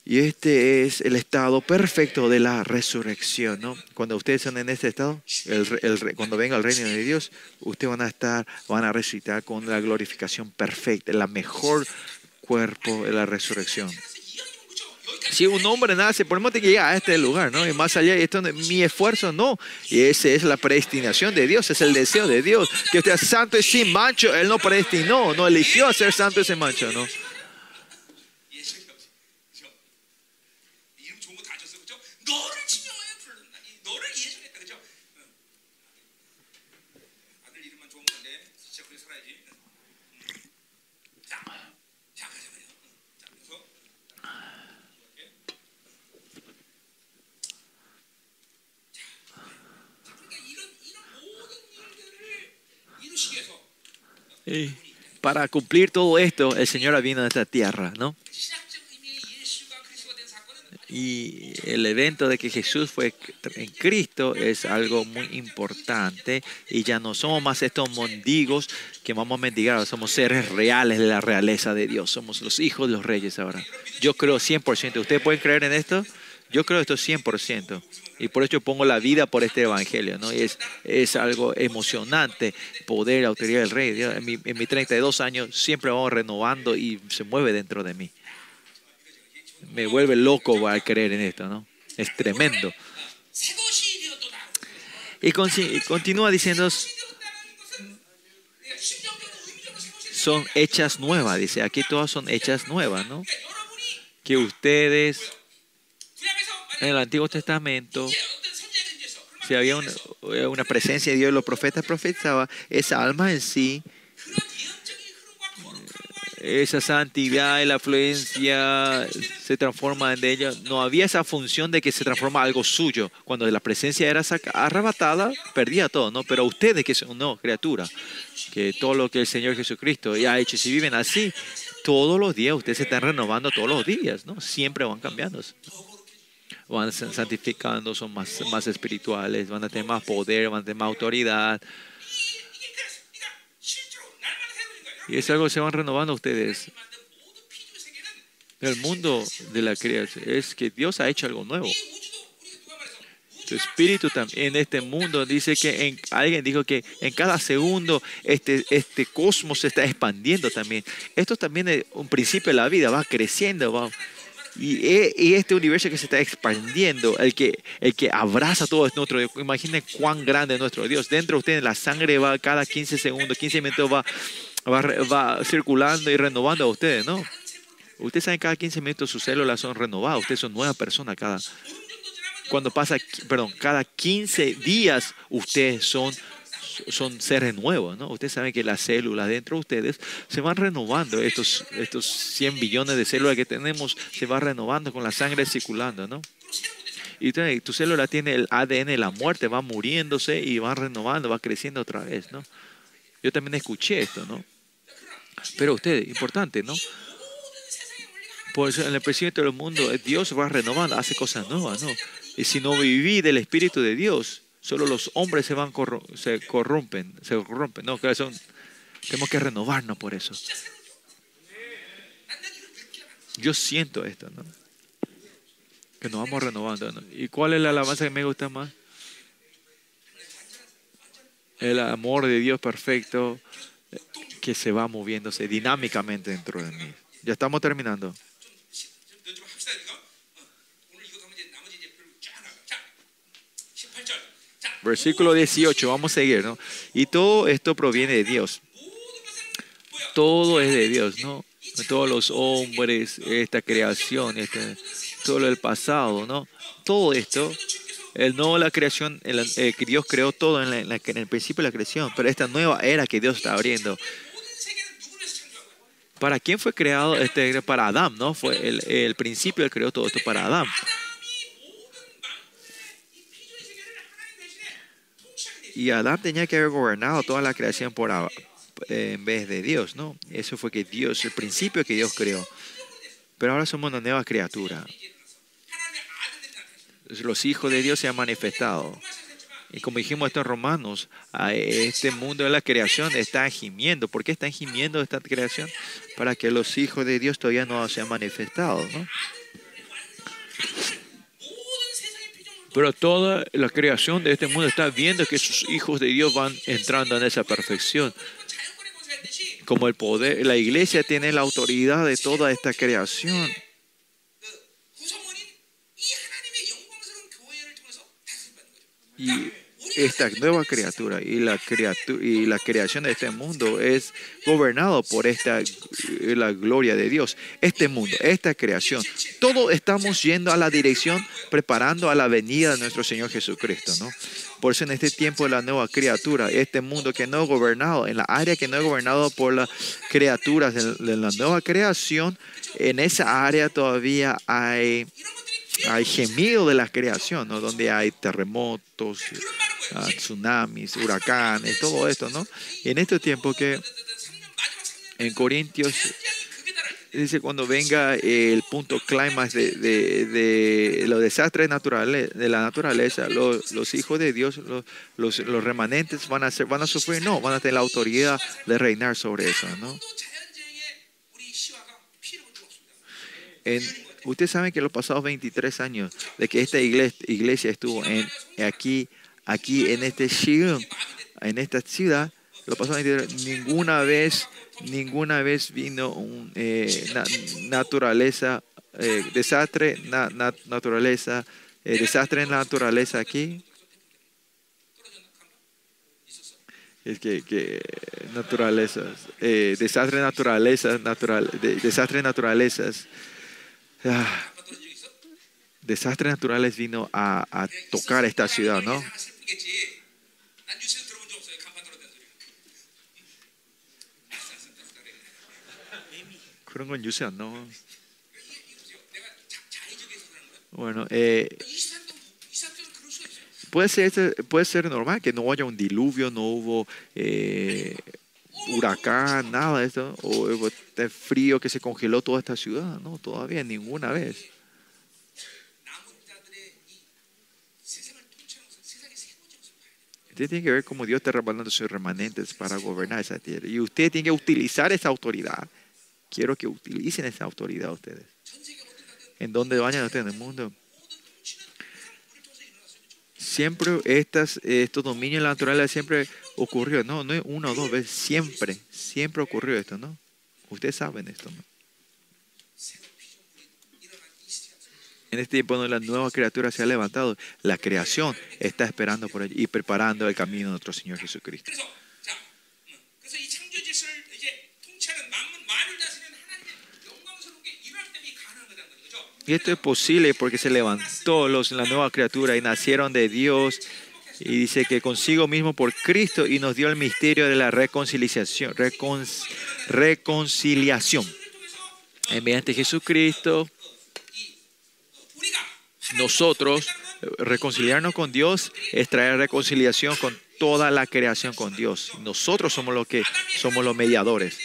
Y este es el estado perfecto de la resurrección, ¿no? Cuando ustedes están en este estado, el, el, cuando venga el reino de Dios, ustedes van a estar, van a resucitar con la glorificación perfecta, la mejor cuerpo de la resurrección. Si un hombre nace, por que llega a este lugar, ¿no? Y más allá, esto mi esfuerzo no. Y esa es la predestinación de Dios, es el deseo de Dios. Que usted sea santo y sin mancho, Él no predestinó, no eligió a ser santo y sin mancho, ¿no? Para cumplir todo esto, el Señor vino a esta tierra, ¿no? Y el evento de que Jesús fue en Cristo es algo muy importante y ya no somos más estos mendigos que vamos a mendigar, somos seres reales de la realeza de Dios, somos los hijos de los reyes ahora. Yo creo 100%, ¿ustedes pueden creer en esto? Yo creo esto 100%. Y por eso pongo la vida por este evangelio. ¿no? Y es, es algo emocionante poder, autoridad del rey. En mi, en mis 32 años siempre vamos renovando y se mueve dentro de mí. Me vuelve loco al creer en esto. ¿no? Es tremendo. Y continúa diciendo, son hechas nuevas, dice, aquí todas son hechas nuevas, ¿no? Que ustedes en el Antiguo Testamento, si había una, presencia de Dios, los profetas profetizaban, esa alma en sí, esa santidad y la afluencia se transforma en ella. No había esa función de que se transforma algo suyo. Cuando la presencia era arrebatada, perdía todo, ¿no? Pero ustedes que son, no, criatura, que todo lo que el Señor Jesucristo ya ha hecho, si viven así, todos los días, ustedes se están renovando todos los días, ¿no? Siempre van cambiando van santificando, son más, más espirituales, van a tener más poder, van a tener más autoridad. Y es algo que se van renovando ustedes. El mundo de la creación es que Dios ha hecho algo nuevo. Su espíritu también en este mundo dice que en, alguien dijo que en cada segundo este, este cosmos se está expandiendo también. Esto también es un principio de la vida, va creciendo, va, e, y, este universo que se está expandiendo, el que, el que abraza todo es nuestro Dios. Imaginen cuán grande es nuestro Dios. Dentro de ustedes la sangre va cada 15 segundos, 15 minutos va, va, va circulando y renovando a ustedes, ¿no? Ustedes saben cada 15 minutos sus células son renovadas. Ustedes son nueva persona cada... Cuando pasa, perdón, cada 15 días ustedes son son seres nuevos, ¿no? Ustedes saben que las células dentro de ustedes se van renovando, estos, estos 100 billones de células que tenemos se van renovando con la sangre circulando, ¿no? Y tu célula tiene el ADN de la muerte, va muriéndose y va renovando, va creciendo otra vez, ¿no? Yo también escuché esto, ¿no? Pero ustedes, importante, ¿no? Por eso en el presidente del mundo, Dios va renovando, hace cosas nuevas, ¿no? Y si no viví del Espíritu de Dios, Solo los hombres se van se corrompen, se corrompen. No, tenemos que renovarnos por eso. Yo siento esto, ¿no? Que nos vamos renovando. ¿Y cuál es la alabanza que me gusta más? El amor de Dios perfecto que se va moviéndose dinámicamente dentro de mí. Ya estamos terminando. Versículo 18, vamos a seguir, ¿no? Y todo esto proviene de Dios. Todo es de Dios, ¿no? Todos los hombres, esta creación, este, todo el pasado, ¿no? Todo esto, el nuevo la creación, el, eh, Dios creó todo en, en, el principio de la creación, pero esta nueva era que Dios está abriendo. ¿Para quién fue creado este? Para Adán, ¿no? Fue el, el principio de creó todo esto para Adán. Y Adán tenía que haber gobernado toda la creación por, en vez de Dios, ¿no? Eso fue que Dios, el principio que Dios creó. Pero ahora somos una nueva criatura. Los hijos de Dios se han manifestado. Y como dijimos esto en Romanos, este mundo de la creación está gimiendo. ¿Por qué están gimiendo esta creación? Para que los hijos de Dios todavía no se han manifestado, ¿no? Pero toda la creación de este mundo está viendo que sus hijos de Dios van entrando en esa perfección. Como el poder, la iglesia tiene la autoridad de toda esta creación. Y esta nueva criatura y la, creación de este mundo es gobernado por esta, eh, la gloria de Dios. Este mundo, esta creación, todo estamos yendo a la dirección, preparando a la venida de nuestro Señor Jesucristo. ¿no? Por eso en este tiempo la nueva criatura, este mundo que no es gobernado, en la área que no es gobernado por las criaturas de la nueva creación, en esa área todavía hay hay gemido de la creación, ¿no? Donde hay terremotos, ah, tsunamis, huracanes, todo esto, ¿no? En este tiempo que en Corintios dice cuando venga el punto clímax de, de, de, los desastres naturales de la naturaleza los, los hijos de Dios los, los, los, remanentes van a ser van a sufrir no van a tener la autoridad de reinar sobre eso no en, Ustedes saben que los pasados 23 años de que esta iglesia, estuvo en, aquí, aquí en este Shion, en esta ciudad, los pasados 23, ninguna vez, ninguna vez vino un eh, na- naturaleza, eh, desastre, na- na- naturaleza, eh, desastre en la naturaleza aquí. Es que, que naturalezas, eh, desastre naturalezas, natural, de- desastre naturalezas. Ah, 떨어진 적 있어? desastres naturales vino a, a tocar esta ciudad, ¿no? 다 슬프겠지. 난 뉴스에서 들어본 적 없어요. 간판 떨어진다는 소리. 쌀쌀 떨어졌다 그래. 그런 건 뉴스 안 나와. 이게 이게 보세요. 내가 자, 자의적에서 그러는 거야. Bueno, eh, 이스라엘도 이스라엘도 그럴 수가 있어요. puede, ser, puede ser normal que no haya un diluvio, no hubo eh, huracán, nada de esto, o este frío que se congeló toda esta ciudad, no, todavía ninguna vez. Usted tiene que ver cómo Dios está revelando sus remanentes para gobernar esa tierra. Y usted tiene que utilizar esa autoridad. Quiero que utilicen esa autoridad ustedes. En donde vayan ustedes en el mundo, siempre estas, estos dominios de la naturaleza siempre ocurrió, no, no es una o dos veces, siempre, siempre ocurrió esto, ¿no? Ustedes saben esto, ¿no? En este tiempo donde las nuevas criaturas se ha levantado, la creación está esperando por allí y preparando el camino de nuestro Señor Jesucristo. Y esto es posible porque se levantó los, la nueva criatura y nacieron de Dios. Y dice que consigo mismo por Cristo y nos dio el misterio de la reconciliación. Reconciliación. Y mediante Jesucristo, nosotros reconciliarnos con Dios es traer reconciliación con toda la creación con Dios. Nosotros somos los que somos los mediadores.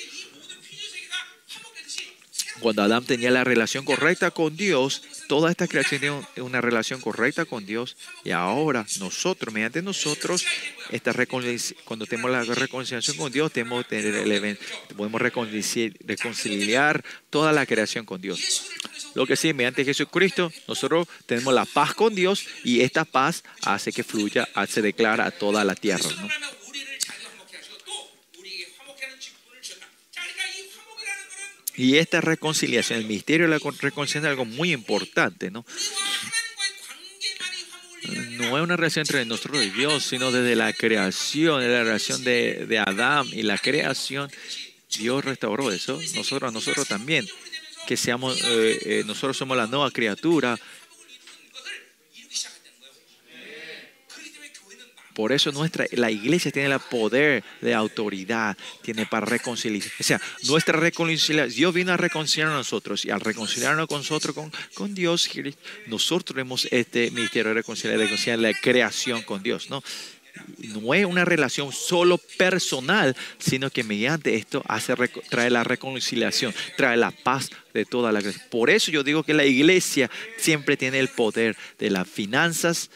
Cuando Adán tenía la relación correcta con Dios, toda esta creación tenía una relación correcta con Dios. Y ahora nosotros, mediante nosotros, esta cuando tenemos la reconciliación con Dios, tenemos, podemos reconciliar, reconciliar toda la creación con Dios. Lo que sí, mediante Jesucristo, nosotros tenemos la paz con Dios y esta paz hace que fluya, se declara a toda la tierra. ¿no? Y esta reconciliación, el misterio de la reconciliación es algo muy importante, ¿no? No es una relación entre nosotros y Dios, sino desde la creación, de la relación de, de Adán y la creación. Dios restauró eso, nosotros nosotros también, que seamos, eh, eh nosotros somos la nueva criatura Por eso nuestra, la iglesia tiene el poder de autoridad, tiene para reconciliar. O sea, nuestra reconciliación, Dios vino a reconciliar a nosotros y al reconciliarnos con nosotros, con, con Dios, nosotros tenemos este ministerio de reconciliar, reconciliar la creación con Dios, ¿no? No es una relación solo personal, sino que mediante esto hace, trae la reconciliación, trae la paz de toda la iglesia. Por eso yo digo que la iglesia siempre tiene el poder de las finanzas,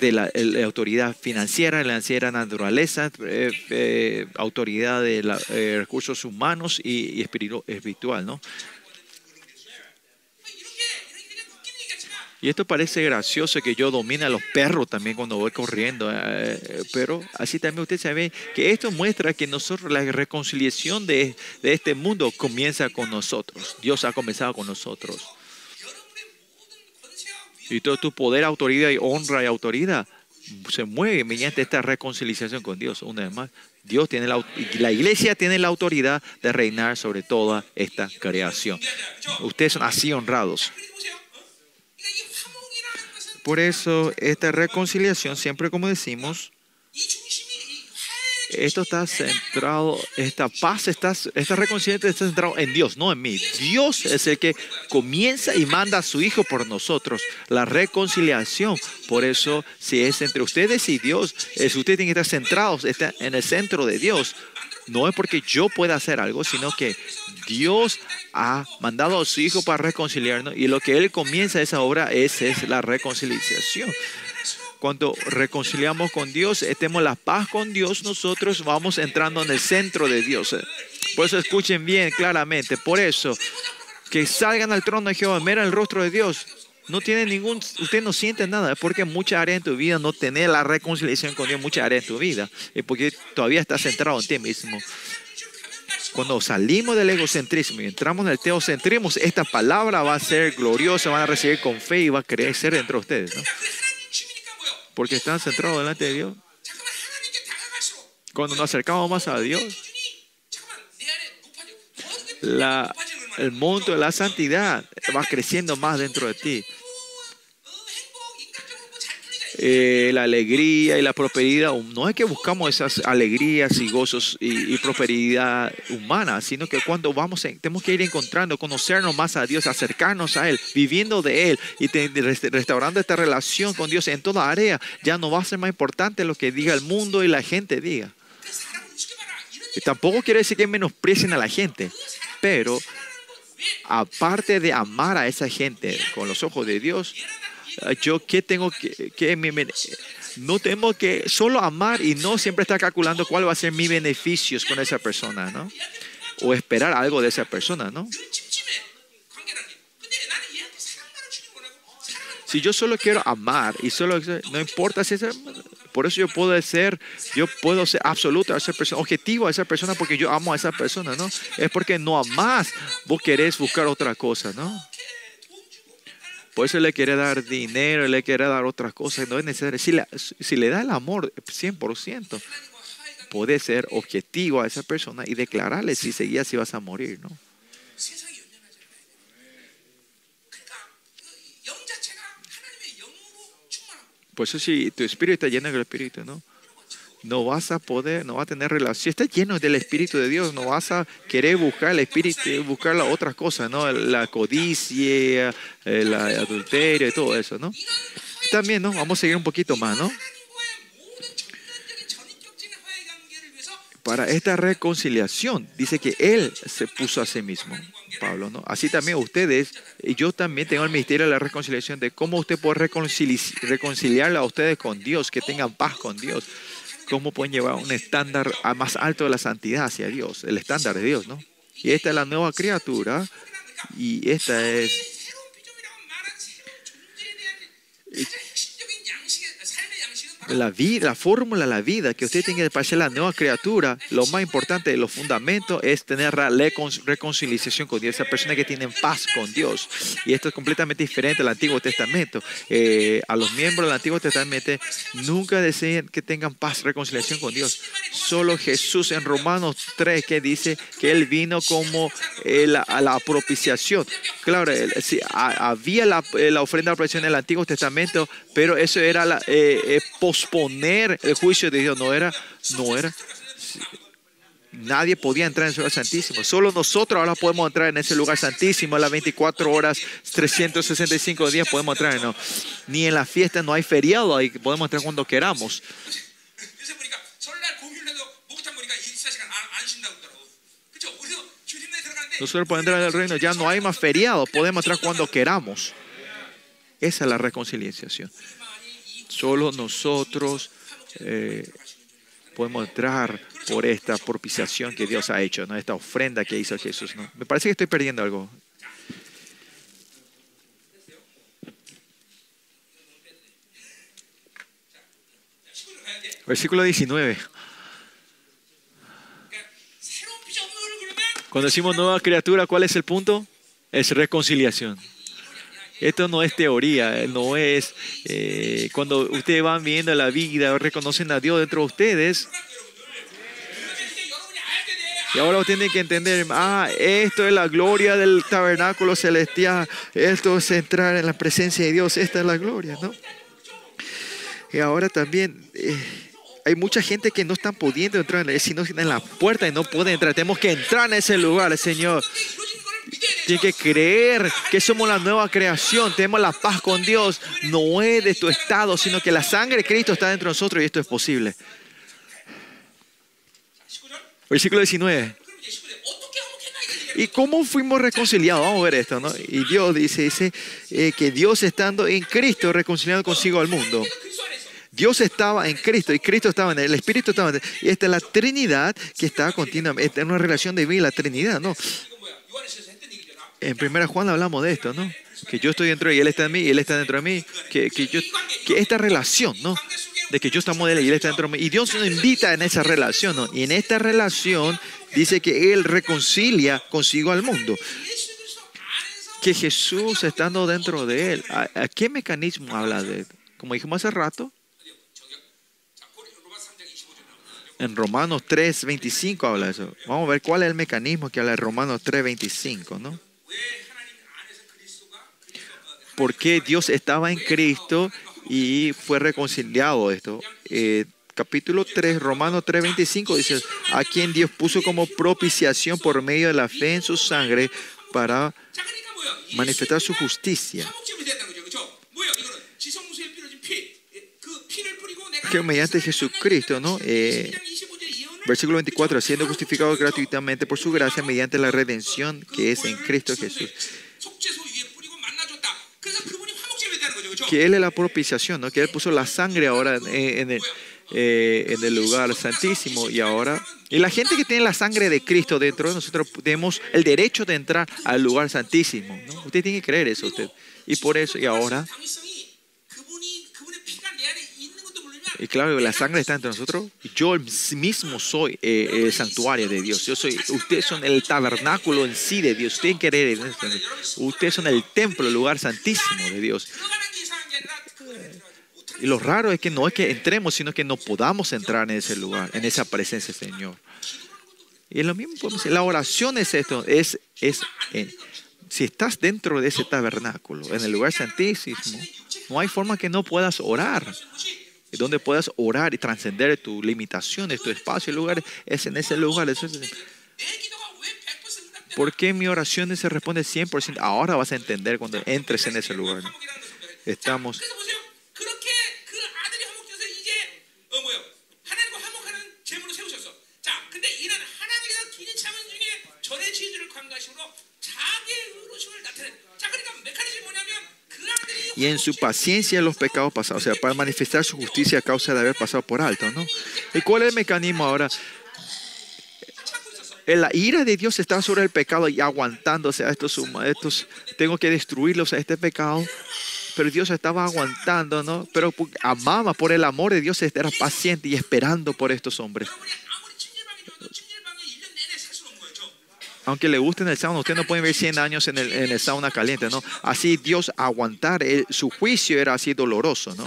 de la, autoridad financiera, la financiera naturaleza, eh, eh, autoridad de la, eh, recursos humanos y, espiritual, ¿no? Y esto parece gracioso que yo domine a los perros también cuando voy corriendo, pero así también usted sabe que esto muestra que nosotros la reconciliación de, de este mundo comienza con nosotros. Dios ha comenzado con nosotros y todo tu poder, autoridad y honra y autoridad se mueve mediante esta reconciliación con Dios. Una vez más, Dios tiene la, la iglesia tiene la autoridad de reinar sobre toda esta creación. Ustedes son así honrados. Por eso, esta reconciliación, siempre como decimos, esto está centrado, esta paz, está, esta reconciliación está centrado en Dios, no en mí. Dios es el que comienza y manda a su Hijo por nosotros. La reconciliación, por eso, si es entre ustedes y Dios, es ustedes tienen que estar centrados está en el centro de Dios. No es porque yo pueda hacer algo, sino que Dios ha mandado a su Hijo para reconciliarnos y lo que Él comienza esa obra es, es la reconciliación. Cuando reconciliamos con Dios, estemos la paz con Dios, nosotros vamos entrando en el centro de Dios. Por eso escuchen bien claramente. Por eso, que salgan al trono de Jehová, miren el rostro de Dios. No tiene ningún, usted no siente nada, porque mucha área en tu vida no tener la reconciliación con Dios, mucha área en tu vida, es porque todavía estás centrado en ti mismo. Cuando salimos del egocentrismo y entramos en el teocentrismo, esta palabra va a ser gloriosa, van a recibir con fe y va a crecer dentro de ustedes, ¿no? porque están centrados delante de Dios. Cuando nos acercamos más a Dios, la, el monto de la santidad va creciendo más dentro de ti. Eh, la alegría y la prosperidad. No es que buscamos esas alegrías y gozos y, prosperidad humana, sino que cuando vamos, tenemos que ir encontrando, conocernos más a Dios, acercarnos a Él, viviendo de Él y restaurando esta relación con Dios en toda área. Ya no va a ser más importante lo que diga el mundo y la gente diga. Y tampoco quiere decir que menosprecien a la gente, pero aparte de amar a esa gente con los ojos de Dios, Ah, yo qué tengo que, que no tengo que solo amar y no siempre estar calculando cuál va a ser mi beneficios con esa persona, ¿no? O esperar algo de esa persona, ¿no? Si yo solo quiero amar y solo no importa si es por eso yo puedo ser, yo puedo ser absoluto a esa persona, objetivo a esa persona porque yo amo a esa persona, ¿no? Es porque no amas, vos querés buscar otra cosa, ¿no? Por eso le quiere dar dinero, le quiere dar otras cosas, no es necesario. Si le, da el amor 100%, puede ser objetivo a esa persona y declararle si seguías si vas a morir, ¿no? Por eso si tu espíritu está lleno del espíritu, ¿no? no vas a poder, no vas a tener relación. Si estás lleno del Espíritu de Dios, no vas a querer buscar el Espíritu, buscar las otras cosas, ¿no? La codicia, eh, el adulterio y todo eso, ¿no? También, ¿no? Vamos a seguir un poquito más, ¿no? Para esta reconciliación, dice que Él se puso a sí mismo, Pablo, ¿no? Así también ustedes, y yo también tengo el ministerio de la reconciliación, de cómo usted puede reconcili reconciliarla a ustedes con Dios, que tengan paz con Dios cómo pueden llevar un estándar a más alto de la santidad hacia Dios, el estándar de Dios, ¿no? Y esta es la nueva criatura, y esta es la vida, la fórmula, la vida que usted tiene para ser la nueva criatura, lo más importante, los fundamentos es tener reconciliación con Dios, esa persona que tiene paz con Dios. Y esto es completamente diferente al Antiguo Testamento. Eh, a los miembros del Antiguo Testamento nunca desean que tengan paz, reconciliación con Dios. Solo Jesús en Romanos 3 que dice que Él vino como eh, la, la propiciación. Claro, había la, eh, la ofrenda de propiciación en el Antiguo Testamento, pero eso era la, eh, eh, posponer el juicio de Dios. No era, no era. Nadie podía entrar en el lugar santísimo. Solo nosotros ahora podemos entrar en ese lugar santísimo. A las 24 horas, 365 días podemos entrar. No. Ni en las fiestas no hay feriado. Ahí podemos entrar cuando queramos. Nosotros podemos entrar en el reino. Ya no hay más feriado. Podemos entrar cuando queramos. Esa es la reconciliación. Solo nosotros eh, podemos entrar por esta propiciación que Dios ha hecho, ¿no? esta ofrenda que hizo Jesús. ¿no? Me parece que estoy perdiendo algo. Versículo 19. Cuando decimos nueva criatura, ¿cuál es el punto? Es reconciliación. Esto no es teoría, no es eh, cuando ustedes van viendo la vida, reconocen a Dios dentro de ustedes. Y ahora ustedes tienen que entender, ah, esto es la gloria del tabernáculo celestial, esto es entrar en la presencia de Dios, esta es la gloria, ¿no? Y ahora también eh, hay mucha gente que no están pudiendo entrar, sino en la puerta y no pueden entrar. Tenemos que entrar en ese lugar, Señor. Tienes que creer que somos la nueva creación, tenemos la paz con Dios. No es de tu estado, sino que la sangre de Cristo está dentro de nosotros y esto es posible. Versículo 19. ¿Y cómo fuimos reconciliados? Vamos a ver esto, ¿no? Y Dios dice, dice eh, que Dios estando en Cristo reconciliando consigo al mundo. Dios estaba en Cristo y Cristo estaba en él, el Espíritu estaba en él. Y esta es la Trinidad que está continuamente, esta es una relación de vida, la Trinidad, ¿no? en primera Juan hablamos de esto, ¿no? Que yo estoy dentro y Él está en mí y Él está dentro de mí. Que, que, yo, que esta relación, ¿no? De que yo estamos de Él y Él está dentro de mí. Y Dios nos invita en esa relación, ¿no? Y en esta relación dice que Él reconcilia consigo al mundo. Que Jesús estando dentro de Él. ¿A, a qué mecanismo habla de él? Como dijimos hace rato, en Romanos 3.25 habla eso. Vamos a ver cuál es el mecanismo que habla de Romanos 3.25, ¿no? ¿Por qué Dios estaba en Cristo y fue reconciliado esto? Eh, capítulo 3, Romanos 3:25 dice, a quien Dios puso como propiciación por medio de la fe en su sangre para manifestar su justicia. Que mediante Jesucristo, ¿no? Eh, Versículo 24, siendo justificados gratuitamente por su gracia mediante la redención que es en Cristo Jesús. Que Él es la propiciación, ¿no? que Él puso la sangre ahora en, el, eh, en el lugar santísimo y ahora... Y la gente que tiene la sangre de Cristo dentro, de nosotros tenemos el derecho de entrar al lugar santísimo. ¿no? Usted tiene que creer eso, usted. Y por eso, y ahora Y claro, la sangre está entre nosotros. Yo mismo soy eh, el santuario de Dios. Yo soy, ustedes son el tabernáculo en sí de Dios. Ustedes Ustedes son el templo, el lugar santísimo de Dios. Y lo raro es que no es que entremos, sino que no podamos entrar en ese lugar, en esa presencia, Señor. Y lo mismo podemos decir. La oración es esto, es, es eh, si estás dentro de ese tabernáculo, en el lugar santísimo, no hay forma que no puedas orar donde puedas orar y trascender tus limitaciones, tu espacio y lugar, es en ese lugar. Eso es, ¿Por qué mi oración se responde 100%? Ahora vas a entender cuando entres en ese lugar. Estamos. y en su paciencia en los pecados pasados, o sea, para manifestar su justicia a causa de haber pasado por alto, ¿no? ¿Y cuál es el mecanismo ahora? Eh, la ira de Dios está sobre el pecado y aguantándose a estos, estos tengo que destruirlos a este pecado. Pero Dios estaba aguantando, ¿no? Pero amaba por el amor de Dios, era paciente y esperando por estos hombres. Aunque le gusten el sauna, ustedes no pueden vivir 100 años en el, en el sauna caliente, ¿no? Así Dios aguantar, él- su juicio era así doloroso, ¿no?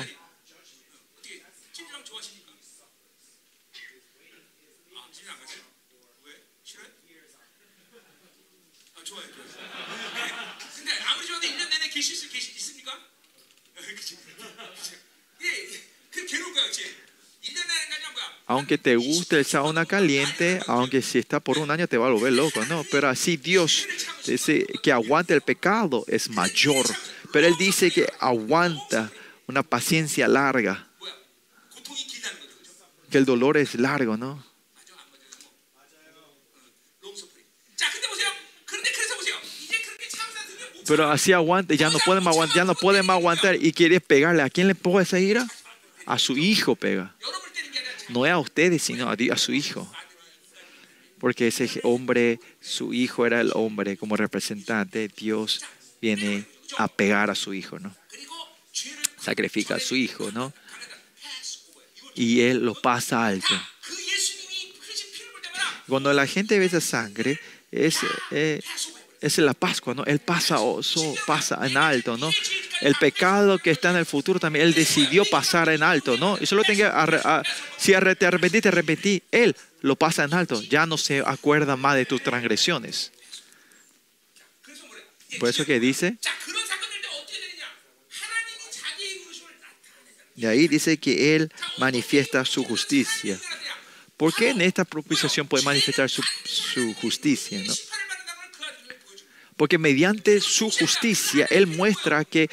aunque te guste el sauna caliente, aunque si está por un año te va a volver loco, no, pero así Dios dice que aguante el pecado es mayor, pero Él dice que aguanta una paciencia larga, que el dolor es largo, ¿no? Pero así aguante, ya no pueden aguantar, ya no aguantar y quieres pegarle. ¿A quién le puedes esa ira? A su hijo pega no es a ustedes, sino a, a su hijo. Porque ese hombre, su hijo era el hombre como representante, Dios viene a pegar a su hijo, ¿no? Sacrifica a su hijo, ¿no? Y él lo pasa alto. Cuando la gente ve esa sangre, es, eh, es la Pascua, ¿no? Él pasa, oh, so, pasa en alto, ¿no? El pecado que está en el futuro también, Él decidió pasar en alto, ¿no? Y solo tenga, si te arrepentí, te arrepentí, Él lo pasa en alto, ya no se acuerda más de tus transgresiones. Por eso que dice, y ahí dice que Él manifiesta su justicia. ¿Por qué en esta propiciación puede manifestar su, su justicia? ¿no? Porque mediante su justicia, Él muestra que,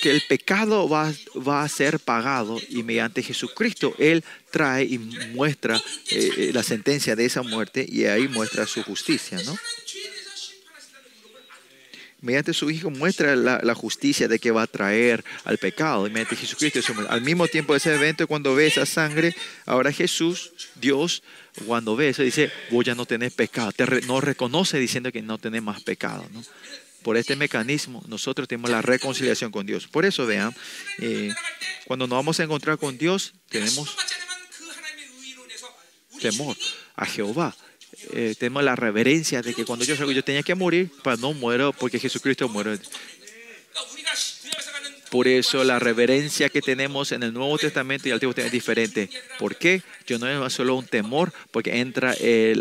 que el pecado va, va, a ser pagado y mediante Jesucristo Él trae y muestra eh, eh, la sentencia de esa muerte y ahí muestra su justicia, ¿no? mediante su Hijo muestra la, justicia de que va a traer al pecado, y mediante Jesucristo. Al mismo tiempo de ese evento, cuando ve esa sangre, ahora Jesús, Dios, cuando ve eso dice, vos ya no tenés pecado, te re, no reconoce diciendo que no tenés más pecado. ¿no? Por este mecanismo nosotros tenemos la reconciliación con Dios. Por eso vean, eh, cuando nos vamos a encontrar con Dios tenemos temor a Jehová. Eh, tenemos la reverencia de que cuando yo salgo yo tenía que morir, pero no muero porque Jesucristo muere. Por eso la reverencia que tenemos en el Nuevo Testamento y el Antiguo Testamento es diferente. ¿Por qué? Yo no es solo un temor, porque entra eh,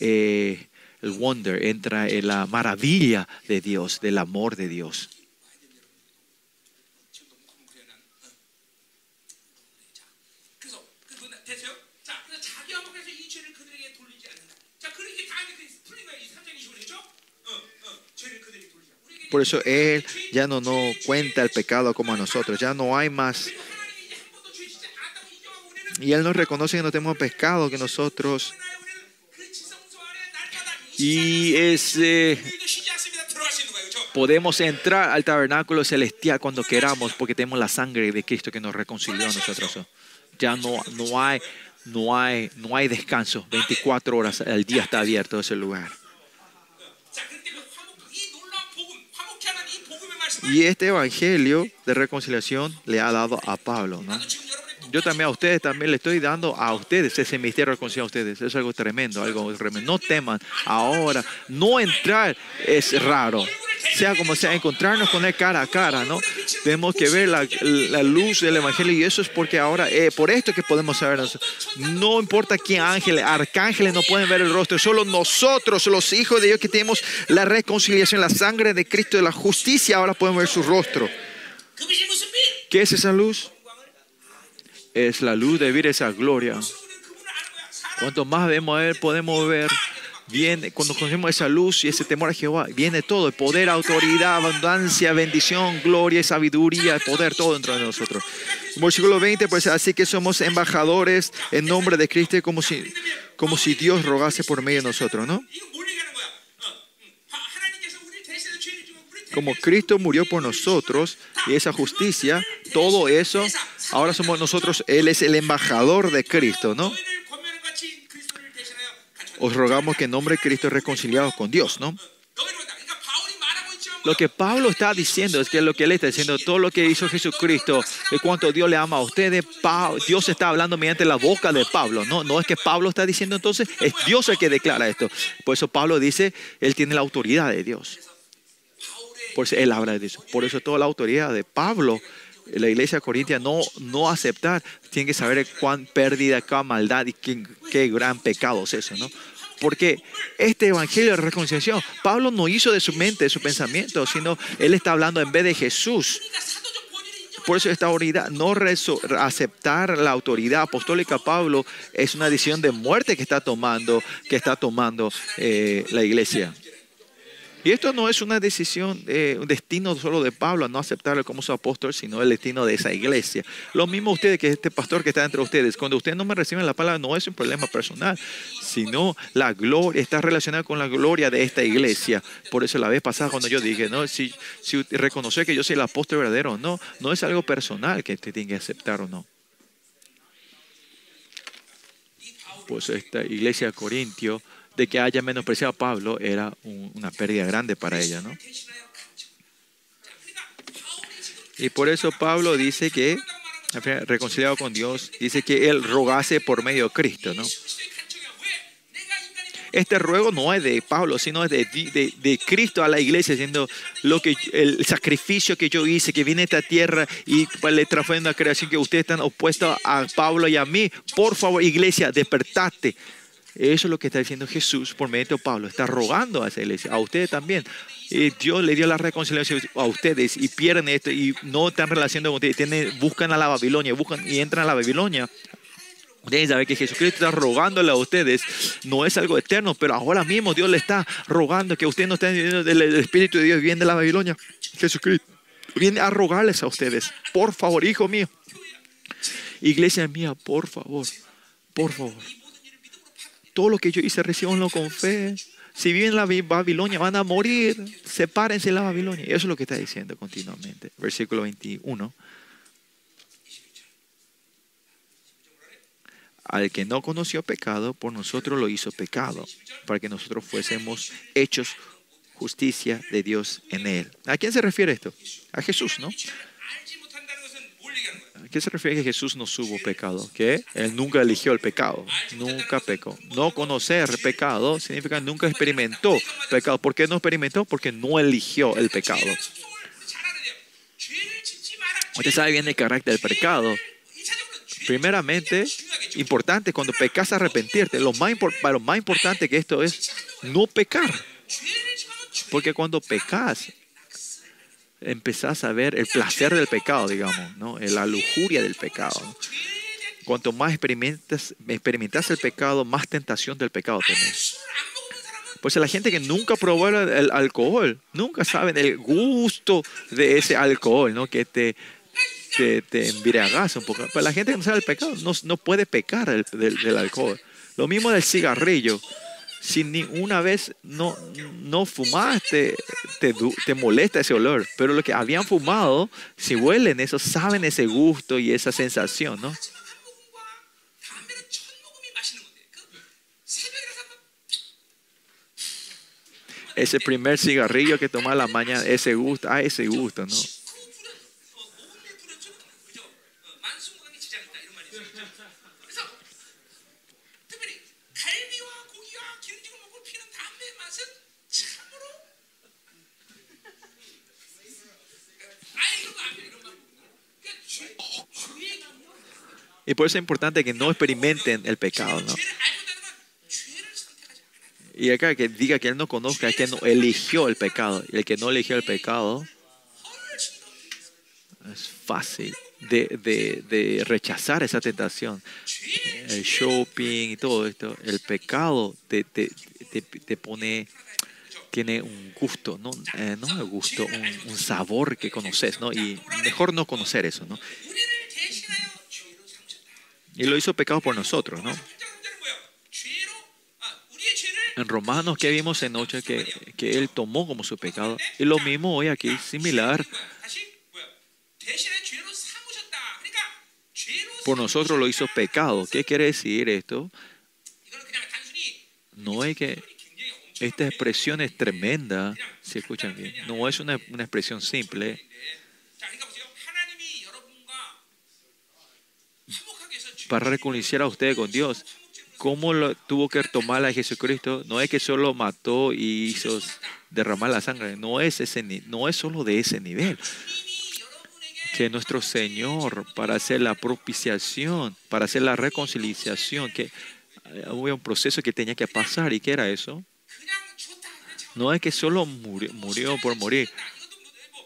eh, el wonder, entra eh, la maravilla de Dios, del amor de Dios. Por eso Él ya no, no cuenta el pecado como a nosotros. Ya no hay más. Y Él nos reconoce que no tenemos pecado que nosotros. Y es, eh, podemos entrar al tabernáculo celestial cuando queramos porque tenemos la sangre de Cristo que nos reconcilió a nosotros. Ya no, no, hay, no, hay, no hay descanso. 24 horas al día está abierto ese lugar. Y este evangelio de reconciliación le ha dado a Pablo. ¿no? Yo también a ustedes, también le estoy dando a ustedes ese misterio de reconciliación a ustedes. Es algo tremendo, algo tremendo. No teman ahora. No entrar es raro. Sea como sea, encontrarnos con él cara a cara, ¿no? Tenemos que ver la, la luz del Evangelio y eso es porque ahora, eh, por esto que podemos saber. No importa quién ángeles, arcángeles no pueden ver el rostro. Solo nosotros, los hijos de Dios que tenemos la reconciliación, la sangre de Cristo, de la justicia, ahora podemos ver su rostro. ¿Qué es esa luz? es la luz de vivir esa gloria. Cuanto más vemos a Él, podemos ver. Viene, cuando conocemos esa luz y ese temor a Jehová, viene todo: poder, autoridad, abundancia, bendición, gloria, sabiduría, poder, todo dentro de nosotros. Como el siglo 20, pues así que somos embajadores en nombre de Cristo, como si, como si Dios rogase por medio de nosotros, ¿no? Como Cristo murió por nosotros y esa justicia, todo eso Ahora somos nosotros, Él es el embajador de Cristo, ¿no? Os rogamos que en nombre de Cristo reconciliados con Dios, ¿no? Lo que Pablo está diciendo es que lo que él está diciendo, todo lo que hizo Jesucristo, de cuánto Dios le ama a ustedes, Dios está hablando mediante la boca de Pablo. No, no es que Pablo está diciendo entonces, es Dios el que declara esto. Por eso Pablo dice, él tiene la autoridad de Dios. Por eso él habla de eso. Por eso toda la autoridad de Pablo la iglesia corintia no, no aceptar, tiene que saber cuán pérdida, cuán maldad y qué, gran pecado es eso, ¿no? Porque este evangelio de reconciliación, Pablo no hizo de su mente, de su pensamiento, sino él está hablando en vez de Jesús. Por eso esta autoridad, no aceptar la autoridad apostólica Pablo es una decisión de muerte que está tomando, que está tomando eh, la iglesia. Y esto no es una decisión, eh, un destino solo de Pablo, no aceptarlo como su apóstol, sino el destino de esa iglesia. Lo mismo ustedes, que este pastor que está entre ustedes, cuando ustedes no me reciben la palabra, no es un problema personal, sino la gloria, está relacionada con la gloria de esta iglesia. Por eso la vez pasada cuando yo dije, no, si, si reconocer que yo soy el apóstol verdadero, no, no es algo personal que usted tiene que aceptar o no. Pues esta iglesia de Corintio, de que haya menospreciado a Pablo era una pérdida grande para ella, ¿no? Y por eso Pablo dice que, reconciliado con Dios, dice que él rogase por medio de Cristo, ¿no? Este ruego no es de Pablo, sino es de, de, Cristo a la iglesia, diciendo lo que, el sacrificio que yo hice, que vine a esta tierra y le trajo una creación que ustedes están opuestos a Pablo y a mí. Por favor, iglesia, despertate. Eso es lo que está diciendo Jesús por medio de Pablo. Está rogando a esa iglesia, a ustedes también. Y Dios le dio la reconciliación a ustedes y pierden esto y no están relacionando con ustedes. Buscan a la Babilonia, buscan y entran a la Babilonia. Ustedes saben que Jesucristo está rogándole a ustedes, no es algo eterno, pero ahora mismo Dios le está rogando que ustedes no estén viviendo del Espíritu de Dios, viene de la Babilonia. Jesucristo viene a rogarles a ustedes, por favor, hijo mío, iglesia mía, por favor, por favor. Todo lo que yo hice, recibanlo con fe. Si viven en la Bi- Babilonia, van a morir. Sepárense de la Babilonia. Eso es lo que está diciendo continuamente. Versículo 21. Al que no conoció pecado, por nosotros lo hizo pecado, para que nosotros fuésemos hechos justicia de Dios en él. ¿A quién se refiere esto? A Jesús, ¿no? qué se refiere que Jesús no hubo pecado? Que Él nunca eligió el pecado, nunca pecó. No conocer pecado significa nunca experimentó pecado. ¿Por qué no experimentó? Porque no eligió el pecado. Usted sabe bien el carácter del pecado. Primeramente, importante cuando pecas arrepentirte. Lo más, lo más importante que esto es no pecar. Porque cuando pecas, empezás a ver el placer del pecado, digamos, ¿no? la lujuria del pecado. Cuanto más experimentas, experimentas el pecado, más tentación del pecado tenés. Pues la gente que nunca probó el, alcohol, nunca saben el gusto de ese alcohol, ¿no? Que te, te, te embriagas un poco. Pero la gente que no sabe el pecado no, no puede pecar del alcohol. Lo mismo del cigarrillo si ni una vez no, no fumaste, te, te molesta ese olor. Pero los que habían fumado, si huelen eso, saben ese gusto y esa sensación, ¿no? Ese primer cigarrillo que toma la mañana, ese gusto, ah, ese gusto, ¿no? Y por eso es importante que no experimenten el pecado. ¿no? Y acá que diga que él no conozca, es que no eligió el pecado. Y el que no eligió el pecado es fácil de, de, rechazar esa tentación. El shopping y todo esto. El pecado te, te, te, te pone tiene un gusto, no, eh, no un gusto, un, un, sabor que conoces, ¿no? Y mejor no conocer eso, ¿no? Él lo hizo pecado por nosotros, ¿no? En Romanos, que vimos en noche que, que Él tomó como su pecado? Y lo mismo hoy aquí, similar. Por nosotros lo hizo pecado. ¿Qué quiere decir esto? No hay que... Esta expresión es tremenda, si escuchan bien. No es una, una expresión simple para reconciliar a ustedes con Dios. ¿Cómo lo tuvo que tomar la de Jesucristo? No es que solo mató y hizo derramar la sangre. No es, ese, no es solo de ese nivel. Que nuestro Señor, para hacer la propiciación, para hacer la reconciliación, que eh, hubo un proceso que tenía que pasar. ¿Y qué era eso? No es que solo murió, murió por morir.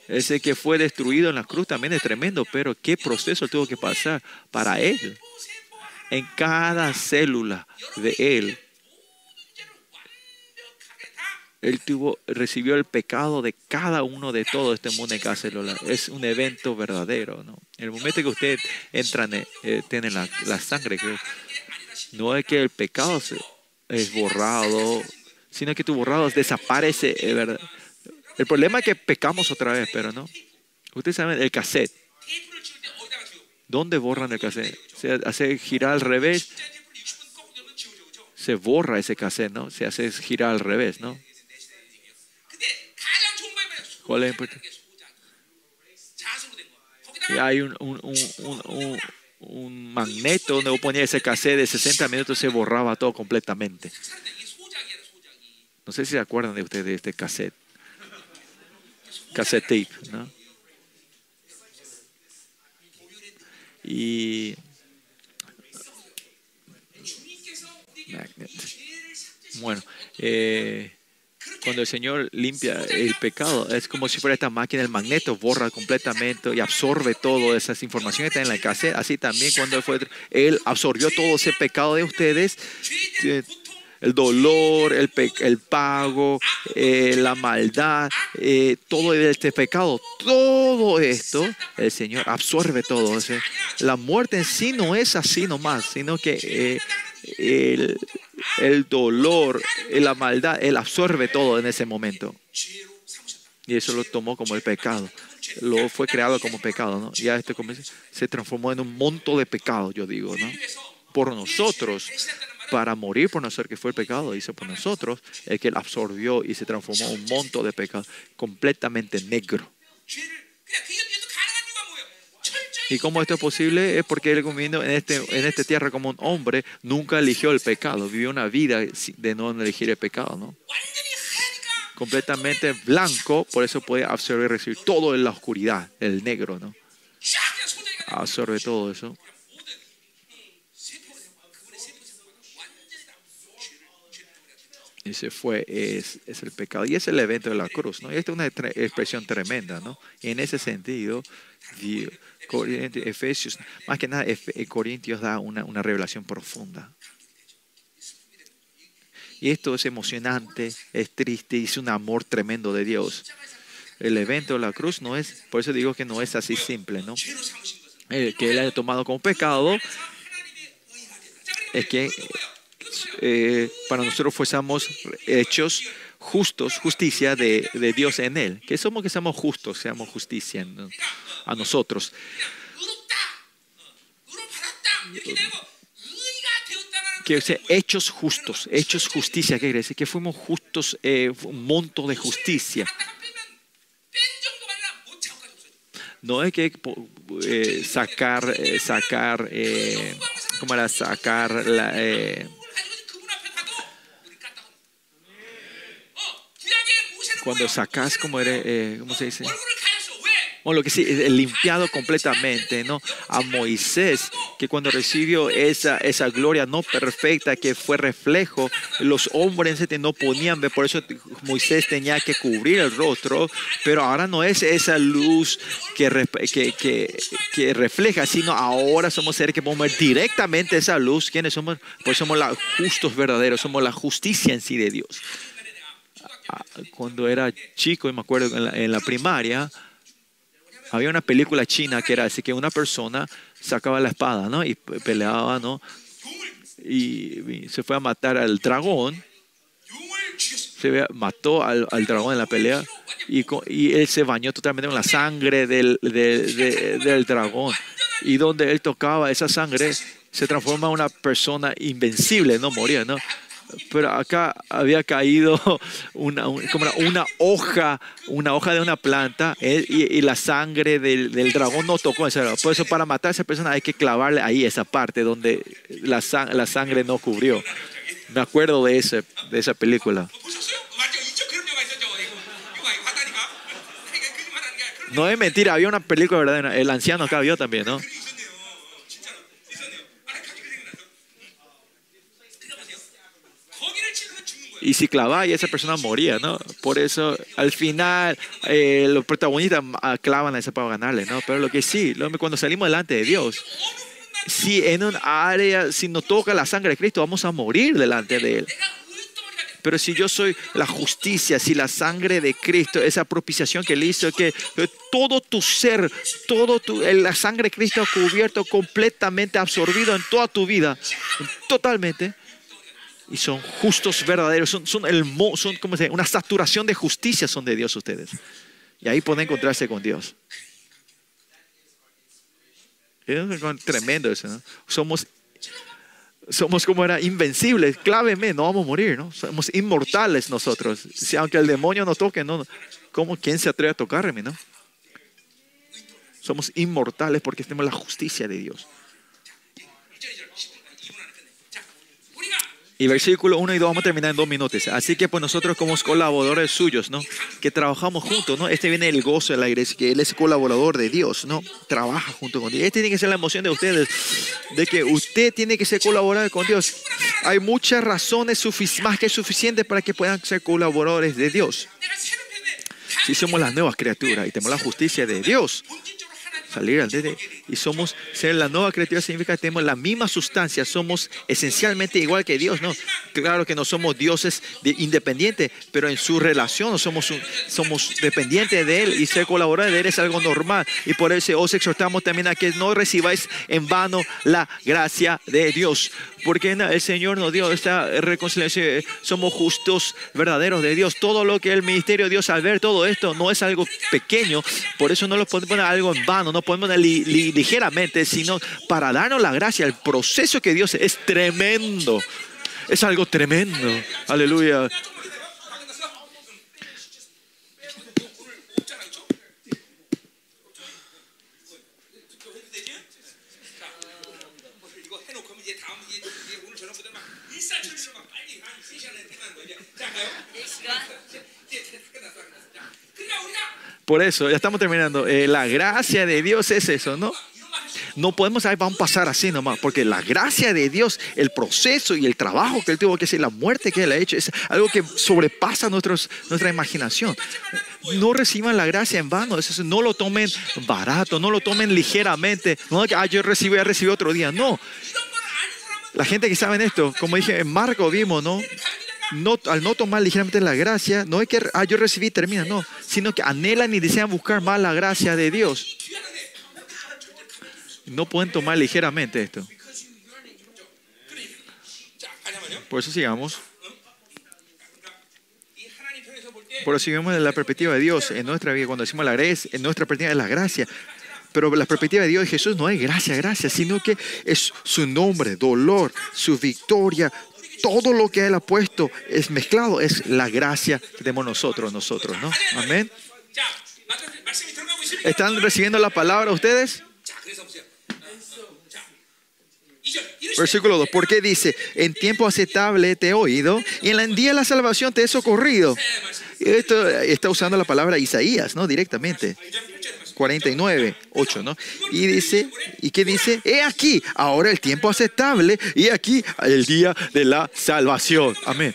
Ese que fue destruido en la cruz también es tremendo, pero qué proceso tuvo que pasar para él en cada célula de Él. Él tuvo, recibió el pecado de cada uno de todo este mundo en cada célula. Es un evento verdadero. ¿no? En el momento que usted entra, eh, tiene la, la sangre, creo, no es que el pecado se, es borrado, sino que tu borrado desaparece. Eh, ¿verdad? El problema es que pecamos otra vez, pero no. Ustedes saben, el cassette. ¿Dónde borran el cassette? Se hace girar al revés. Se borra ese cassette, ¿no? Se hace girar al revés, ¿no? ¿Cuál es y hay un, un, un, un, magneto donde vos ponías ese cassette de 60 minutos, se borraba todo completamente. No sé si se acuerdan de ustedes de este cassette. Cassette tape, ¿no? 이 bueno, eh, cuando el Señor limpia el pecado, es como si fuera esta máquina, el magneto borra completamente y absorbe todas esas informaciones que están en la cassette. Así también cuando él, fue, él absorbió todo ese pecado de ustedes, eh, el dolor, el, el pago, eh, la maldad, eh, todo este pecado, todo esto, el Señor absorbe todo. La muerte en sí no es así nomás, sino que eh, el, dolor, la maldad, Él absorbe todo en ese momento. Y eso lo tomó como el pecado. Lo fue creado como pecado, ¿no? Ya este se transformó en un monto de pecado, yo digo, ¿no? Por nosotros para morir por nosotros, que fue el pecado, hizo por nosotros, es que él absorbió y se transformó en un monto de pecado completamente negro. ¿Y cómo esto es posible? Es porque él viviendo en, este, en esta tierra como un hombre, nunca eligió el pecado, vivió una vida de no elegir el pecado, ¿no? Completamente blanco, por eso puede absorber y recibir todo en la oscuridad, el negro, ¿no? Absorbe todo eso. y se fue es, es, el pecado. Y es el evento de la cruz, ¿no? Esta es una expresión tremenda, ¿no? En ese sentido, Efesios, más que nada, eh, Corintios da una, una revelación profunda. Y esto es emocionante, es triste, y es un amor tremendo de Dios. El evento de la cruz no es, por eso digo que no es así simple, ¿no? Que él haya tomado como pecado es que eh, para nosotros fuésemos hechos justos, justicia de, de, Dios en Él. Que somos que seamos justos, seamos justicia en, a nosotros. Que sea hechos justos, hechos justicia, ¿qué quiere decir? Que fuimos justos, eh, un monto de justicia. No hay que eh, sacar, eh, sacar, eh, ¿cómo era? Sacar la eh, cuando sacas, como eres, eh, ¿cómo se dice? o lo que sí, eh, limpiado completamente, ¿no? A Moisés, que cuando recibió esa, esa gloria no perfecta que fue reflejo, los hombres no ponían, por eso Moisés tenía que cubrir el rostro, pero ahora no es esa luz que, que refleja, sino ahora somos seres que podemos ver directamente esa luz. ¿Quiénes somos? Pues somos los justos verdaderos, somos la justicia en sí de Dios cuando era chico, y me acuerdo, en la, en la primaria, había una película china que era así que una persona sacaba la espada, ¿no? Y peleaba, ¿no? Y, y se fue a matar al dragón. Se mató al, al dragón en la pelea y, y, él se bañó totalmente en la sangre del, del dragón. Y donde él tocaba esa sangre, se transforma en una persona invencible, no moría, ¿no? pero acá había caído una, como una, una, hoja, una hoja de una planta eh, y, la sangre del, del dragón no tocó ese dragón. Por eso para matar a esa persona hay que clavarle ahí esa parte donde la, la sangre no cubrió. Me acuerdo de, ese, de esa película. No es mentira, había una película, ¿verdad? El anciano acá vio también, ¿no? y si clavaba y esa persona moría, ¿no? Por eso al final eh, los protagonistas ah, clavan a esa para ganarle, ¿no? Pero lo que sí, cuando salimos delante de Dios, si en un área, si nos toca la sangre de Cristo, vamos a morir delante de Él. Pero si yo soy la justicia, si la sangre de Cristo, esa propiciación que Él hizo, que todo tu ser, todo tu, la sangre de Cristo cubierto completamente, absorbido en toda tu vida, totalmente y son justos verdaderos, son, son, el, son como se una saturación de justicia son de Dios ustedes. Y ahí pueden encontrarse con Dios. Es tremendo eso, ¿no? Somos somos como era invencibles, cláveme, no vamos a morir, ¿no? Somos inmortales nosotros. Si aunque el demonio nos toque, no, ¿cómo quién se atreve a tocarme, no? Somos inmortales porque tenemos la justicia de Dios. Y versículo 1 y 2 vamos a terminar en dos minutos. Así que pues nosotros como colaboradores suyos, ¿no? Que trabajamos juntos, ¿no? Este viene el gozo de la iglesia, que él es colaborador de Dios, ¿no? Trabaja junto con Dios. Este tiene que ser la emoción de ustedes, de que usted tiene que ser colaborador con Dios. Hay muchas razones más que suficientes para que puedan ser colaboradores de Dios. Si somos las nuevas criaturas y tenemos la justicia de Dios, salir al de y somos ser la nueva criatura significa que tenemos la misma sustancia, somos esencialmente igual que Dios, ¿no? Claro que no somos dioses de- independientes, pero en su relación somos, un- somos dependientes de Él y ser colaboradores de Él es algo normal. Y por eso os exhortamos también a que no recibáis en vano la gracia de Dios. Porque el Señor nos dio esta reconciliación, eh, somos justos, verdaderos de Dios. Todo lo que el ministerio de Dios al ver todo esto no es algo pequeño, por eso no lo podemos poner algo en vano, no podemos poner li- li- ligeramente, sino para darnos la gracia. El proceso que Dios es tremendo, es algo tremendo. Aleluya. Por eso, ya estamos terminando. Eh, la gracia de Dios es eso, ¿no? No podemos, ahí vamos a pasar así nomás, porque la gracia de Dios, el proceso y el trabajo que Él tuvo que hacer, la muerte que Él ha hecho, es algo que sobrepasa nuestros, nuestra imaginación. No reciban la gracia en vano, eso no lo tomen barato, no lo tomen ligeramente, no que ah, yo recibo, ya recibo otro día, no. La gente que sabe esto, como dije en Marco vimos, ¿no? no, al no tomar ligeramente la gracia, no es que, ah, yo recibí, termina, no, sino que anhelan y desean buscar más la gracia de Dios. No pueden tomar ligeramente esto. Por eso sigamos. Por eso sigamos de la perspectiva de Dios en nuestra vida. Cuando decimos la gracia, en nuestra perspectiva de la gracia, pero la perspectiva de Dios Jesús no es gracia, gracia, sino que es su nombre, dolor, su victoria, todo lo que Él ha puesto es mezclado, es la gracia que tenemos nosotros, nosotros, ¿no? Amén. ¿Están recibiendo la palabra ustedes? Versículo 2, porque dice, en tiempo aceptable te he oído y en el día de la salvación te he socorrido. Esto está usando la palabra Isaías, ¿no? Directamente. 49, 8, ¿no? Y dice, ¿y qué dice? He aquí, ahora el tiempo aceptable y aquí el día de la salvación. Amén.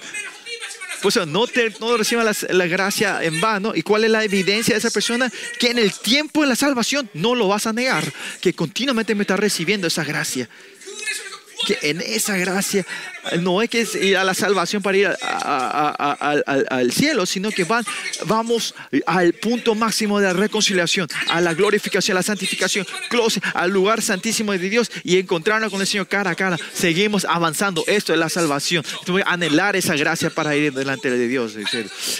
Pues no, te, no la, la gracia en vano. ¿Y cuál es la evidencia de esa persona? Que en el tiempo de la salvación no lo vas a negar, que continuamente me está recibiendo esa gracia. Que en esa gracia no es que es ir a la salvación para ir a- al- al- cielo, sino que van, vamos al punto máximo de la reconciliación, a la glorificación, a la santificación, close, al lugar santísimo de Dios y encontrarnos con el Señor cara a cara. Seguimos avanzando. Esto es la salvación. A anhelar esa gracia para ir delante de Dios.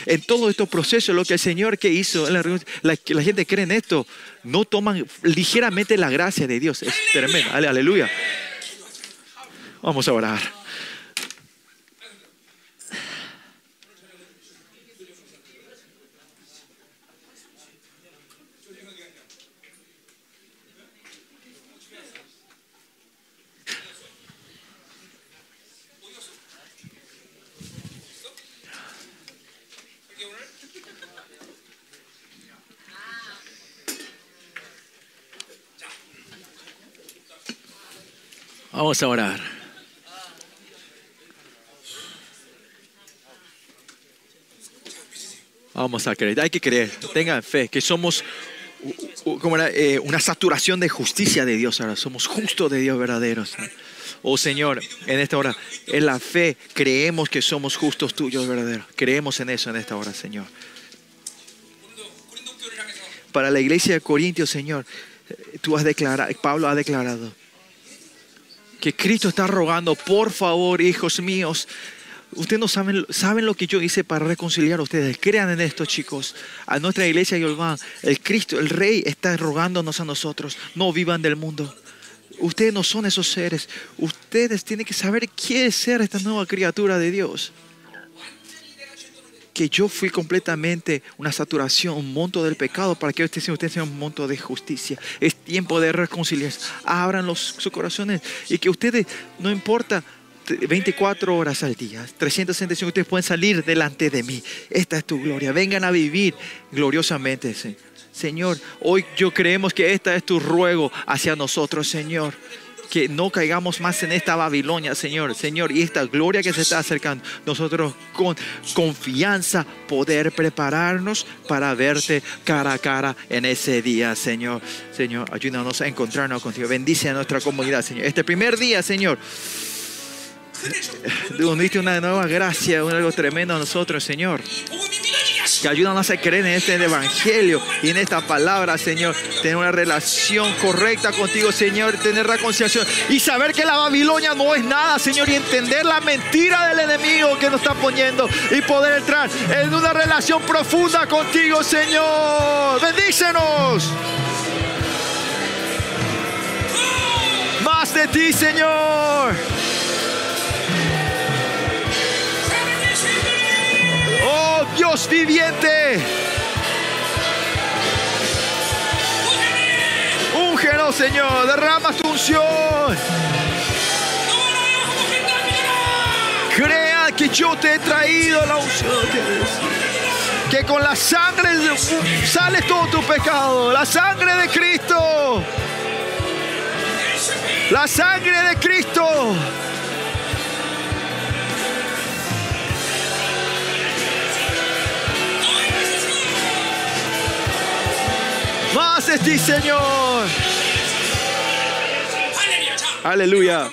en todo estos procesos, lo que el Señor que hizo, la, la, gente cree en esto, no toman ligeramente la gracia de Dios. Es tremendo. Ale- Aleluya. Vamos a orar. Vamos a orar. Vamos a creer, hay que creer, tengan fe, que somos como era, eh, una saturación de justicia de Dios ahora, somos justos de Dios verdaderos. Oh Señor, en esta hora, en la fe creemos que somos justos tuyos verdaderos, creemos en eso en esta hora, Señor. Para la iglesia de Corintios, Señor, eh, tú has declarado, Pablo ha declarado que Cristo está rogando, por favor, hijos míos, ustedes no saben, saben lo que yo hice para reconciliar a ustedes. Crean en esto, chicos. A nuestra iglesia Yolván, el Cristo, el Rey, está rogándonos a nosotros. No vivan del mundo. Ustedes no son esos seres. Ustedes tienen que saber qué es ser esta nueva criatura de Dios. que yo fui completamente una saturación, un monto del pecado, para que usted, usted sea un monto de justicia. Es tiempo de reconciliarse. Abran los, sus corazones y que ustedes, no importa 24 horas al día, 365, ustedes pueden salir delante de mí. Esta es tu gloria. Vengan a vivir gloriosamente, Señor. Hoy yo creemos que esta es tu ruego hacia nosotros, Señor que no caigamos más en esta Babilonia, Señor. Señor, y esta gloria que se está acercando, nosotros con confianza poder prepararnos para verte cara a cara en ese día, Señor. Señor, ayúdanos a encontrarnos contigo. Bendice a nuestra comunidad, Señor. Este primer día, Señor. Diste una nueva gracia, algo tremendo a nosotros, Señor que ayúdanos a creer en este evangelio y en esta palabra, Señor. Tener una relación correcta contigo, Señor. Tener reconciliación y saber que la Babilonia no es nada, Señor. Y entender la mentira del enemigo que nos está poniendo y poder entrar en una relación profunda contigo, Señor. Bendícenos. Más de ti, Señor. Dios viviente. Úngenos, Señor, derrama tu unción. Crea que yo te he traído la unción. Que con la sangre sale todo tu pecado. La sangre de Cristo. La sangre de Cristo. Más de ti, Señor. Aleluya.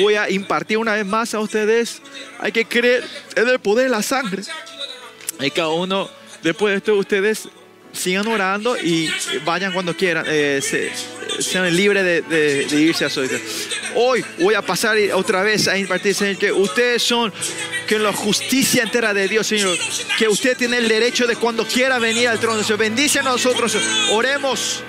Voy a impartir una vez más a ustedes. Hay que creer en el poder de la sangre. Y cada uno, después de esto, ustedes sigan orando y vayan cuando quieran. Eh, sean libres de, irse a su Hoy voy a pasar otra vez a impartir, Señor, que ustedes son que la justicia entera de Dios, Señor, que usted tiene el derecho de cuando quiera venir al trono, Señor. Bendice a nosotros, oremos.